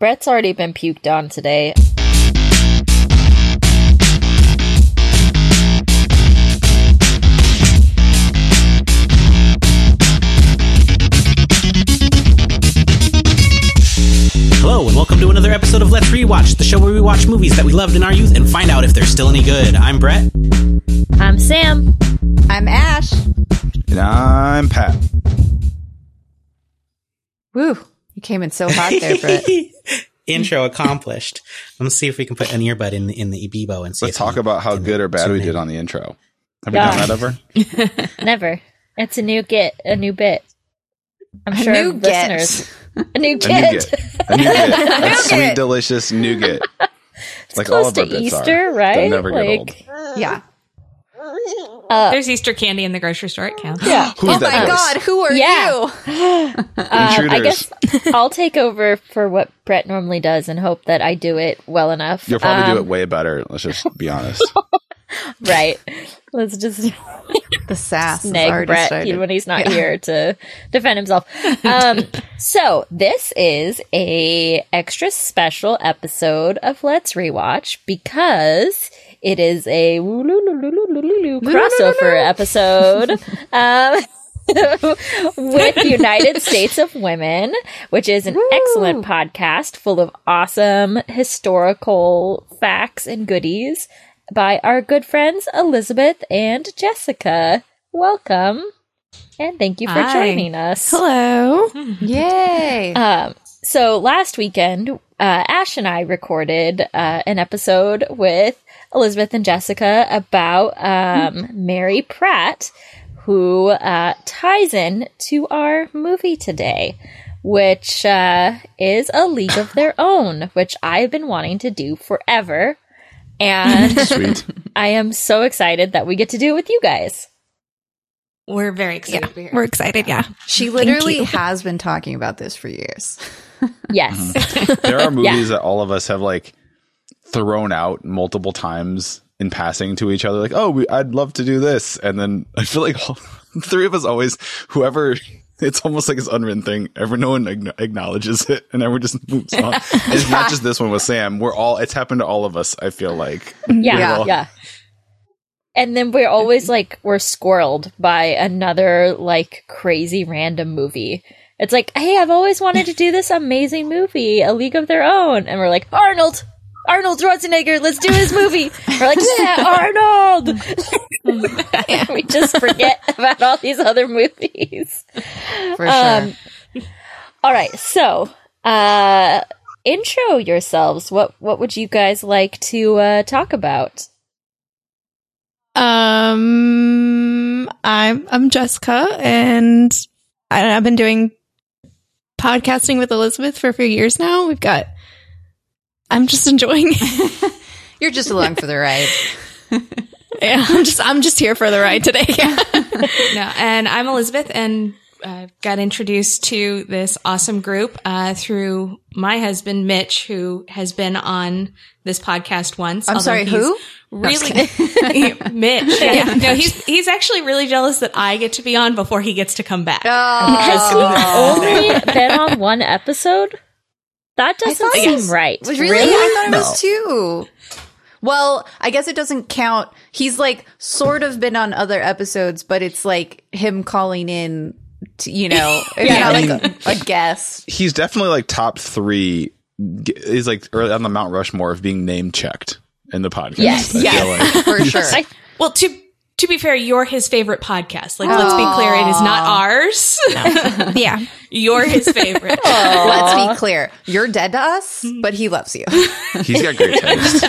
Brett's already been puked on today. Hello, and welcome to another episode of Let's Rewatch, the show where we watch movies that we loved in our youth and find out if they're still any good. I'm Brett. I'm Sam. I'm Ash. And I'm Pat. Woo. You came in so hot there, Brett. Intro accomplished. Let's see if we can put an earbud in the, in the Bebo and see. Let's talk about how good or bad tune we in. did on the intro. Have Yeah. we done that ever? Never. It's a new get, a new bit. I'm A sure new get. listeners. A new A get. nougat. A nougat. A sweet, delicious nougat. It's Like all close of our to Easter, are. right? They'll never get like, Yeah. Uh, There's Easter candy in the grocery store. It counts. yeah. Who's oh that my voice? God, who are Yeah. you? Um, I guess I'll take over for what Brett normally does and hope that I do it well enough. You'll probably Um, do it way better. Let's just be honest. right. Let's just The sass is snag Brett started. when he's not here to defend himself. Um, so this is a extra special episode of Let's Rewatch because it is a crossover episode. Um, with United States of Women, which is an excellent podcast full of awesome historical facts and goodies by our good friends Elizabeth and Jessica. Welcome. And thank you for Hi. joining us. Hello. Yay. Um, so last weekend, uh, Ash and I recorded uh, an episode with Elizabeth and Jessica about um, Mary Pratt, who uh, ties in to our movie today, which uh, is A League of Their Own, which I've been wanting to do forever. And Sweet. I am so excited that we get to do it with you guys. We're very excited Yeah, to be here. we're excited. Yeah. she literally has been talking about this for years. Yes. There are movies that all of us have like thrown out multiple times in passing to each other. Like, oh, we, I'd love to do this. And then I feel like all, three of us always, whoever, it's almost like it's unwritten thing. Every, no one acknowledges it and everyone just moves on. and it's not just this one with Sam. We're all, it's happened to all of us. I feel like. Yeah, Yeah. yeah. And then we're always like we're squirreled by another like crazy random movie. It's like, hey, I've always wanted to do this amazing movie, A League of Their Own, and we're like, Arnold, Arnold Schwarzenegger, let's do his movie. We're like, yeah, Arnold. And we just forget about all these other movies. For Um, sure. All right, so uh, intro yourselves. What what would you guys like to uh, talk about? Um, I'm I'm Jessica, and I, I've been doing podcasting with Elizabeth for a few years now. We've got. I'm just enjoying. it. You're just along for the ride. yeah, I'm just I'm just here for the ride today. No, and I'm Elizabeth, and uh, got introduced to this awesome group uh, through my husband Mitch, who has been on this podcast once. I'm sorry, who? Really, Mitch. Yeah. No, he's he's actually really jealous that I get to be on before he gets to come back. Has he Oh. only been on one episode? That doesn't thought seem yes. right. Was really? I thought it was two. Well, I guess it doesn't count. He's like sort of been on other episodes, but it's like him calling in, to, you know, Yeah. not I like a, a guest. He's definitely like top three. g- Is like early on the Mount Rushmore of being name checked in the podcast. Yes. I feel like. for sure. I- Well, to to be fair, you're his favorite podcast. Like, let's be clear, it is not ours. yeah, you're his favorite. Let's be clear. You're dead to us, but he loves you. He's got great taste.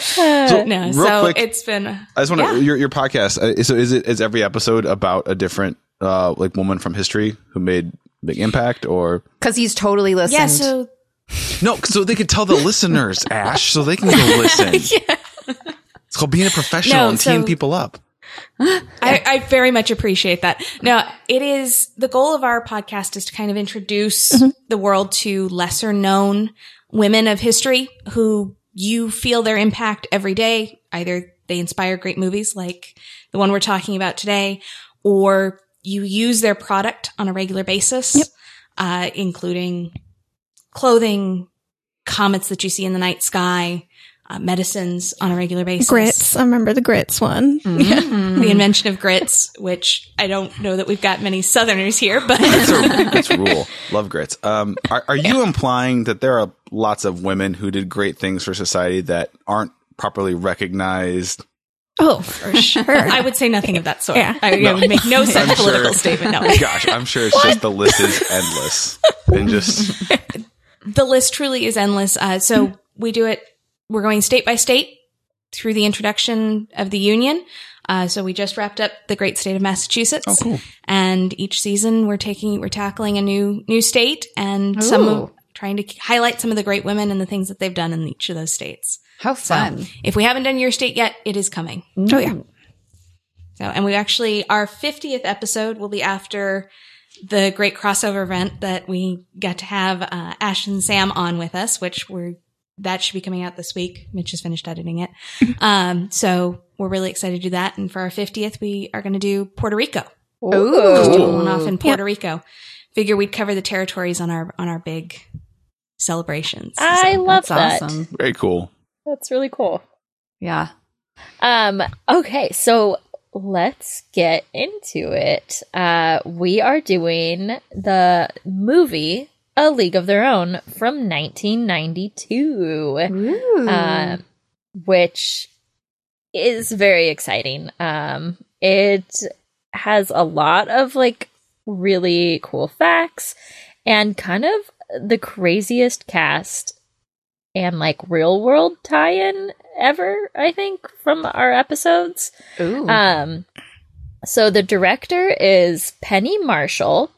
So, No, real so quick, it's been. I just want to your your podcast. Uh, so is it is every episode about a different uh like woman from history who made big impact or Because he's totally listened. Yeah, so no? So they could tell the listeners, Ash, so they can go listen. It's called being a professional No, and teeing people up. I, I very much appreciate that. Now, it is the goal of our podcast is to kind of introduce the world to lesser known women of history who you feel their impact every day. Either they inspire great movies like the one we're talking about today, or you use their product on a regular basis, uh, including clothing, comets that you see in the night sky, uh, medicines on a regular basis. Grits. I remember the grits one. The invention of grits, which I don't know that we've got many Southerners here, but That's rule. Love grits. Um, are, are you implying that there are lots of women who did great things for society that aren't properly recognized? Oh, for sure. I would say nothing of that sort. Yeah. I, I would make no such I'm political sure- statement. No. Gosh, I'm sure it's just the list is endless and just the list truly is endless. Uh, so we do it. We're going state by state through the introduction of the union. Uh, so we just wrapped up the great state of Massachusetts, Oh, cool. and each season we're taking we're tackling a new new state and some of trying to highlight some of the great women and the things that they've done in each of those states. How fun. If we haven't done your state yet, it is coming. Oh yeah. So, and we actually, our 50th episode will be after the great crossover event that we got to have uh, Ash and Sam on with us, which we're, that should be coming out this week. Mitch has finished editing it. um, so we're really excited to do that. And for our 50th, we are going to do Puerto Rico. Ooh. Just do one off in Puerto Rico. Figure we'd cover the territories on our, on our big celebrations. I So- love That's that. awesome. very cool. That's really cool. Yeah. Um, okay, so let's get into it. Uh, we are doing the movie A League of Their Own from 1992, Ooh. um, which is very exciting. Um, it has a lot of like really cool facts and kind of the craziest cast and like real world tie-in ever i think from our episodes Ooh. um so the director is penny marshall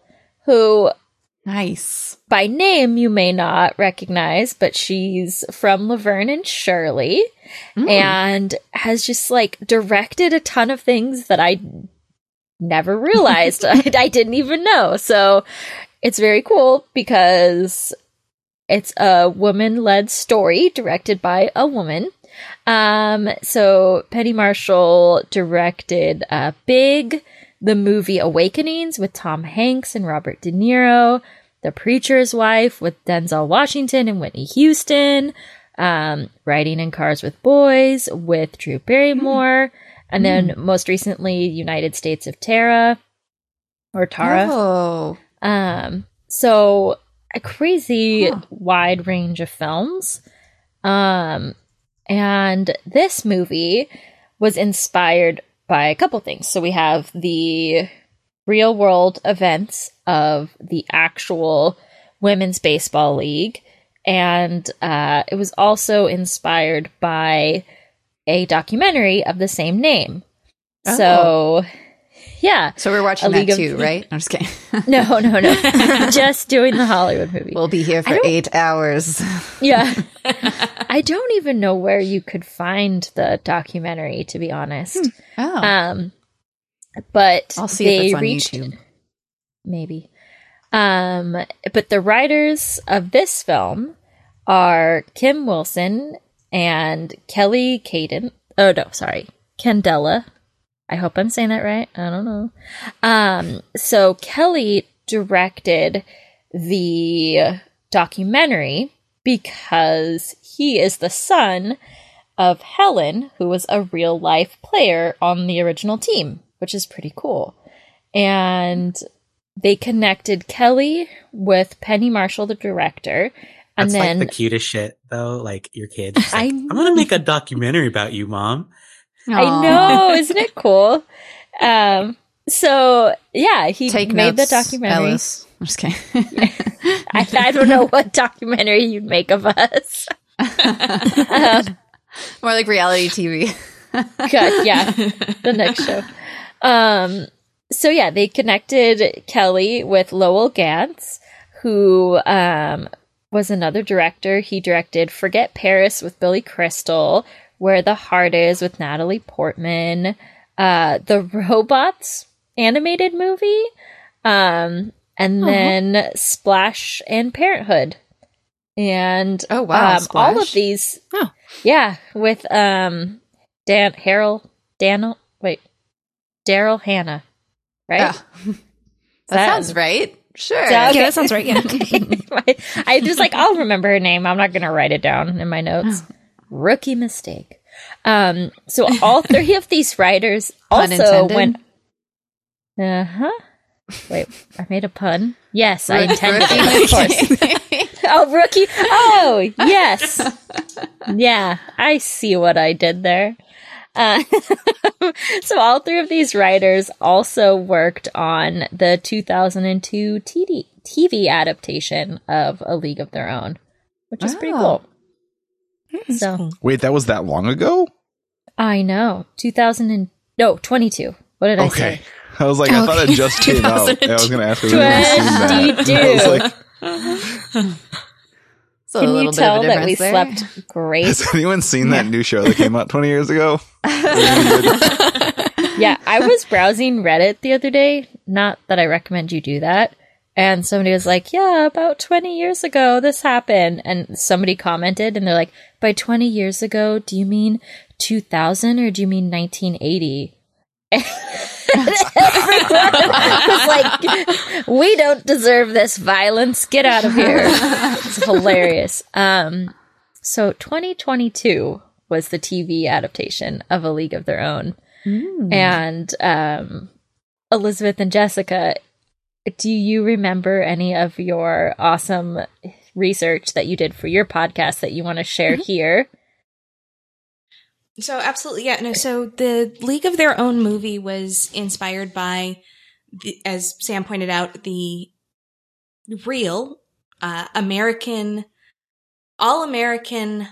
who nice. by name you may not recognize but she's from laverne and shirley and has just like directed a ton of things that i never realized I, I didn't even know so it's very cool because it's a woman led story directed by a woman. Um, so Penny Marshall directed uh, Big, the movie Awakenings with Tom Hanks and Robert De Niro, The Preacher's Wife with Denzel Washington and Whitney Houston, um, Riding in Cars with Boys with Drew Barrymore, and then most recently United States of Tara or Tara. Oh. Um, so a crazy Huh. wide range of films. Um, and this movie was inspired by a couple things. So we have the real world events of the actual women's baseball league. And uh, it was also inspired by a documentary of the same name. So, yeah. So we're watching A that League of- too, right? I'm just kidding. No, no, no. Just doing the Hollywood movie. we'll be here for eight hours. yeah. I don't even know where you could find the documentary, to be honest. Oh. Um, but I'll see they if it's on reached, YouTube. Maybe. Um, but the writers of this film are Kim Wilson and Kelly Caden. Oh no, sorry, Candaele. I hope I'm saying that right. I don't know. Um, so Kelly directed the documentary because he is the son of Helen, who was a real life player on the original team, which is pretty cool. And they connected Kelly with Penny Marshall, the director, and That's then like the cutest shit, though. Like your kid. Like, I'm gonna make a documentary about you, mom. I know, isn't it cool? Um, so yeah, he Take made notes, the documentary. Ellis. I'm just kidding. I, I don't know what documentary you'd make of us. um, More like reality TV. God, yeah, the next show. Um, so yeah, they connected Kelly with Lowell Ganz, who um, was another director. He directed Forget Paris with Billy Crystal, Where the Heart Is with Natalie Portman, uh, the Robots animated movie, um, and then Splash and Parenthood. And Oh, wow, um, all of these, Oh. yeah, with um, Dan Harold Daniel, wait, Daryl Hannah, right? Yeah. that That- sounds right. Sure. So- Yeah, that sounds right. Yeah. I just like I'll remember her name. I'm not gonna write it down in my notes. Rookie mistake. Um, so all three of these writers also went. Uh huh. Wait, I made a pun. Yes, I intended it. Of course. oh, rookie. Oh, yes. Yeah, I see what I did there. Uh, so all three of these writers also worked on the 2002 TD, TV adaptation of A League of Their Own, which is pretty Oh. cool. So Wait, that was that long ago? I know 2000 and no 22. What did I Okay. say? I was like, I thought it just came out. And I was going to ask if anyone seen that. 22. I was like, So a Can you little bit of a tell that we there. slept great? has anyone seen that new show that came out 20 years ago? yeah, I was browsing Reddit the other day. Not that I recommend you do that. And somebody was like, yeah, about 20 years ago, this happened. And somebody commented, and they're like, by 20 years ago, do you mean 2000 or do you mean 1980? Everyone was like, we don't deserve this violence. Get out of here. It's hilarious. Um, so 2022 was the TV adaptation of A League of Their Own. And um, Elizabeth and Jessica, do you remember any of your awesome research that you did for your podcast that you want to share here? So absolutely, yeah. No, so the League of Their Own movie was inspired by, the, as Sam pointed out, the real uh, American, all American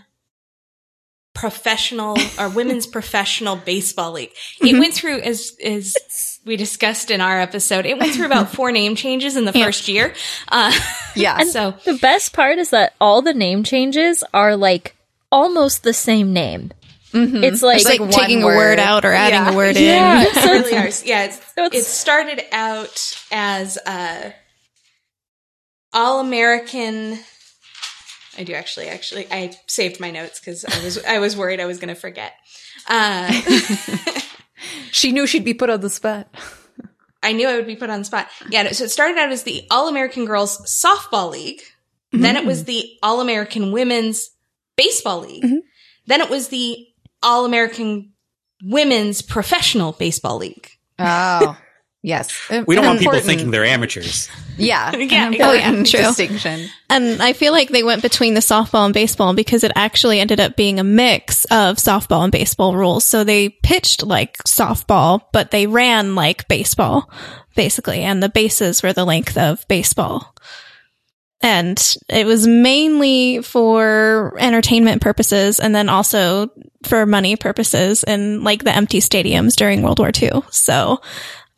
professional or women's professional baseball league. It went through as as we discussed in our episode. It went through about four name changes in the Yeah. first year. Uh, Yeah. so The best part is that all the name changes are like almost the same name. It's like, It's like, like taking one a word word. out or adding Yeah. a word Yeah. in. it really are. Yeah, it's, So it's- it started out as uh, all American. I do actually. Actually, I saved my notes because I was I was worried I was going to forget. Uh, She knew she'd be put on the spot. I knew I would be put on the spot. Yeah, so it started out as the All American Girls Softball League. Then it was mm-hmm. the All American Women's Baseball League. Mm-hmm. Then it was the All American Women's Professional Baseball League. Oh, yes. We don't An want people thinking they're amateurs. Yeah. Yeah. an Oh, yeah, true. Distinction. And I feel like they went between the softball and baseball because it actually ended up being a mix of softball and baseball rules. So they pitched like softball, but they ran like baseball, basically. And the bases were the length of baseball. And it was mainly for entertainment purposes and then also for money purposes in like the empty stadiums during World War II. So a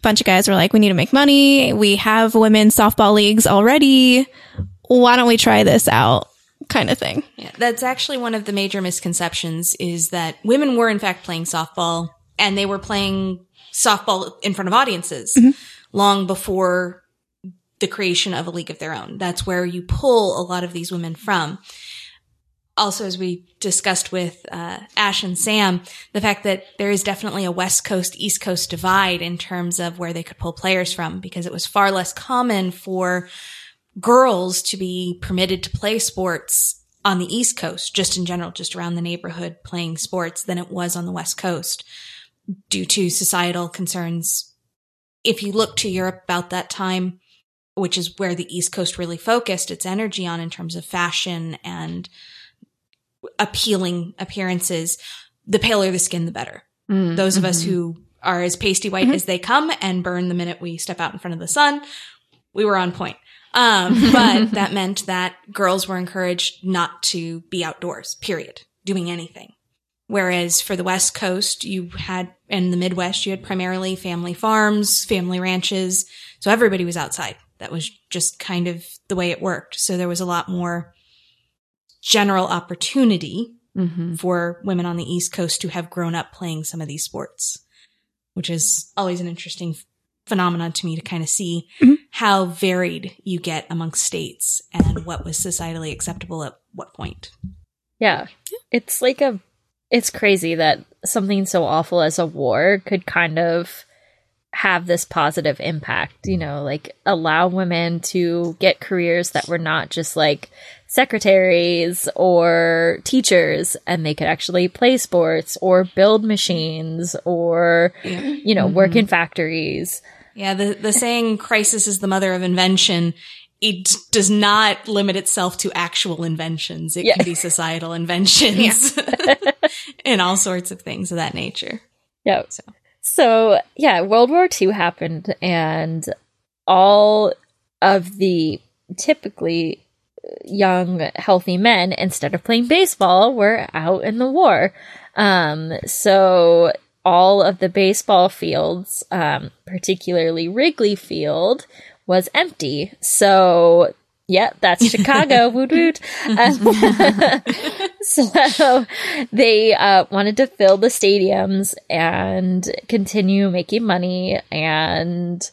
bunch of guys were like, we need to make money. We have women's softball leagues already why don't we try this out kind of thing. Yeah, that's actually one of the major misconceptions is that women were in fact playing softball and they were playing softball in front of audiences mm-hmm. long before the creation of a league of their own. That's where you pull a lot of these women from. Also, as we discussed with uh, Ash and Sam, the fact that there is definitely a West Coast, East Coast divide in terms of where they could pull players from because it was far less common for girls to be permitted to play sports on the East Coast, just in general, just around the neighborhood playing sports than it was on the West Coast due to societal concerns. If you look to Europe about that time, which is where the East Coast really focused its energy on in terms of fashion and appealing appearances, the paler the skin, the better. Mm, Those of mhm. us who are as pasty white as they come and burn the minute we step out in front of the sun, we were on point. Um, but that meant that girls were encouraged not to be outdoors, period, doing anything. Whereas for the West Coast, you had, in the Midwest, you had primarily family farms, family ranches. So everybody was outside. That was just kind of the way it worked. So there was a lot more general opportunity Mhm. for women on the East Coast to have grown up playing some of these sports, which is always an interesting phenomenon to me to kind of see Mhm. how varied you get amongst states and what was societally acceptable at what point. Yeah. It's like a it's crazy that something so awful as a war could kind of have this positive impact, you know, like allow women to get careers that were not just like secretaries or teachers and they could actually play sports or build machines or you know, work mm-hmm. in factories. Yeah, the, the saying crisis is the mother of invention. It does not limit itself to actual inventions. It Yeah. can be societal inventions and all sorts of things of that nature. Yeah. So. yeah, World War II happened, and all of the typically young, healthy men, instead of playing baseball, were out in the war. Um, so all of the baseball fields, um, particularly Wrigley Field, was empty. So. Yeah, that's Chicago. woot woot. Um, so they uh, wanted to fill the stadiums and continue making money. And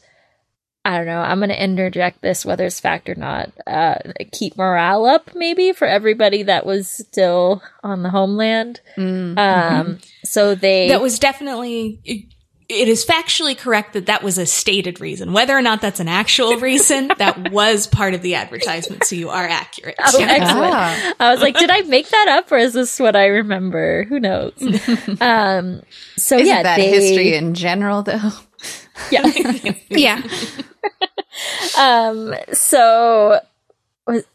I don't know, I'm going to interject this, whether it's fact or not, uh, keep morale up maybe for everybody that was still on the homeland. Um, so they. That was definitely. It, it is factually correct that that was a stated reason. Whether or not that's an actual reason, that was part of the advertisement. So you are accurate. Oh, excellent. Ah. I was like, did I make that up or is this what I remember? Who knows? um, so Isn't yeah, that they, history in general, though? Yeah. Yeah. Um, so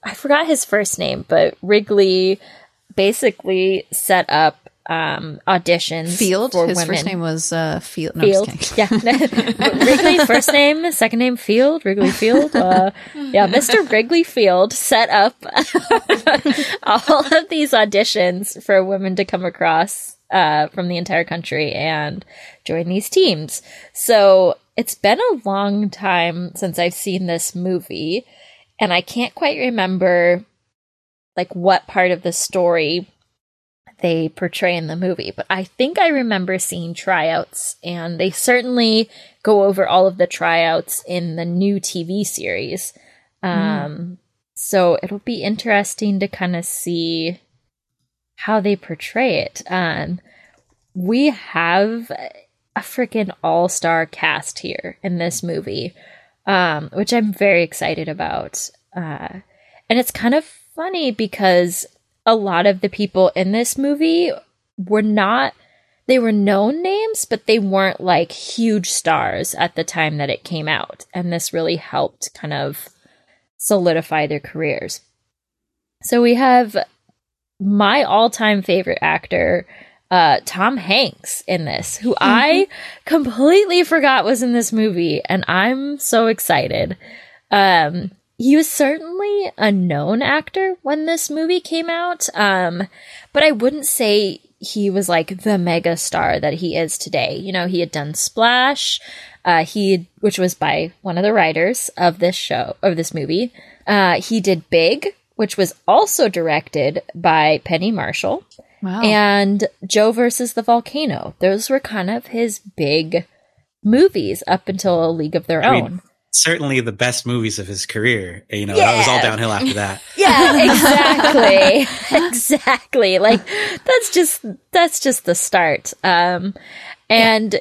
I forgot his first name, but Wrigley basically set up um auditions Field. for His women. first name was uh, Field. No, Field. Yeah. Wrigley first name, second name Field, Wrigley Field. Uh, yeah, Mr. Wrigley Field set up all of these auditions for women to come across uh, from the entire country and join these teams. So it's been a long time since I've seen this movie, and I can't quite remember like what part of the story they portray in the movie, but I think I remember seeing tryouts, and they certainly go over all of the tryouts in the new TV series. Um, So it'll be interesting to kind of see how they portray it. Um, we have a freaking all star cast here in this movie, um, which I'm very excited about. Uh, and it's kind of funny because a lot of the people in this movie were not they were known names but they weren't like huge stars at the time that it came out and this really helped kind of solidify their careers so we have my all-time favorite actor uh, Tom Hanks in this, who I completely forgot was in this movie, and I'm so excited. Um, he was certainly a known actor when this movie came out, um, but I wouldn't say he was like the mega star that he is today. You know, he had done Splash, uh, he which was by one of the writers of this show of this movie. Uh, he did Big, which was also directed by Penny Marshall, Wow. and Joe versus the Volcano. Those were kind of his big movies up until A League of Their I mean, Own. certainly the best movies of his career. You know, that was all downhill after that. Yeah, exactly. exactly. Like that's just that's just the start. Um and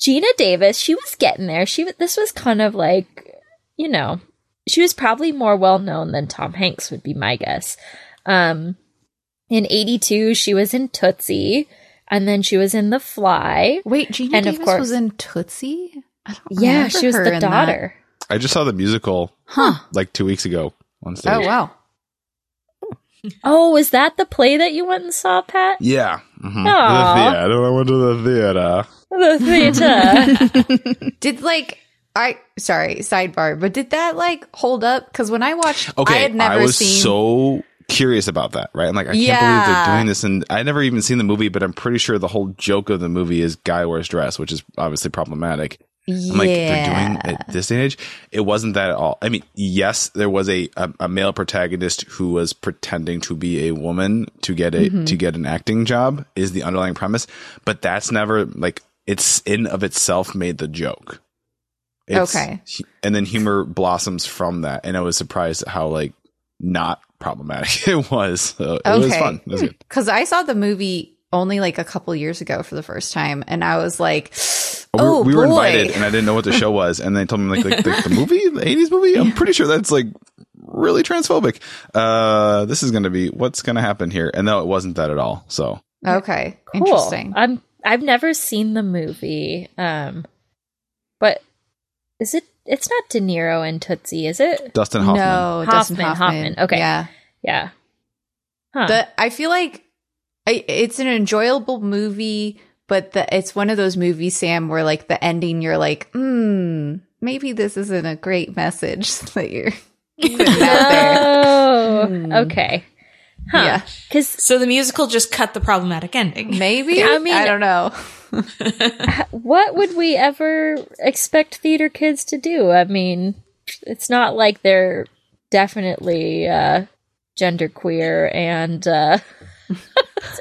Geena Davis, she was getting there. She was this was kind of like, you know, she was probably more well known than Tom Hanks would be my guess. Um in 82 she was in Tootsie and then she was in The Fly. Wait, Geena And of course- was in Tootsie? I don't Yeah, she was the in that. daughter. I just saw the musical Huh. like two weeks ago on stage. Oh, wow. Oh, was that the play that you went and saw, Pat? Yeah. Mhm. The theater. I went to the theater. The theater. Did like I sorry, sidebar, but did that like hold up? Because when I watched, Okay, I had never was seen. so curious about that. Right? I'm like, I can't believe they're doing this, and I never even seen the movie, but I'm pretty sure the whole joke of the movie is guy wears dress, which is obviously problematic. I'm like, they're doing at this age. It wasn't that at all. I mean, yes, there was a, a, a male protagonist who was pretending to be a woman to get a Mm-hmm. to get an acting job is the underlying premise, but that's never like it's in of itself made the joke. Okay. and then humor blossoms from that, and I was surprised at how like not problematic it was. So it was Okay. fun. It was good. Because I saw the movie only like a couple years ago for the first time, and I was like, Oh, we, we were invited, and I didn't know what the show was, and they told me like, like the, the movie, the '80s movie. I'm pretty sure that's like really transphobic. Uh, this is going to be what's going to happen here, and no, it wasn't that at all. So Okay, Cool. interesting. I'm I've never seen the movie. Um but is it it's not De Niro and Tootsie, is it? Dustin Hoffman. No, Dustin Hoffman, Hoffman. Hoffman. Okay. yeah. Yeah. Huh. The I feel like I, it's an enjoyable movie, but the it's one of those movies, Sam, where like the ending, you're like, hmm, maybe this isn't a great message that you're putting out there. oh, okay. Huh. Yeah. Cuz So the musical just cut the problematic ending. Maybe I mean- I don't know. what would we ever expect theater kids to do? I mean, it's not like they're definitely uh, genderqueer and uh,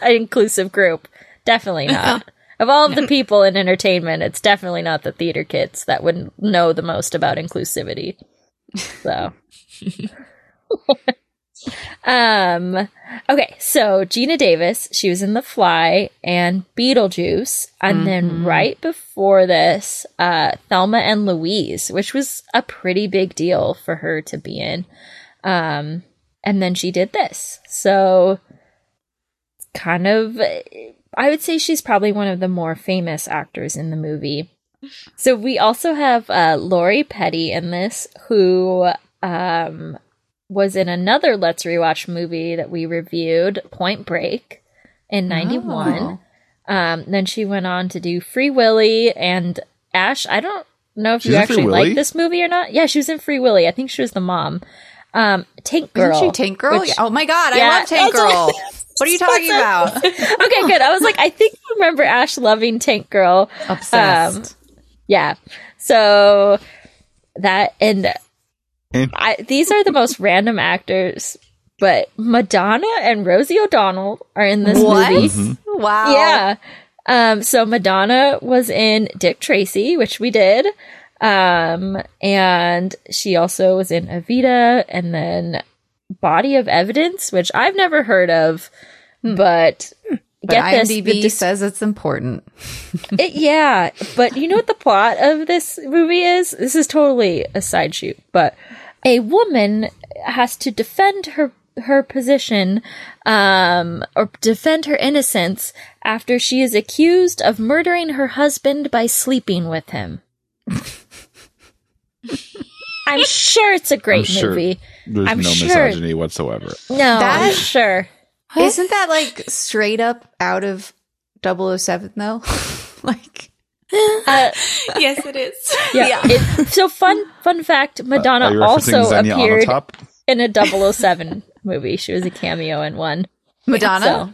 an inclusive group. Definitely not. Of all of the people in entertainment, it's definitely not the theater kids that would know the most about inclusivity. So. Um. Okay, so Geena Davis, she was in The Fly and Beetlejuice, and then right before this, uh, Thelma and Louise, which was a pretty big deal for her to be in. Um, and then she did this, so kind of, I would say she's probably one of the more famous actors in the movie. So we also have uh, Lori Petty in this, who um, was in another Let's Rewatch movie that we reviewed, Point Break, in 91. Um, then she went on to do Free Willy and Ash. I don't know if She's you actually like this movie or not. Yeah, she was in Free Willy. I think she was the mom. Um, Tank Girl. Isn't she Tank Girl? which- oh my god, Yeah, I love Tank Girl. what- are you talking about? okay, good. I was like, I think I remember Ash loving Tank Girl. Obsessed. Yeah. So that And- I, these are the most random actors, but Madonna and Rosie O'Donnell are in this what? movie. Wow. Yeah. Um, so Madonna was in Dick Tracy, which we did. Um, and she also was in Evita and then Body of Evidence, which I've never heard of, but But get this. IMDb the dis- says it's important. it, yeah, but you know what the plot of this movie is? This is totally a side shoot, but a woman has to defend her her position um or defend her innocence after she is accused of murdering her husband by sleeping with him. I'm sure it's a great I'm sure movie. there's I'm no sure- misogyny whatsoever. No, That- I'm sure. Isn't that like straight up out of 007 though? like Uh, yes, it is. yeah. It, so fun fun fact, Madonna Are you also Xenia appeared in a 007 movie. She was a cameo in one. Madonna. So,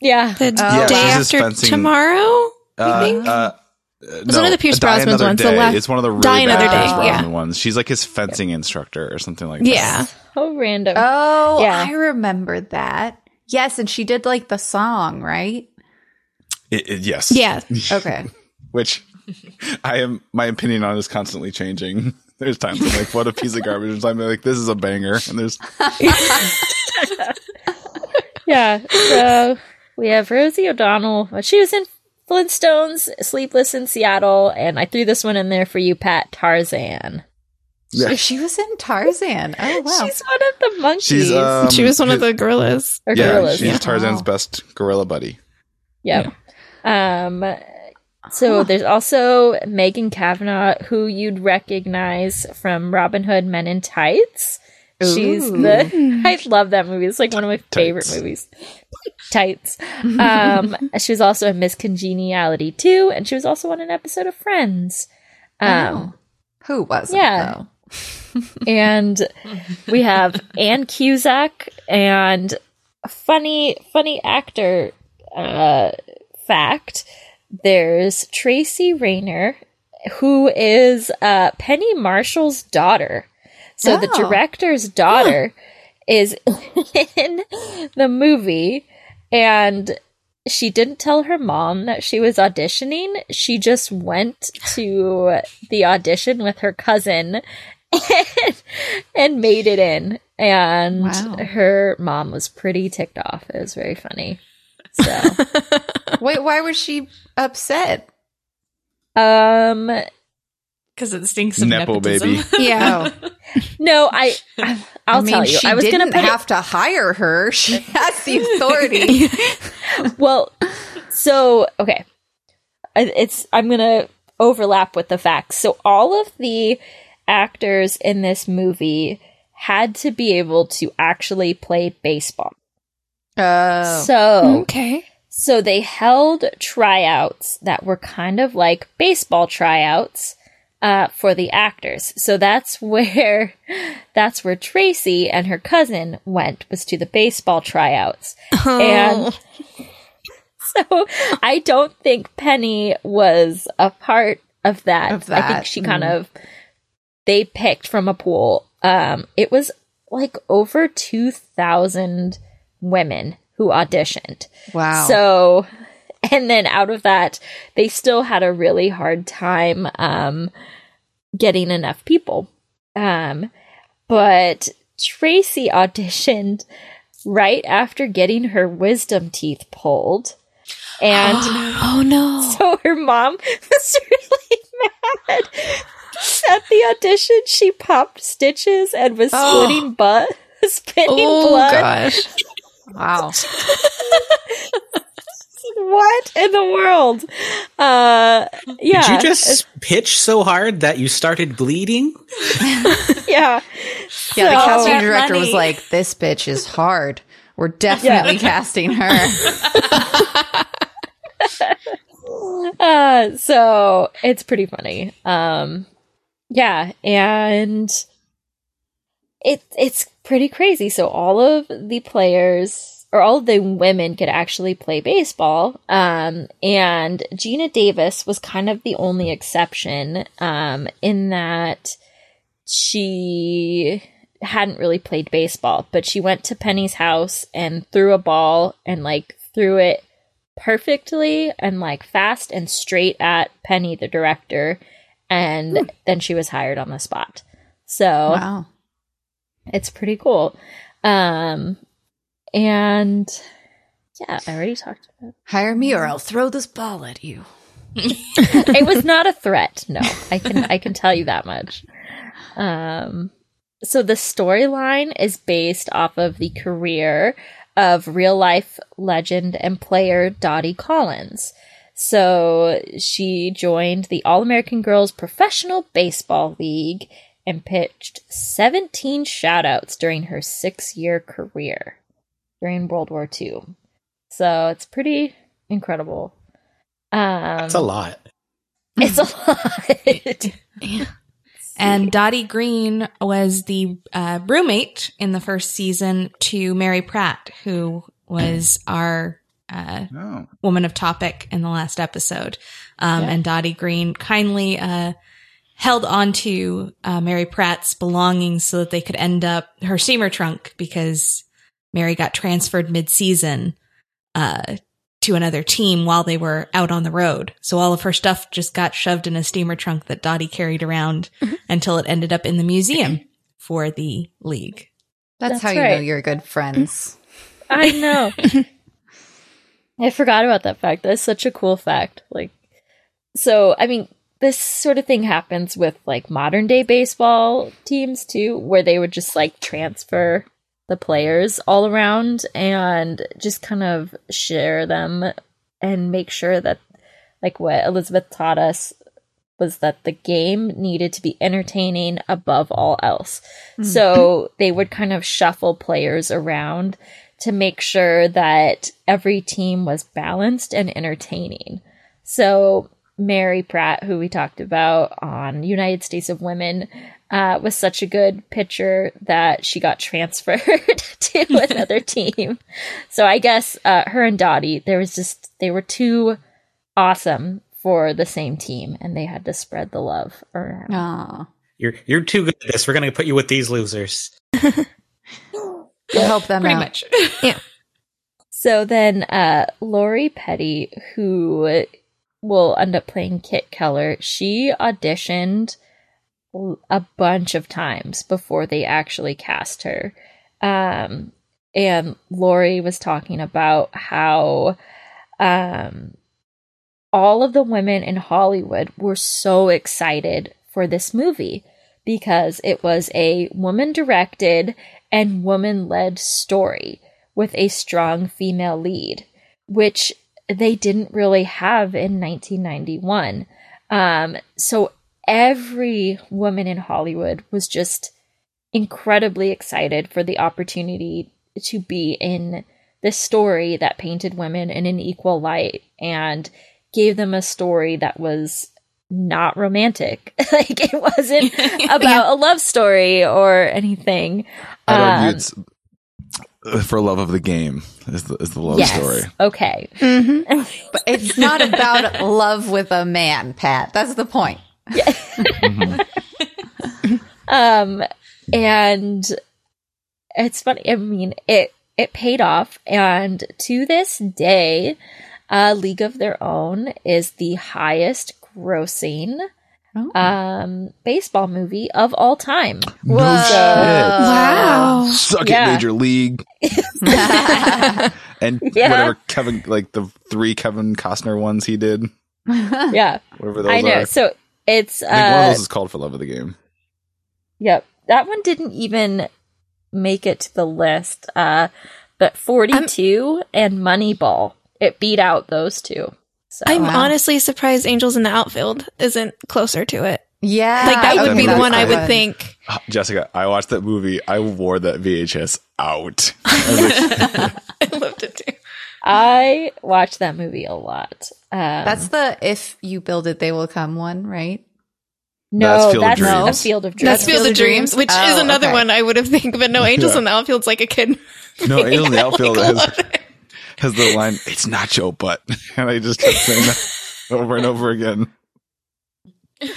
yeah. The Yeah, day she's after fencing- tomorrow. Uh, think? uh, It's one of the Pierce Die Brosnan's Another ones, the Day. last- it's one of the really Die bad Another Pierce Day, Brosnan yeah. ones. She's like his fencing instructor or something like that. Yeah. So random. Oh, Yeah. I remembered that. Yes, and she did like the song, right? It- it- yes. Yeah. Okay. Which I am. My opinion on is constantly changing. There's times I'm like, "What a piece of garbage!" And I'm like, "This is a banger." And there's yeah. So we have Rosie O'Donnell. She was in Flintstones, Sleepless in Seattle, and I threw this one in there for you, Pat Tarzan. yeah. She was in Tarzan. Oh wow. She's one of the monkeys. Um, she was one of the gorillas. or yeah. gorillas. she's Yeah. Tarzan's Wow. best gorilla buddy. Yep. Um, so there's also Megan Cavanagh, who you'd recognize from Robin Hood Men in Tights. She's the I love that movie. It's like one of my favorite Tights. movies. Tights. Um, she was also in Miss Congeniality too, and she was also on an episode of Friends. Um, Oh. Who wasn't yeah. though? and we have Ann Cusack and funny, funny actor uh, fact. There's Tracy Reiner, who is uh, Penny Marshall's daughter. So the Oh. director's daughter is in the movie, and she didn't tell her mom that she was auditioning. She just went to the audition with her cousin and, and made it in. And Wow. her mom was pretty ticked off. It was very funny. So, Wait, why was she upset? Um, Because it stinks of Nepo nepotism. baby. Yeah. Oh, no, I, I'll I mean, tell you. she I was gonna put it, have to hire her. She has the authority. well, so okay, it's I'm gonna overlap with the facts. So all of the actors in this movie had to be able to actually play baseball. Oh, So Okay. so they held tryouts that were kind of like baseball tryouts uh, for the actors. So that's where that's where Tracy and her cousin went was to the baseball tryouts. And so I don't think Penny was a part of that. Of I think she kind of they picked from a pool. Um it was like over 2000 women who auditioned. wow. So, and then out of that, they still had a really hard time um, getting enough people. Um, but Tracy auditioned right after getting her wisdom teeth pulled. And Oh no. so her mom was really mad. At the audition, she popped stitches and was Oh. splitting butt, spitting blood. Oh blood. gosh. Wow. what in the world? Uh, yeah. Did you just pitch so hard that you started bleeding? yeah. Yeah, the casting That director was like, "This bitch is hard. We're definitely casting her." Uh, so it's pretty funny. Um, yeah, and it it's pretty crazy. So all of the players or all of the women could actually play baseball. Um, and Geena Davis was kind of the only exception. Um, in that she hadn't really played baseball, but she went to Penny's house and threw a ball and like threw it perfectly and like fast and straight at Penny, the director, and then she was hired on the spot. So Wow. It's pretty cool. Um, and yeah, I already talked about. It. Hire me, or I'll throw this ball at you. it was not a threat. No, I can I can tell you that much. Um, so the storyline is based off of the career of real life legend and player Dottie Collins. So she joined the All American Girls Professional Baseball League and pitched 17 shutouts during her six year career during World War II. So it's pretty incredible. Um, That's a lot. it's a lot. And Dottie Green was the uh, roommate in the first season to Mary Pratt, who was our uh, Oh. woman of topic in the last episode. Um, Yeah. And Dottie Green kindly uh, held on to uh, Mary Pratt's belongings so that they could end up her steamer trunk because Mary got transferred mid season uh, to another team while they were out on the road. So all of her stuff just got shoved in a steamer trunk that Dottie carried around until it ended up in the museum for the league. That's, That's how you know you're good friends. I know. I forgot about that fact. That's such a cool fact. Like, so, I mean, this sort of thing happens with like modern day baseball teams too, where they would just like transfer the players all around and just kind of share them and make sure that, like, what Elizabeth taught us was that the game needed to be entertaining above all else. Hmm. So they would kind of shuffle players around to make sure that every team was balanced and entertaining. So Mary Pratt, who we talked about on United States of Women, uh, was such a good pitcher that she got transferred to another team. So I guess uh, her and Dottie, there was just they were too awesome for the same team, and they had to spread the love around. Aw. You're you're too good at this. We're gonna put you with these losers. You'll help them Pretty out. much. So then, uh, Lori Petty, who will end up playing Kit Keller, she auditioned a bunch of times before they actually cast her. Um, and Lori was talking about how, um, all of the women in Hollywood were so excited for this movie because it was a woman directed and woman led story with a strong female lead, which they didn't really have in 1991. Um, so every woman in Hollywood was just incredibly excited for the opportunity to be in this story that painted women in an equal light and gave them a story that was not romantic. like it wasn't about a love story or anything. I'd argue Um, it's for love of the game is the, is the love yes. story. Okay. Mm-hmm. But it's not about love with a man, Pat. That's the point. Um, and it's funny. I mean, it it paid off, and to this day, uh, League of Their Own is the highest grossing Oh. um baseball movie of all time. Whoa. Wow. Suck Yeah. it, Major League. and Yeah. whatever Kevin, like the three Kevin Costner ones he did, Yeah, whatever those I know. are. So it's I think one of uh, those is called For Love of the Game. Yep. That one didn't even make it to the list. Uh but 42 and Moneyball. It beat out those two. So I'm Wow. honestly surprised Angels in the Outfield isn't closer to it. yeah. Like that would be the one I I would would. think. Ah, Jessica, I watched that movie. I wore that VHS out. I like, I loved it too. I watched that movie a lot. Um, That's the if you build it, they will come one, right? no, That's Field of that's Dreams. a Field of Dreams. That's Field of Dreams, which Oh, is another okay. one I would have think, but no, Angels Yeah. in the Outfield's like a kid. no, Angels in the Outfield Like, has, what? has the line, it's nacho butt. And I just kept saying that over and over again.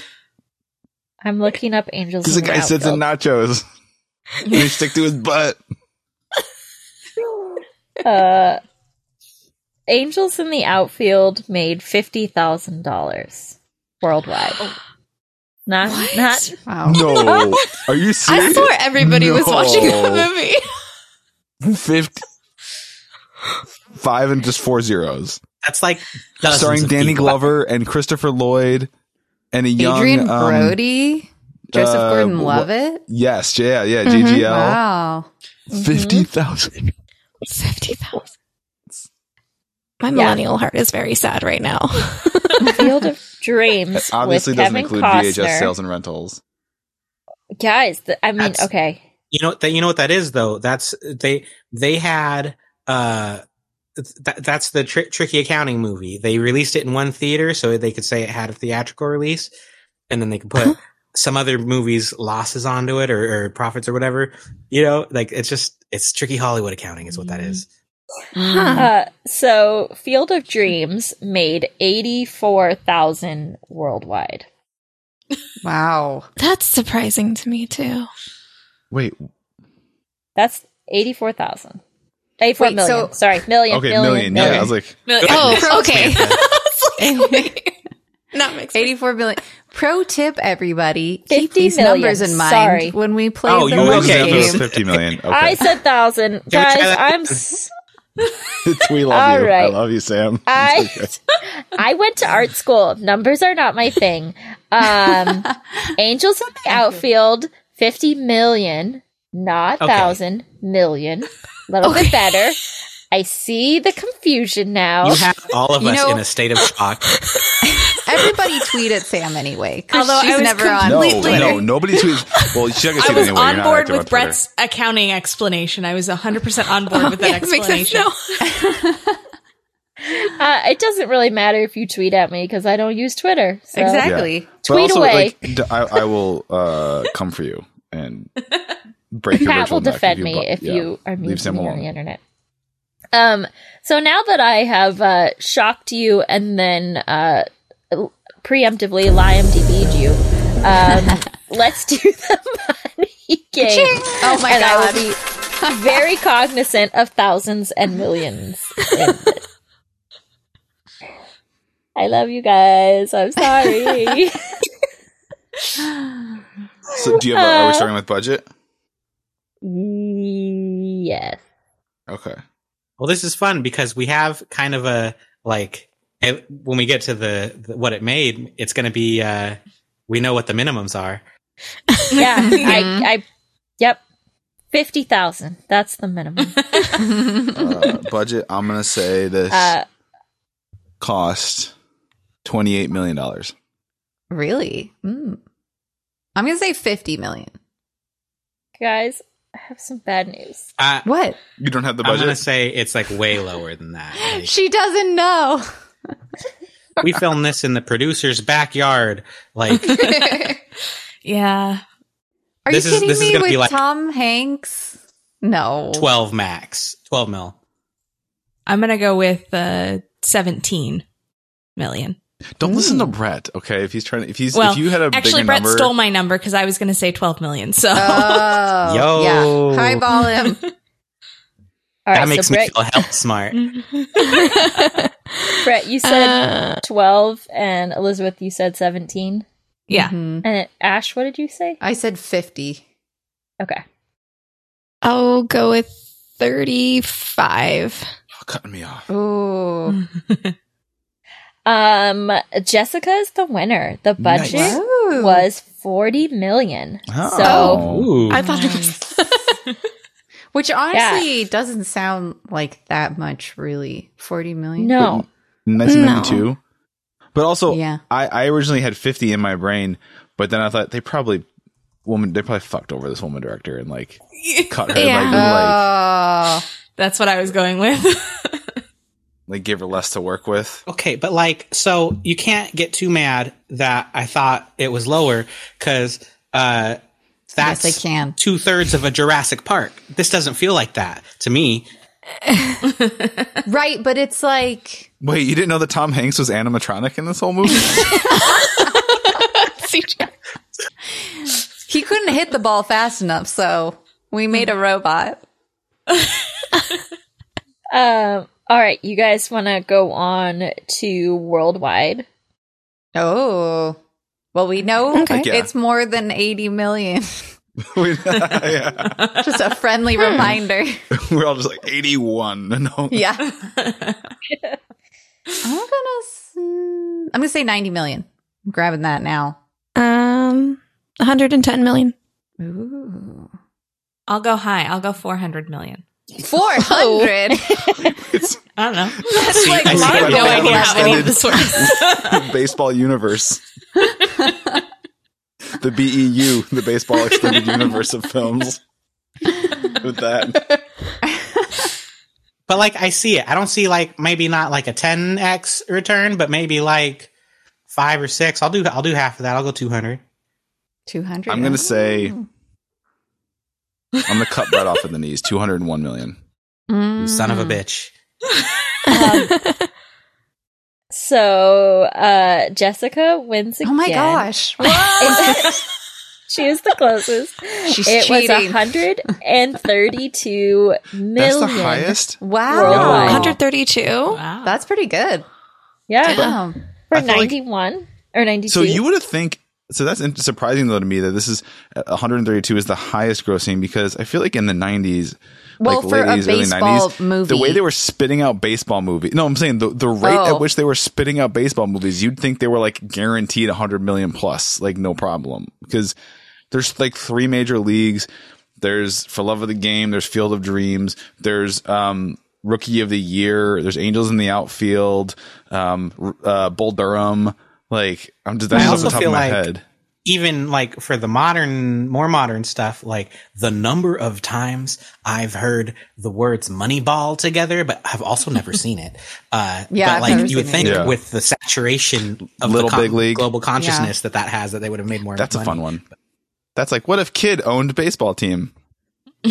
I'm looking up Angels. Because the guy sits in nachos. and they stick to his butt. uh, Angels in the Outfield made fifty thousand dollars worldwide. Not What? not Wow. No. Are you serious? I serious? swore everybody was watching that movie. 50. Five and just four zeros. That's like Starring of Danny people. Glover and Christopher Lloyd and a young Adrien um, Brody, Joseph uh, Gordon wh- Levitt. Yes, yeah, yeah, Mhm. JGL. Wow. Fifty thousand. Fifty thousand. My millennial heart is very sad right now. Field of Dreams Obviously with doesn't Kevin include Costner. VHS sales and rentals. Guys, th- I mean, That's- okay. You know that you know what that is though. That's they they had uh that, that's the tri- tricky accounting movie. They released it in one theater so they could say it had a theatrical release, and then they could put some other movies losses onto it or, or profits or whatever. You know, like it's just it's tricky Hollywood accounting is what that is. Huh. Uh, so Field of Dreams made eighty four thousand worldwide. Wow. That's surprising to me too. Wait, That's eighty four thousand. Eighty four Wait, million. so- Sorry, million. okay, million, million. Yeah, I was like, Oh, okay. Samantha. I was like. Not mixed. 84 billion. Pro tip, everybody. Keep these million. numbers in mind Sorry. when we play Oh, the you word okay. It was game. fifty million. Okay. I said thousand. Can we try Guys, I'm. S- we love All you. I love you, Sam. I okay. I went to art school. Numbers are not my thing. Um, Angels in the outfield, fifty million, not Okay. thousand million. A little Okay. bit better. I see the confusion now. You have all of You us know- in a state of shock. Everybody tweet at Sam anyway. Although I she's was never on No, Twitter. no, nobody tweets. Well, she can I see it was anyway. On board active on with Twitter. Bret's accounting explanation. I was 100% on board with that Yeah, it makes sense explanation. now. uh, it doesn't really matter if you tweet at me because I don't use Twitter. So. Exactly. But Tweet also, away. Like, d- I, I will uh, come for you and break your Pat will neck defend you me bu- if yeah. you are Leave mean to Sam me on the internet. Um, so now that I have uh, shocked you and then uh, preemptively IMDb'd you, um, let's do the money game. Oh my and I god. will be very cognizant of thousands and millions. I love you guys. I'm sorry. So, do you have? A, are we starting with budget? Yes. Okay. Well, this is fun because we have kind of a like it, when we get to the, the what it made, it's going to be. Uh, we know what the minimums are. Yeah, I, I, yep, fifty thousand. That's the minimum. Uh, budget. I'm gonna say this Uh, cost twenty eight million dollars. really? Mm. I'm gonna say 50 million. guys, I have some bad news. Uh, What? You don't have the budget? I'm going to say it's like way lower than that. Like, She doesn't know. we filmed this in the producer's backyard. Like Yeah. Are This you is- kidding this is me gonna with be like- Tom Hanks? No. 12 max, 12 mil. I'm going to go with uh, 17 million. Don't listen to Bret. Okay, if he's trying, to, if he's, Well, if you had a actually, Bret number, stole my number because I was going to say 12 million. So Oh, Yo. yeah. Highball him. All right, that makes so me Bret, feel hell smart. Bret, you said Uh, twelve, and Elizabeth, you said seventeen. yeah. Mhm. And Ash, what did you say? I said 50. Okay, I'll go with 35. Oh, cutting me off. Ooh. Um, Jessica is the winner. The budget Nice. Was forty million. Oh. So Ooh. I thought it was. Which honestly doesn't sound like that much, really. 40 million? no, 1992. But also, Yeah. I, I originally had 50 in my brain, but then I thought they probably woman they probably fucked over this woman director and like cut her Yeah. like, like Oh. That's what I was going with. like give her less to work with. Okay, but like, so you can't get too mad that I thought it was lower because uh, that's Yes, I can. two thirds of a Jurassic Park. This doesn't feel like that to me. right, but it's like. Wait, you didn't know that Tom Hanks was animatronic in this whole movie? He couldn't hit the ball fast enough, so we made a robot. Um. All right, you guys want to go on to worldwide? Oh. Well, we know Okay. Yeah. it's more than 80 million. We- yeah. Just a friendly reminder. We're all just like 81. No. Yeah. I'm gonna. s- I'm gonna say 90 million. I'm grabbing that now. Um, 110 million. Ooh. I'll go high. I'll go 400 million. 400. I don't know. That's like I see my what no you're goal idea how any level. of this works. baseball universe. the BEU, the baseball extended universe of films. With that. But like, I see it. I don't see like maybe not like a 10x return, but maybe like five or six. I'll do. I'll do half of that. I'll go 200. 200. I'm gonna say I'm gonna cut Bret off at the knees. 201 million. You son of a Mm. bitch. Um, so, uh, Jessica wins again. Oh my gosh. she is the closest. She's it was cheating. 132 million. That's the highest. Wow. Worldwide. 132. Wow. That's pretty good. Yeah, Damn. for I feel like- 91 or 92. So you would have think. So that's surprising though to me that this is uh, 132 is the highest grossing because I feel like in the 90s, Well, like for a late 80s, early baseball 90s, movie. the way they were spitting out baseball movies. No, I'm saying the the rate Oh. at which they were spitting out baseball movies, you'd think they were like guaranteed 100 million plus, like no problem, because there's like three major leagues. There's For Love of the Game. There's Field of Dreams. There's um, Rookie of the Year. There's Angels in the Outfield. Um, uh, Bull Durham. Like I'm just that's I off the top feel of my like- head. even like for the modern, more modern stuff, like the number of times I've heard the words Moneyball together, but I've also never seen it. Uh, Yeah, but I've like you would think either. with the saturation of Little the con- Big League. global consciousness that that has, that they would have made more. That's a fun one. That's like what if kid owned baseball team? oh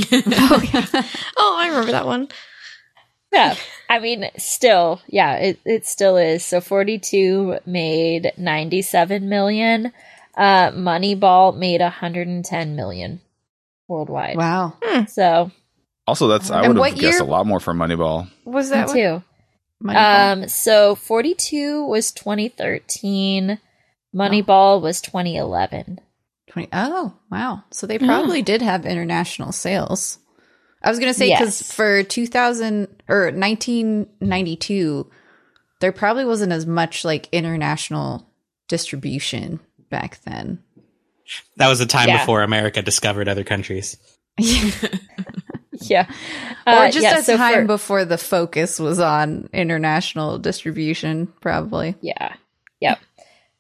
yeah, Oh, I remember that one. Yeah. I mean, still, yeah, it, it still is. So 42 made 97 million. Uh, Moneyball made 110 million worldwide. Wow. So, Also, that's I would what have guessed a lot more for Moneyball. Was that too. Moneyball? Um, so 42 was 2013. Moneyball was 2011. 20 oh, wow. So they probably did have international sales. I was going to say because Yes. for 2000 or 1992, there probably wasn't as much like international distribution back then. That was the time Yeah. before America discovered other countries. Yeah. or Uh, just yeah, a so time for- before the focus was on international distribution, probably. Yeah. Yep.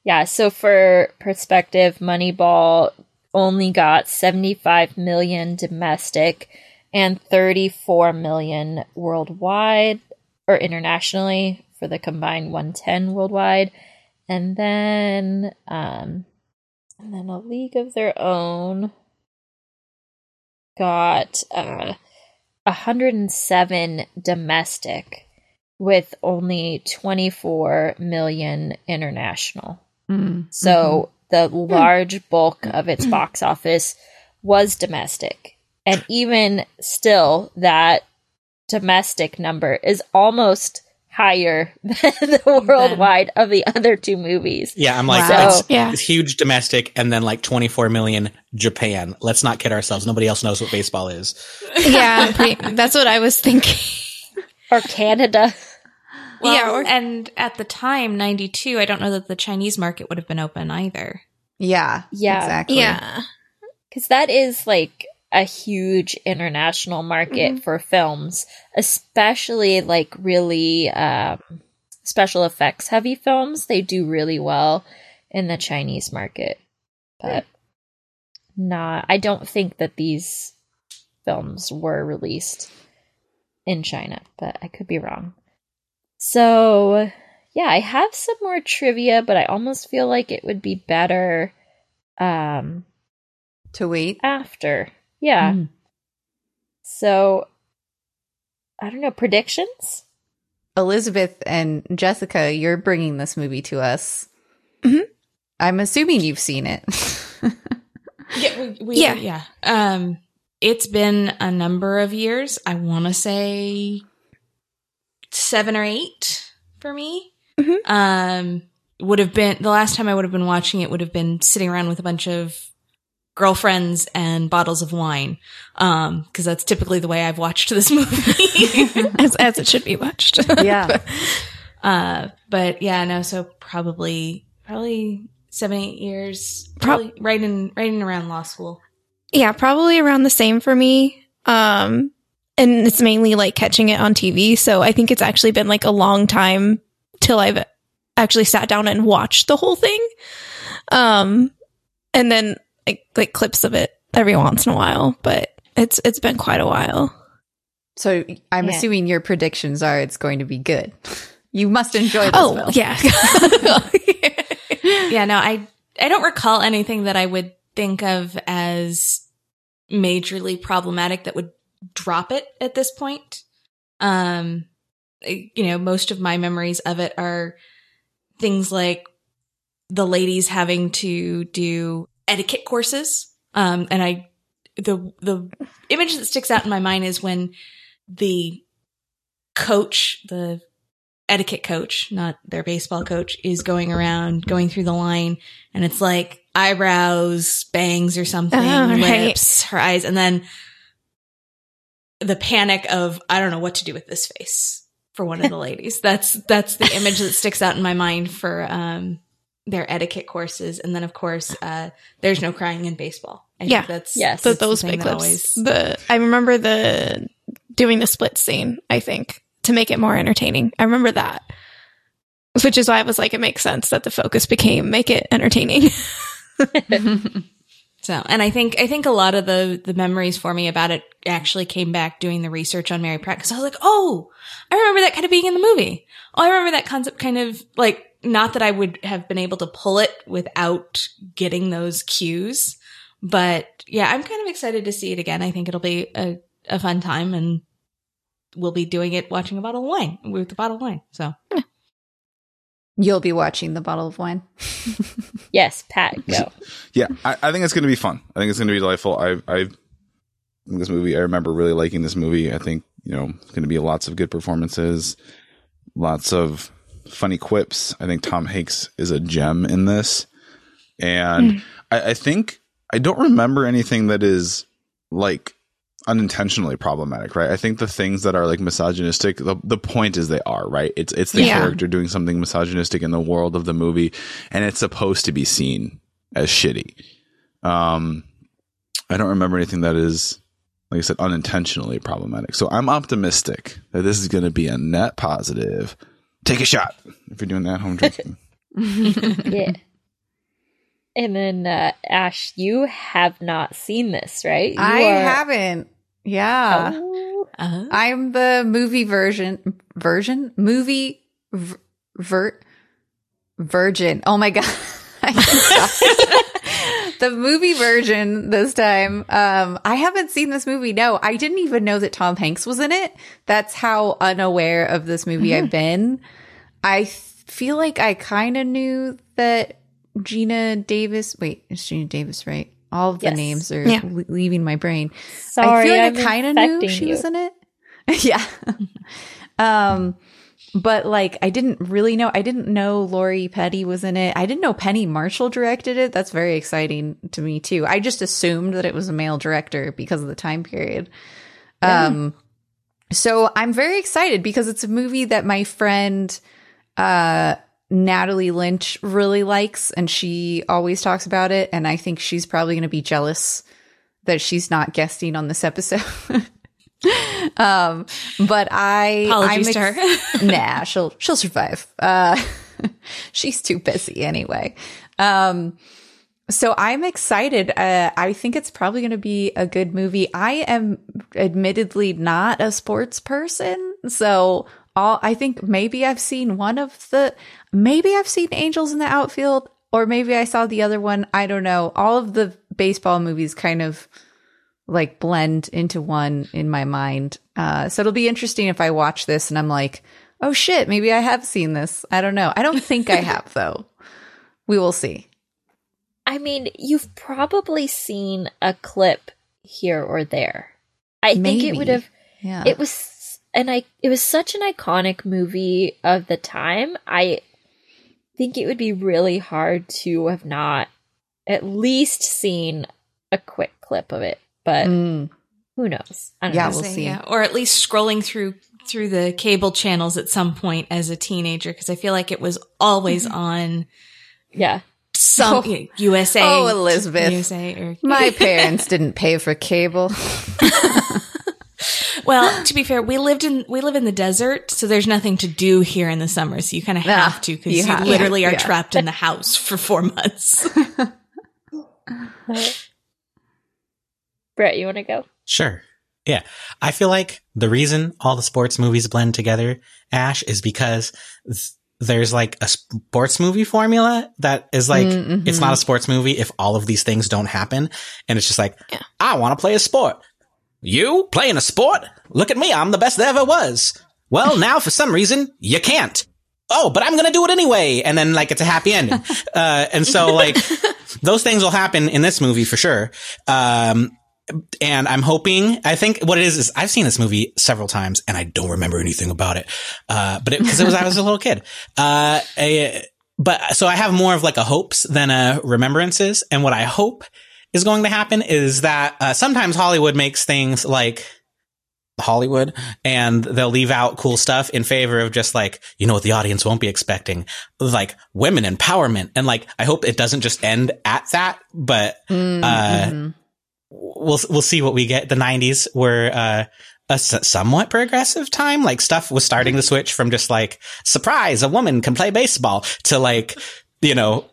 Yeah. So for perspective, Moneyball only got 75 million domestic and 34 million worldwide or internationally for the combined 110 worldwide. And then, um, and then a league of their own got, uh, 107 domestic with only 24 million international. Mm. So the large bulk of its box office was domestic. And even still, that domestic number is almost higher than the worldwide of the other two movies. Yeah, I'm like, Wow. it's, Yeah. it's huge domestic and then like 24 million Japan. Let's not kid ourselves. Nobody else knows what baseball is. Yeah, pretty, that's what I was thinking. Or Canada. Well, Yeah, or- and at the time, 92, I don't know that the Chinese market would have been open either. Yeah. Yeah. Exactly. Yeah. Because that is like a huge international market for films, especially like really um, special effects heavy films. They do really well in the Chinese market, but not. I don't think that these films were released in China, but I could be wrong. So, yeah, I have some more trivia, but I almost feel like it would be better um To wait. after. Yeah. Mm. So I don't know predictions. Elizabeth and Jessica, you're bringing this movie to us. Mhm. I'm assuming you've seen it. Yeah, we, we, Yeah. yeah. Um, it's been a number of years. I want to say seven or eight for me. Mhm. Um, would have been the last time I would have been watching it would have been sitting around with a bunch of girlfriends and bottles of wine. Um, cause that's typically the way I've watched this movie. As, as it should be watched. yeah. uh, but yeah, no, so probably, probably seven, eight years, probably right in, right in around law school. Yeah, probably around the same for me. Um, and it's mainly like catching it on TV. So I think it's actually been like a long time till I've actually sat down and watched the whole thing. Um, and then like, like clips of it every once in a while, but it's, it's been quite a while. So I'm Yeah. assuming your predictions are it's going to be good. You must enjoy this Oh, film. yeah. yeah, no, I I don't recall anything that I would think of as majorly problematic that would drop it at this point. Um you know, most of my memories of it are things like the ladies having to do etiquette courses. Um and I the the image that sticks out in my mind is when the coach, the etiquette coach, not their baseball coach, is going around going through the line and it's like eyebrows, bangs or something, Oh, right. lips, her eyes, and then the panic of I don't know what to do with this face for one of the ladies. That's that's the image that sticks out in my mind for um their etiquette courses. And then of course, uh there's no crying in baseball. I think Yeah. that's Yes. that's the those thing big clips. always- The I remember the doing the split scene. I think to make it more entertaining. I remember that, which is why I was like, it makes sense that the focus became make it entertaining. So, and I think, I think a lot of the, the memories for me about it actually came back doing the research on Mary Pratt. Cause I was like, oh, I remember that kind of being in the movie. Oh, I remember that concept kind of like, not that I would have been able to pull it without getting those cues. But yeah, I'm kind of excited to see it again. I think it'll be a, a fun time and we'll be doing it watching a bottle of wine with a bottle of wine. So You'll be watching the bottle of wine. Yes, Pat, go. Yeah, I, I think it's going to be fun. I think it's going to be delightful. I, I, this movie, I remember really liking this movie. I think you know it's going to be lots of good performances, lots of funny quips. I think Tom Hanks is a gem in this, and I, I think I don't remember anything that is like unintentionally problematic, right? I think the things that are like misogynistic, the, the point is they are, right? It's it's the Yeah. character doing something misogynistic in the world of the movie, and it's supposed to be seen as shitty. Um, I don't remember anything that is, like I said, unintentionally problematic. So I'm optimistic that this is going to be a net positive. Take a shot if you're doing that home drinking. yeah. And then uh, Ash, you have not seen this, right? You I are- haven't. Yeah. Oh. Uh, I'm the movie version version movie v- vert virgin. Oh my god. The movie version this time. Um I haven't seen this movie. No, I didn't even know that Tom Hanks was in it. That's how unaware of this movie I've been. I feel like I kind of knew that Geena Davis, wait, it's Geena Davis, right? All of the Yes. names are Yeah. le- leaving my brain. Sorry, I feel like I'm I kind of knew she you. was in it. yeah. um, but like I didn't really know. I didn't know Lori Petty was in it. I didn't know Penny Marshall directed it. That's very exciting to me too. I just assumed that it was a male director because of the time period. Um, so I'm very excited because it's a movie that my friend, uh, Natalie Lynch really likes, and she always talks about it. And I think she's probably going to be jealous that she's not guesting on this episode. um, but I, Apologies I'm to her. nah, she'll she'll survive. Uh, she's too busy anyway. Um, so I'm excited. Uh, I think it's probably going to be a good movie. I am admittedly not a sports person, so all I think maybe I've seen one of the maybe I've seen Angels in the Outfield or maybe I saw the other one. I don't know. All of the baseball movies kind of like blend into one in my mind. Uh, so it'll be interesting if I watch this and I'm like, oh shit, maybe I have seen this. I don't know. I don't think I have though. We will see. I mean, you've probably seen a clip here or there. I think it would have. Yeah. It was and I. It was such an iconic movie of the time. I think it would be really hard to have not at least seen a quick clip of it. But Mm. who knows? I don't Yeah, know. we'll Say, see. yeah. Or at least scrolling through through the cable channels at some point as a teenager because I feel like it was always on Yeah. some Oh. USA. Oh, Elizabeth. USA or My parents didn't pay for cable. Well, to be fair, we lived in we live in the desert, so there's nothing to do here in the summer. So you kind of Ah, have to because you you, have- literally are yeah. trapped in the house for four months. Bret, you want to go? Sure. Yeah. I feel like the reason all the sports movies blend together, Ash, is because th- there's like a sports movie formula that is like, Mm, it's not a sports movie if all of these things don't happen. And it's just like, I want to play a sport. You playing a sport? Look at me. I'm the best there ever was. Well, now for some reason you can't. Oh, but I'm going to do it anyway. And then like it's a happy ending. uh, and so like those things will happen in this movie for sure. Um, and I'm hoping, I think what it is is I've seen this movie several times and I don't remember anything about it. Uh, but it, cause it was, I was a little kid. Uh, but so I have more of like a hopes than a remembrances. And what I hope is going to happen is that, uh, sometimes Hollywood makes things like, Hollywood and they'll leave out cool stuff in favor of just like, you know what the audience won't be expecting, like women empowerment. And like, I hope it doesn't just end at that, but, Mm, Uh, mhm. We'll we'll see what we get. The '90s were uh, a s- somewhat progressive time. Like stuff was starting to switch from just like surprise, a woman can play baseball to like you know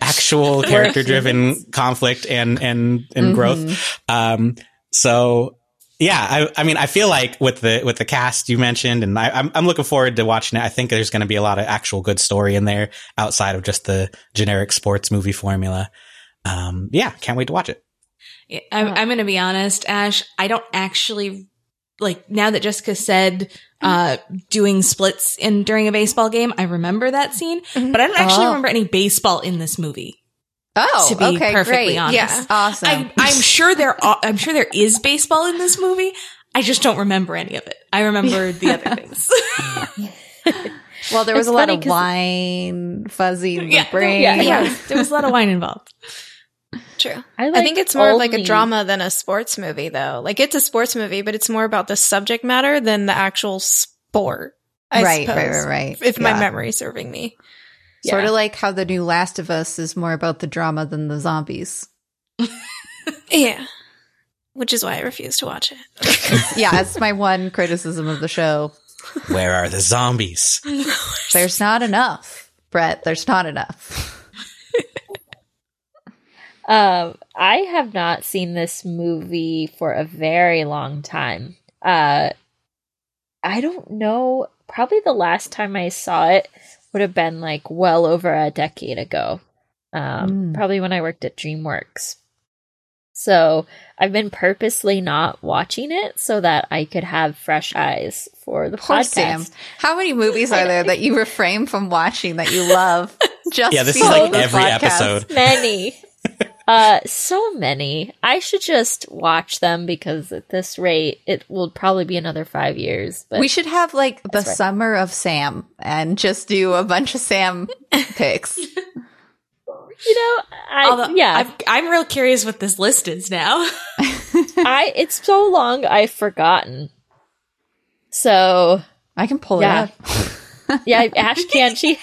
actual character driven conflict and and and growth. Um, so. Yeah, I, I mean, I feel like with the with the cast you mentioned, and I, I'm I'm looking forward to watching it. I think there's going to be a lot of actual good story in there outside of just the generic sports movie formula. Um, yeah, can't wait to watch it. Yeah, I'm, I'm going to be honest, Ash. I don't actually like now that Jessica said uh, doing splits in during a baseball game. I remember that scene, but I don't actually Oh. remember any baseball in this movie. Oh, to be okay, perfectly great. honest. Yeah, awesome. I, I'm sure there. Are, I'm sure there is baseball in this movie. I just don't remember any of it. I remember the other things. well, there was It's a lot of wine fuzzy in the yeah, brain. yeah, yeah. There was a lot of wine involved. True. I, I think it's more of like a drama than a sports movie, though. Like it's a sports movie, but it's more about the subject matter than the actual sport. I right, suppose, right, right, right. If my memory memory's serving me. Sort of like how the new Last of Us is more about the drama than the zombies. Yeah. Which is why I refuse to watch it. Yeah, that's my one criticism of the show. Where are the zombies? There's not enough, Bret. There's not enough. Um, I have not seen this movie for a very long time. Uh, I don't know. Probably the last time I saw it would have been like well over a decade ago. Um, Mm. probably when I worked at DreamWorks. So I've been purposely not watching it so that I could have fresh eyes for the Poor podcast. Sam. How many movies are there that you refrain from watching that you love? Just Yeah, this is because like every podcast? episode. many. Uh so many. I should just watch them because at this rate it will probably be another 5 years. But We should have like the right. summer of Sam and just do a bunch of Sam picks. you know, I Although, yeah. I've, I'm real curious what this list is now. I it's so long I've forgotten. So, I can pull Yeah. it up. yeah, Ash can she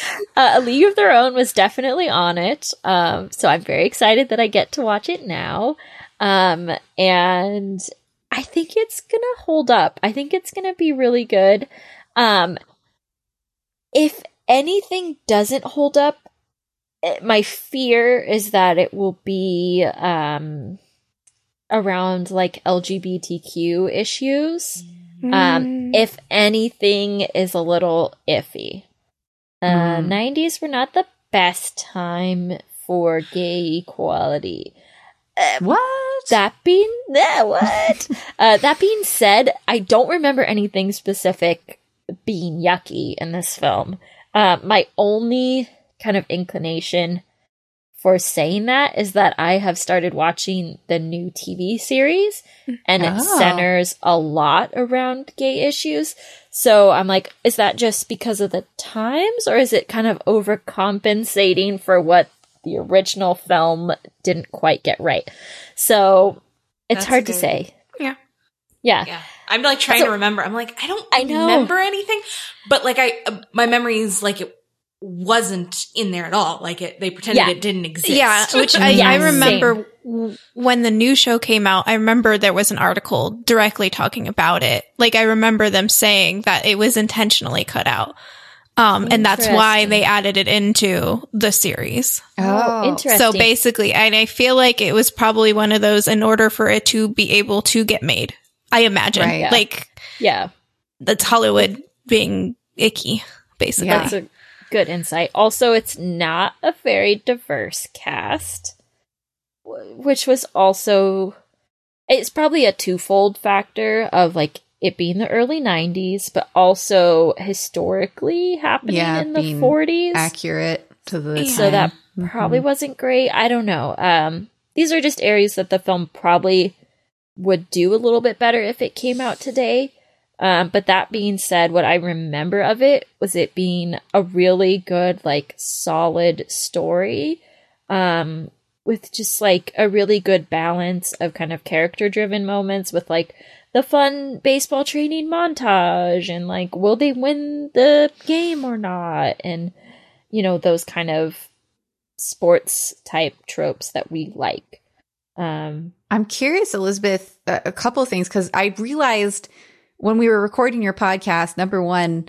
Uh, a League of Their Own was definitely on it. Um, so I'm very excited that I get to watch it now. Um, and I think it's gonna hold up. I think it's gonna be really good. Um, if anything doesn't hold up, eh, my fear is that it will be um around like LGBTQ issues. Mm. Um, if anything is a little iffy. Uh, Hmm. 90s were not the best time for gay equality. Uh, What? that being that what? uh, that being said, I don't remember anything specific being yucky in this film. Uh, my only kind of inclination for saying that is that I have started watching the new TV series, and it Oh. centers a lot around gay issues. So I'm like, is that just because of the times, or is it kind of overcompensating for what the original film didn't quite get right? So it's That's hard a to say. Yeah. Yeah. Yeah. I'm like trying So- to remember. I'm like, I don't I know. remember anything, but like I, uh, my memory is like it wasn't in there at all. Like it, they pretended Yeah. it didn't exist. Yeah, which I, Yeah, I remember w- when the new show came out. I remember there was an article directly talking about it. Like I remember them saying that it was intentionally cut out, um, and that's why they added it into the series. Oh. interesting. So basically, and I feel like it was probably one of those in order for it to be able to get made. I imagine, Right. Yeah. like yeah. that's Hollywood being icky, basically. Yeah. That's a good insight. Also, it's not a very diverse cast, which was also it's probably a twofold factor of like it being the early 90s, but also historically happening Yeah, in the being 40s. Accurate to the so that Mhm. probably wasn't great. I don't know. Um, these are just areas that the film probably would do a little bit better if it came out today. Um, but that being said, what I remember of it was it being a really good, like, solid story. Um, with just like a really good balance of kind of character driven moments with like the fun baseball training montage and like, will they win the game or not? And, you know, those kind of sports type tropes that we like. Um, I'm curious, Elizabeth, a, couple things because I realized when we were recording your podcast, number one,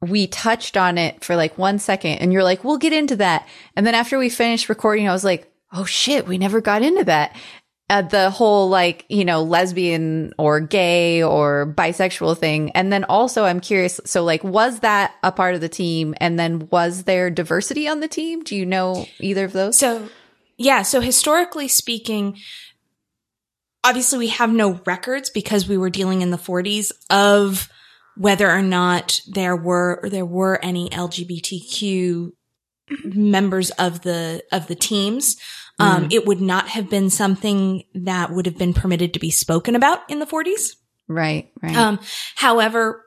we touched on it for like one second and you're like, we'll get into that. And then after we finished recording, I was like, oh shit, we never got into that. Uh, the whole like, you know, lesbian or gay or bisexual thing. And then also I'm curious. So like, was that a part of the team? And then was there diversity on the team? Do you know either of those? So, yeah. So historically speaking, obviously we have no records because we were dealing in the 40s of whether or not there were or there were any LGBTQ members of the of the teams. Um, It would not have been something that would have been permitted to be spoken about in the 40s. right. Right. Um, however,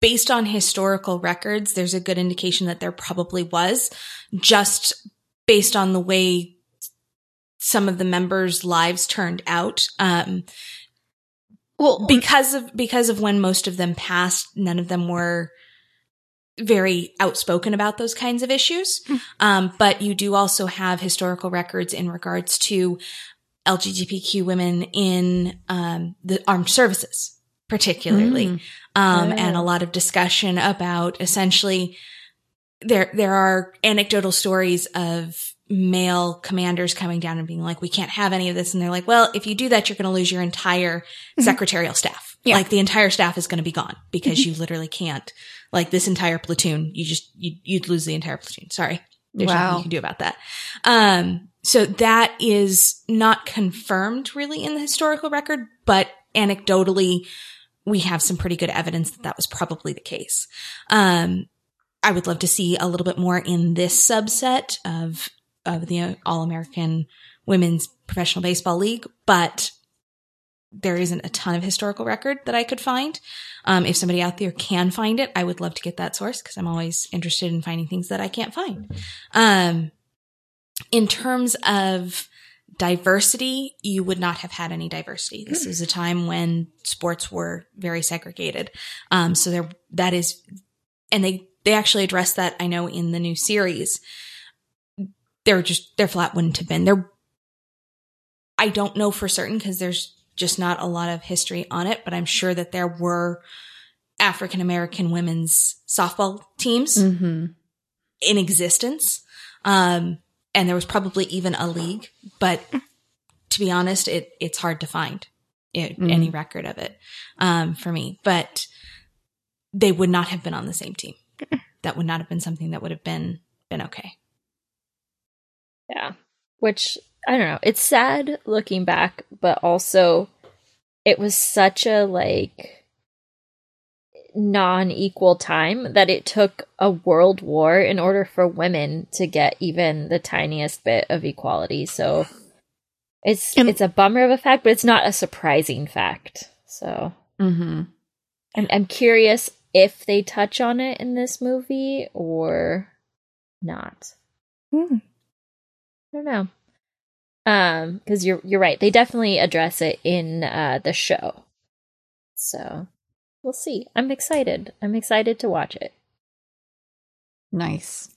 based on historical records, there's a good indication that there probably was, just based on the way some of the members' lives turned out. Um, Well, because of because of when most of them passed, none of them were very outspoken about those kinds of issues. Um, but you do also have historical records in regards to LGBTQ women in um, the armed services, particularly, Mm. um, Oh. and a lot of discussion about essentially there there are anecdotal stories of male commanders coming down and being like, "We can't have any of this," and they're like, "Well, if you do that, you're going to lose your entire secretarial staff. Yeah. Like the entire staff is going to be gone because you literally can't. Like this entire platoon, you just you, you'd lose the entire platoon. Sorry, there's Wow. nothing you can do about that. Um, so that is not confirmed really in the historical record, but anecdotally, we have some pretty good evidence that that was probably the case. Um, I would love to see a little bit more in this subset of of the All American Women's Professional Baseball League, but there isn't a ton of historical record that I could find. Um, if somebody out there can find it, I would love to get that source because I'm always interested in finding things that I can't find. Um, in terms of diversity, you would not have had any diversity. This is a time when sports were very segregated. Um, so there, that is, and they, they actually addressed that, I know, in the new series. They're just, their flat wouldn't have been there. I don't know for certain because there's just not a lot of history on it, but I'm sure that there were African American women's softball teams Mm-hmm. in existence. Um, and there was probably even a league, but to be honest, it, it's hard to find it, Mhm. any record of it, um, for me, but they would not have been on the same team. That would not have been something that would have been, been okay. Yeah. Which I don't know. It's sad looking back, but also it was such a like non-equal time that it took a world war in order for women to get even the tiniest bit of equality. So it's And- it's a bummer of a fact, but it's not a surprising fact. So Mm-hmm. I'm I'm curious if they touch on it in this movie or not. Hmm. I don't know. Um, because you're you're right. They definitely address it in uh the show. So we'll see. I'm excited. I'm excited to watch it. Nice.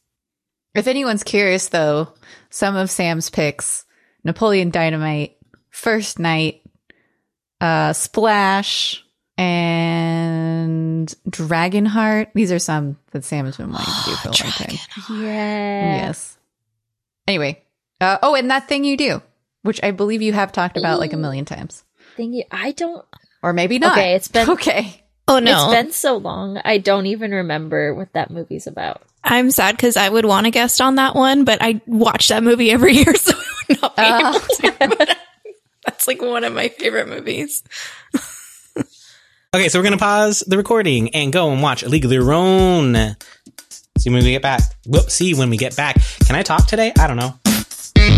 If anyone's curious, though, some of Sam's picks Napoleon Dynamite, First Knight, uh, Splash, and Dragonheart. These are some that Sam has been wanting to do for a long time. Yeah. Yes. Anyway. Uh, oh, and that thing you do, which I believe you have talked about like a million times. Thing you, I don't. Or maybe not. Okay, it's been- Okay. Oh no, It's been so long. I don't even remember what that movie's about. I'm sad because I would want to guest on that one, but I watch that movie every year, so I would not be Uh. able to. That's like one of my favorite movies. Okay, so we're gonna pause the recording and go and watch A League of Their Own. See when we get back. Whoop, see when we get back. Can I talk today? I don't know.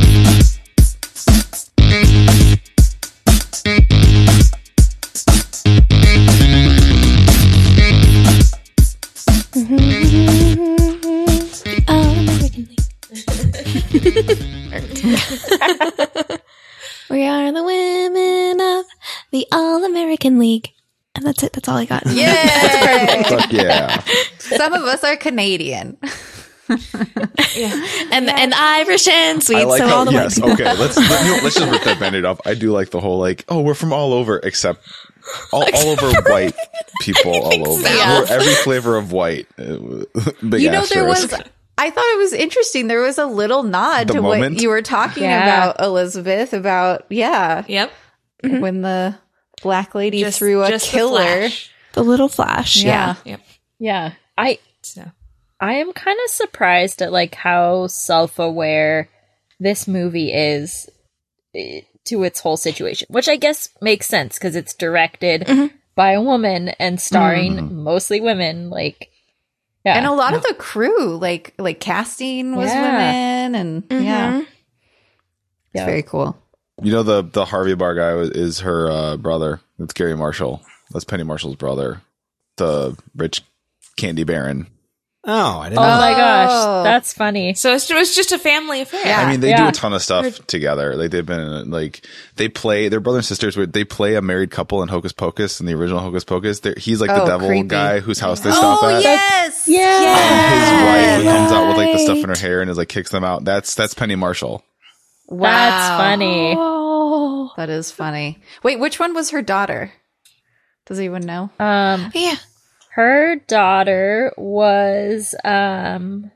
we are the women of the All American League, and that's it. That's all I got. Yay! Fuck yeah. Some of us are Canadian. Yeah. and and Irish and sweet. I like so how, all the yes, way. okay. Let's let, you know, let's just rip that bandit off. I do like the whole like, oh, we're from all over except all, all over white people all over. so. We're every flavor of white. Big you know, there asterisk. was. I thought it was interesting. There was a little nod The to moment? what you were talking Yeah. about, Elizabeth. About yeah, Yep. Mm-hmm. when the black lady Just, threw a just the killer. flash. The little flash. Yeah. Yeah. Yep. Yeah. I So I am kind of surprised at like how self-aware this movie is eh, to its whole situation, which I guess makes sense because it's directed Mhm. by a woman and starring mostly women. Like, yeah, And a lot of the crew, like like casting, was Yeah. women, and yeah, Mhm. it's Yeah. very cool. You know the the Harvey Bar guy is her uh, brother. That's Garry Marshall. That's Penny Marshall's brother, the rich candy baron. Oh, I didn't Oh know. my Oh. gosh, that's funny. So it was just a family affair. Yeah. I mean, they Yeah. do a ton of stuff together. Like they've been like they play. They're brother and sisters. Where they play a married couple in Hocus Pocus in the original Hocus Pocus. They're, he's like the Oh, devil creepy. guy whose house they stop Oh at. yes, Yeah. And his wife who comes out with like the stuff in her hair and is like kicks them out. That's that's Penny Marshall. Wow. That's funny. Oh, That is funny. Wait, which one was her daughter? Does anyone know? Um, yeah. Her daughter was um.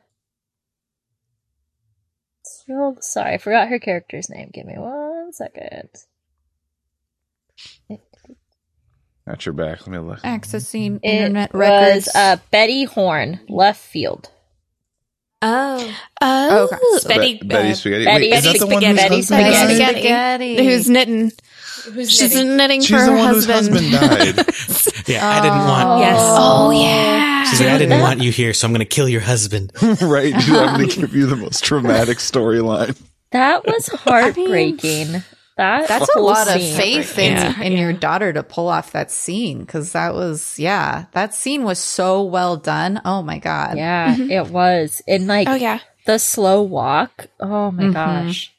so- Sorry, I forgot her character's name. Give me one second. At your back. Let me look. Accessing It internet was records. uh, Betty Horn, left field. Oh. Oh, Okay. Betty, Be- Betty uh, Spaghetti. Betty Wait, is that the one whose Spaghetti. husband Betty died? Spaghetti. Spaghetti. who's knitting? Who's She's knitting? knitting She's for the her one whose husband. husband died. Yeah, I didn't want. Yes. Oh yeah. She's like, I didn't want you here, so I'm going to kill your husband. right? Dude, I'm going to give you the most traumatic storyline. That was heartbreaking. that That's a whole lot of scene. faith in, Yeah. in your daughter to pull off that scene because that was, yeah, that scene was so well done. Oh my God. Yeah, it was. And like Oh yeah. the slow walk. Oh my Mhm. gosh.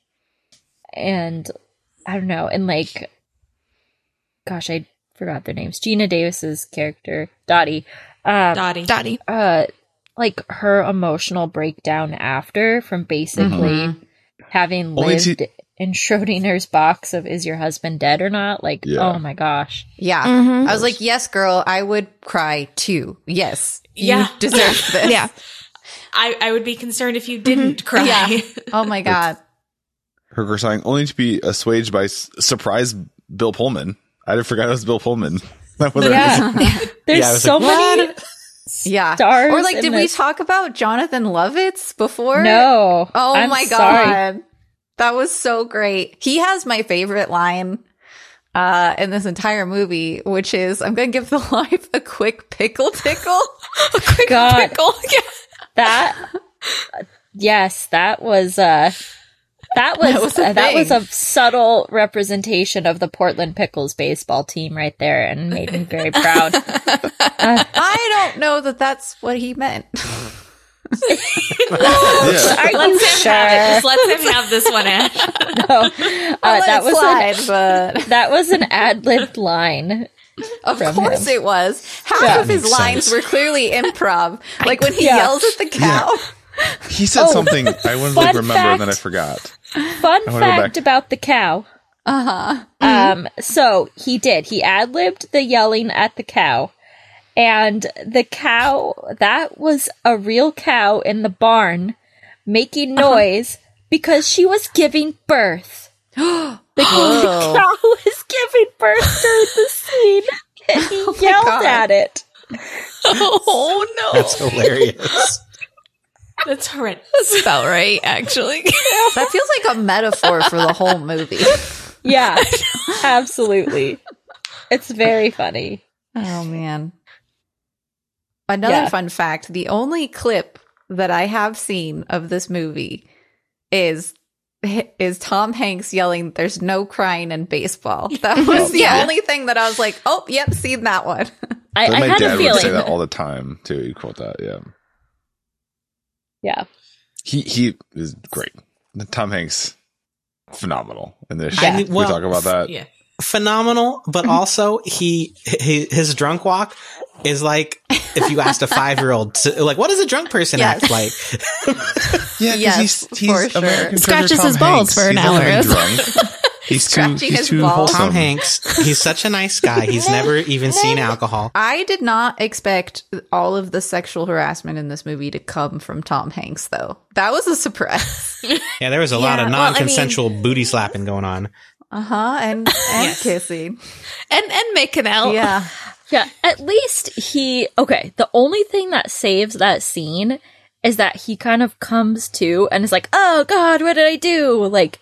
And I don't know. And like, gosh, I forgot their names. Geena Davis's character, Dottie. Um, Dottie. Dottie. uh, like her emotional breakdown after from basically having Only lived to- in Schrodinger's box of is your husband dead or not? Like, Yeah. oh my gosh. Yeah. Mhm. I was like, yes, girl, I would cry too. Yes. You Yeah. deserve this. Yeah. I, I would be concerned if you didn't cry. Yeah. Oh my God. Her crying only to be assuaged by s- surprise Bill Pullman. I forgot it was Bill Pullman. That was Yeah. There's Yeah, was so like, many Yeah. stars. Or like, in did we this- talk about Jonathan Lovitz before? No. Oh I'm my sorry. god. That was so great. He has my favorite line uh in this entire movie, which is I'm gonna give the life a quick pickle tickle. a quick God. pickle. Yeah. That yes, that was uh that was That was a uh, that was a subtle representation of the Portland Pickles baseball team right there and made me very proud. I don't know that that's what he meant. yeah. Are you Let's him sure? have it. Just let him have this one, Ash. No. Uh, I'll let that it was slide, an, but that was an ad libbed line. of course him. it was. Half Yeah. of his Makes lines sense. were clearly improv. Like when he Yeah. yells at the cow. He said Oh, something I wanted to fun remember and then I forgot. Fun I fact about the cow. Uh-huh. Um, so he did. He ad libbed the yelling at the cow. And the cow, that was a real cow in the barn making Uh-huh. noise because she was giving birth. the Whoa. cow was giving birth during the scene and he yelled God. at it. Oh no. That's hilarious. That's horrendous. That's about right, actually. That feels like a metaphor for the whole movie. Yeah, absolutely. It's very funny. Oh man. Another Yeah. fun fact, the only clip that I have seen of this movie is is Tom Hanks yelling there's no crying in baseball. That was the Yeah. only thing that I was like, "Oh, yep, seen that one." I, But I my had a dad would say feeling. that all the time too. He'd quote that. Yeah. Yeah. He he is great. Tom Hanks, phenomenal in this. Yeah. shit. I- well, we talk about that. Yeah. Phenomenal, but also he, he his drunk walk is like if you asked a five year old like what does a drunk person Yes. act like? Yeah, 'cause Yes, he's he's for sure. American Scratches Tom his balls Hanks. for an He's hour. drunk. He's too Scratching he's his too balls. wholesome. Tom Hanks, he's such a nice guy. He's never even seen alcohol. I did not expect all of the sexual harassment in this movie to come from Tom Hanks though. That was a surprise. Yeah, there was a lot Yeah, of well, I non consensual booty slapping going on. Uh-huh, and and Yes. kissing. and and making out. Yeah. Yeah, at least he okay, the only thing that saves that scene is that he kind of comes to and is like, "Oh god, what did I do?" Like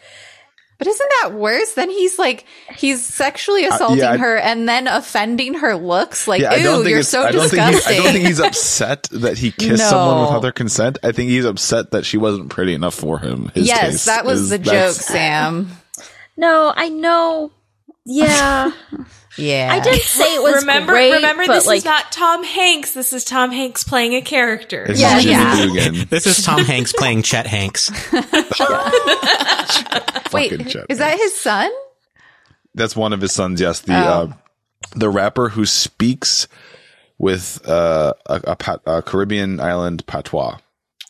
But isn't that worse? Then he's like he's sexually uh, assaulting I- her and then offending her looks. Like, Yeah, I ew, you're so I don't think he's, disgusting. I don't think he's upset that he kissed someone No. without their consent. I think he's upset that she wasn't pretty enough for him. His yes, that was is- the joke, Sam. No, I know. Yeah. Yeah. I didn't say it was remember, great, remember, but this like is not Tom Hanks. This is Tom Hanks playing a character. It's Yeah, Jimmy yeah. This is Tom Hanks playing Chet Hanks. Wait, Chet is that his son? That's one of his sons. Yes, the Oh. uh, the rapper who speaks with uh, a, a, a Caribbean island patois,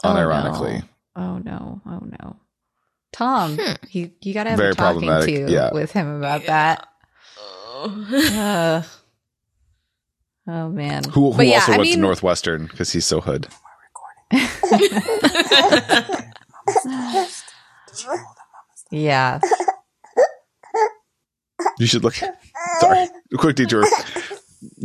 unironically. Oh no. Oh no. Tom, you, you gotta have Very a talking to yeah. with him about that. Uh, oh man. Who, who But yeah, also I went to Northwestern because he's so hood. Yeah. You should look. Sorry, quick detour.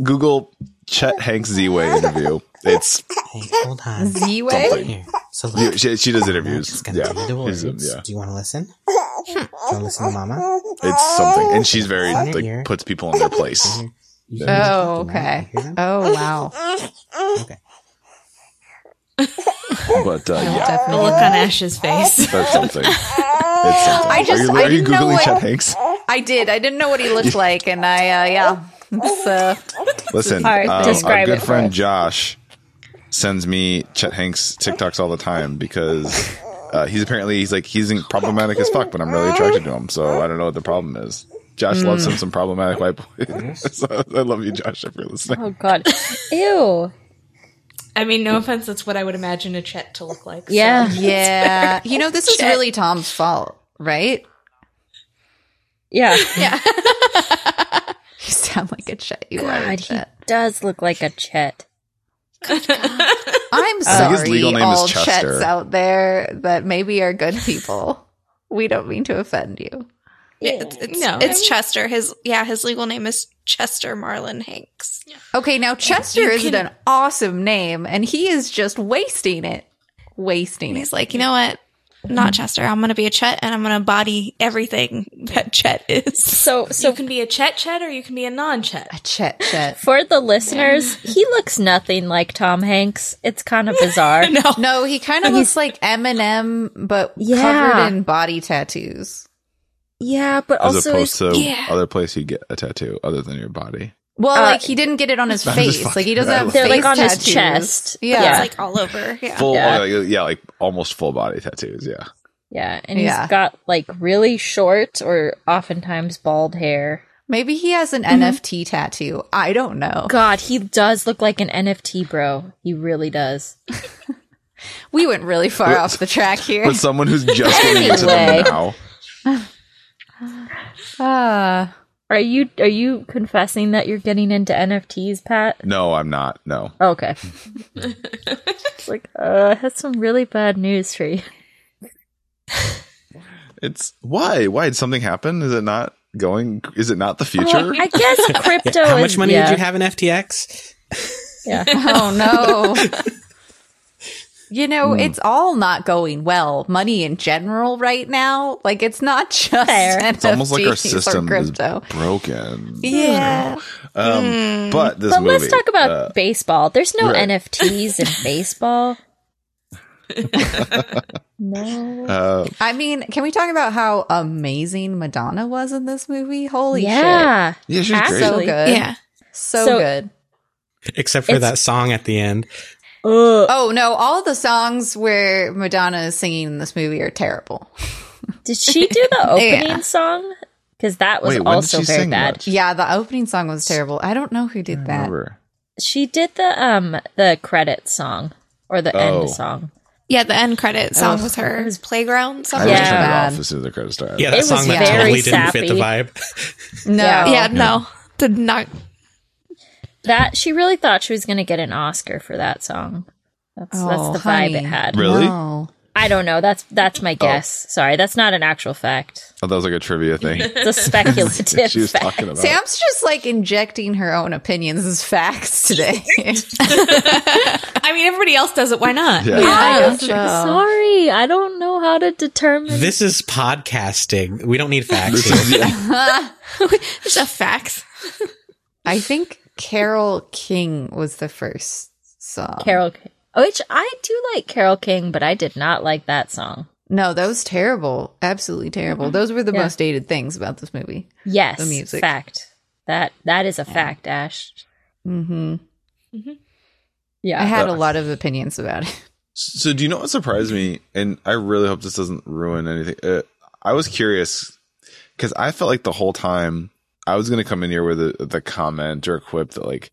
Google Chet Hanks Z-Way interview. It's Hey, hold on. Z way. Here. So yeah, she, she does I'm interviews. Yeah, tell you the He's- words. yeah, Do you want to listen? Do you want listen to Mama? it's something, and she's very In like ear. puts people in their place. You hear Oh, talking, okay. You hear them? Oh wow. Okay. But uh, yeah, The Definitely. look on Ash's face. that's something. It's something. I just- are you, I are you didn't know googling what- Chet Hanks? I did. I didn't know what he looked like, and I uh, yeah. It's, uh, Listen, All right, um, our describe good it for friend us. Josh sends me Chet Hanks TikToks all the time because uh, he's apparently he's like he's problematic as fuck, but I'm really attracted to him. So I don't know what the problem is. Josh loves Mm. him some problematic white boys. so I love you, Josh, if you're listening. oh god, ew. I mean, no offense, that's what I would imagine a Chet to look like. so- Yeah, yeah. You know, this is really Tom's fault, right? yeah. Yeah. You sound like a Chet. You are a God, he does look like a Chet. I'm sorry, his legal name all Chester. Chets out there that maybe are good people. We don't mean to offend you. Yeah, it's, it's, No, it's Chester. His yeah, his legal name is Chester Marlon Hanks. Okay, now Chester is can- an awesome name, and he is just wasting it. Wasting And it. he's like, you know what? Not Chester. I'm gonna be a Chet, and I'm gonna embody everything that Chet is. So, So so you can be a Chet Chet or you can be a non Chet. A Chet Chet. for the listeners, he looks nothing like Tom Hanks. It's kind of bizarre. no, No, he kind of looks like Eminem, but Yeah. covered in body tattoos. Yeah, but As also opposed to yeah. other place you get a tattoo other than your body. Well, Uh, like he didn't get it on his face. fucking- Like he doesn't I have love They're, face like, on his chest. Yeah. Yeah. it's like all over. Yeah. Full, Yeah. oh, like, yeah, like almost full body tattoos. Yeah. yeah, and Yeah. he's got like really short or oftentimes bald hair. Maybe he has an Mm-hmm. NFT tattoo. I don't know. God, he does look like an NFT bro. He really does. We went really far But- off the track here. But someone who's just getting into them now. Ah, Are you are you confessing that you're getting into NFTs, Pat? No, I'm not. No. Okay. Like, uh, I have some really bad news for you. It's why? Why did something happen? Is it not going? Is it not the future? Oh, I guess crypto. How is- much money yeah, did you have in FTX? Yeah. oh no. You know, it's all not going well. Money in general right now, like it's not just NFTs it's almost like our system is broken. Yeah. Um, but this But movie. let's talk about uh, baseball. There's no right. NFTs in baseball. no. uh, I mean, can we talk about how amazing Madonna was in this movie? Holy shit. yeah. yeah, she's So good. Yeah. So, So- good. Except for It's- that song at the end. Ugh. Oh no, all the songs where Madonna is singing in this movie are terrible. Did she do the opening Yeah. song? Because that was Wait, also very bad. that? Yeah, the opening song was terrible. I don't know who did that. remember. She did the um the credit song or the Oh. end song. Yeah, the end credit song Ugh. was her playground song. I Yeah. just turned it Bad. off as soon as the credits started. Yeah, that It was song that very totally didn't fit the vibe. No. Yeah. yeah, no, did not. That she really thought she was going to get an Oscar for that song. That's Oh, that's the vibe it had. Really? No. I don't know. That's that's my oh. guess. Sorry, that's not an actual fact. Oh, that was like a trivia thing. It's a speculative she was fact. talking about. Sam's just like injecting her own opinions as facts today. I mean, everybody else does it. Why not? Yeah. I I'm so. sorry, I don't know how to determine. This is podcasting. We don't need facts. This here. is- yeah. There's a facts. I think Carole King was the first song. Carol, King. which I do like Carole King, but I did not like that song. No, that was terrible. Absolutely terrible. Those were the Yeah. most dated things about this movie. Yes, The music. fact, That that is a fact, Ash. hmm Yeah. I had Uh, a lot of opinions about it. So do you know what surprised me? And I really hope this doesn't ruin anything. Uh, I was curious because I felt like the whole time I was going to come in here with a, the comment or a quip that like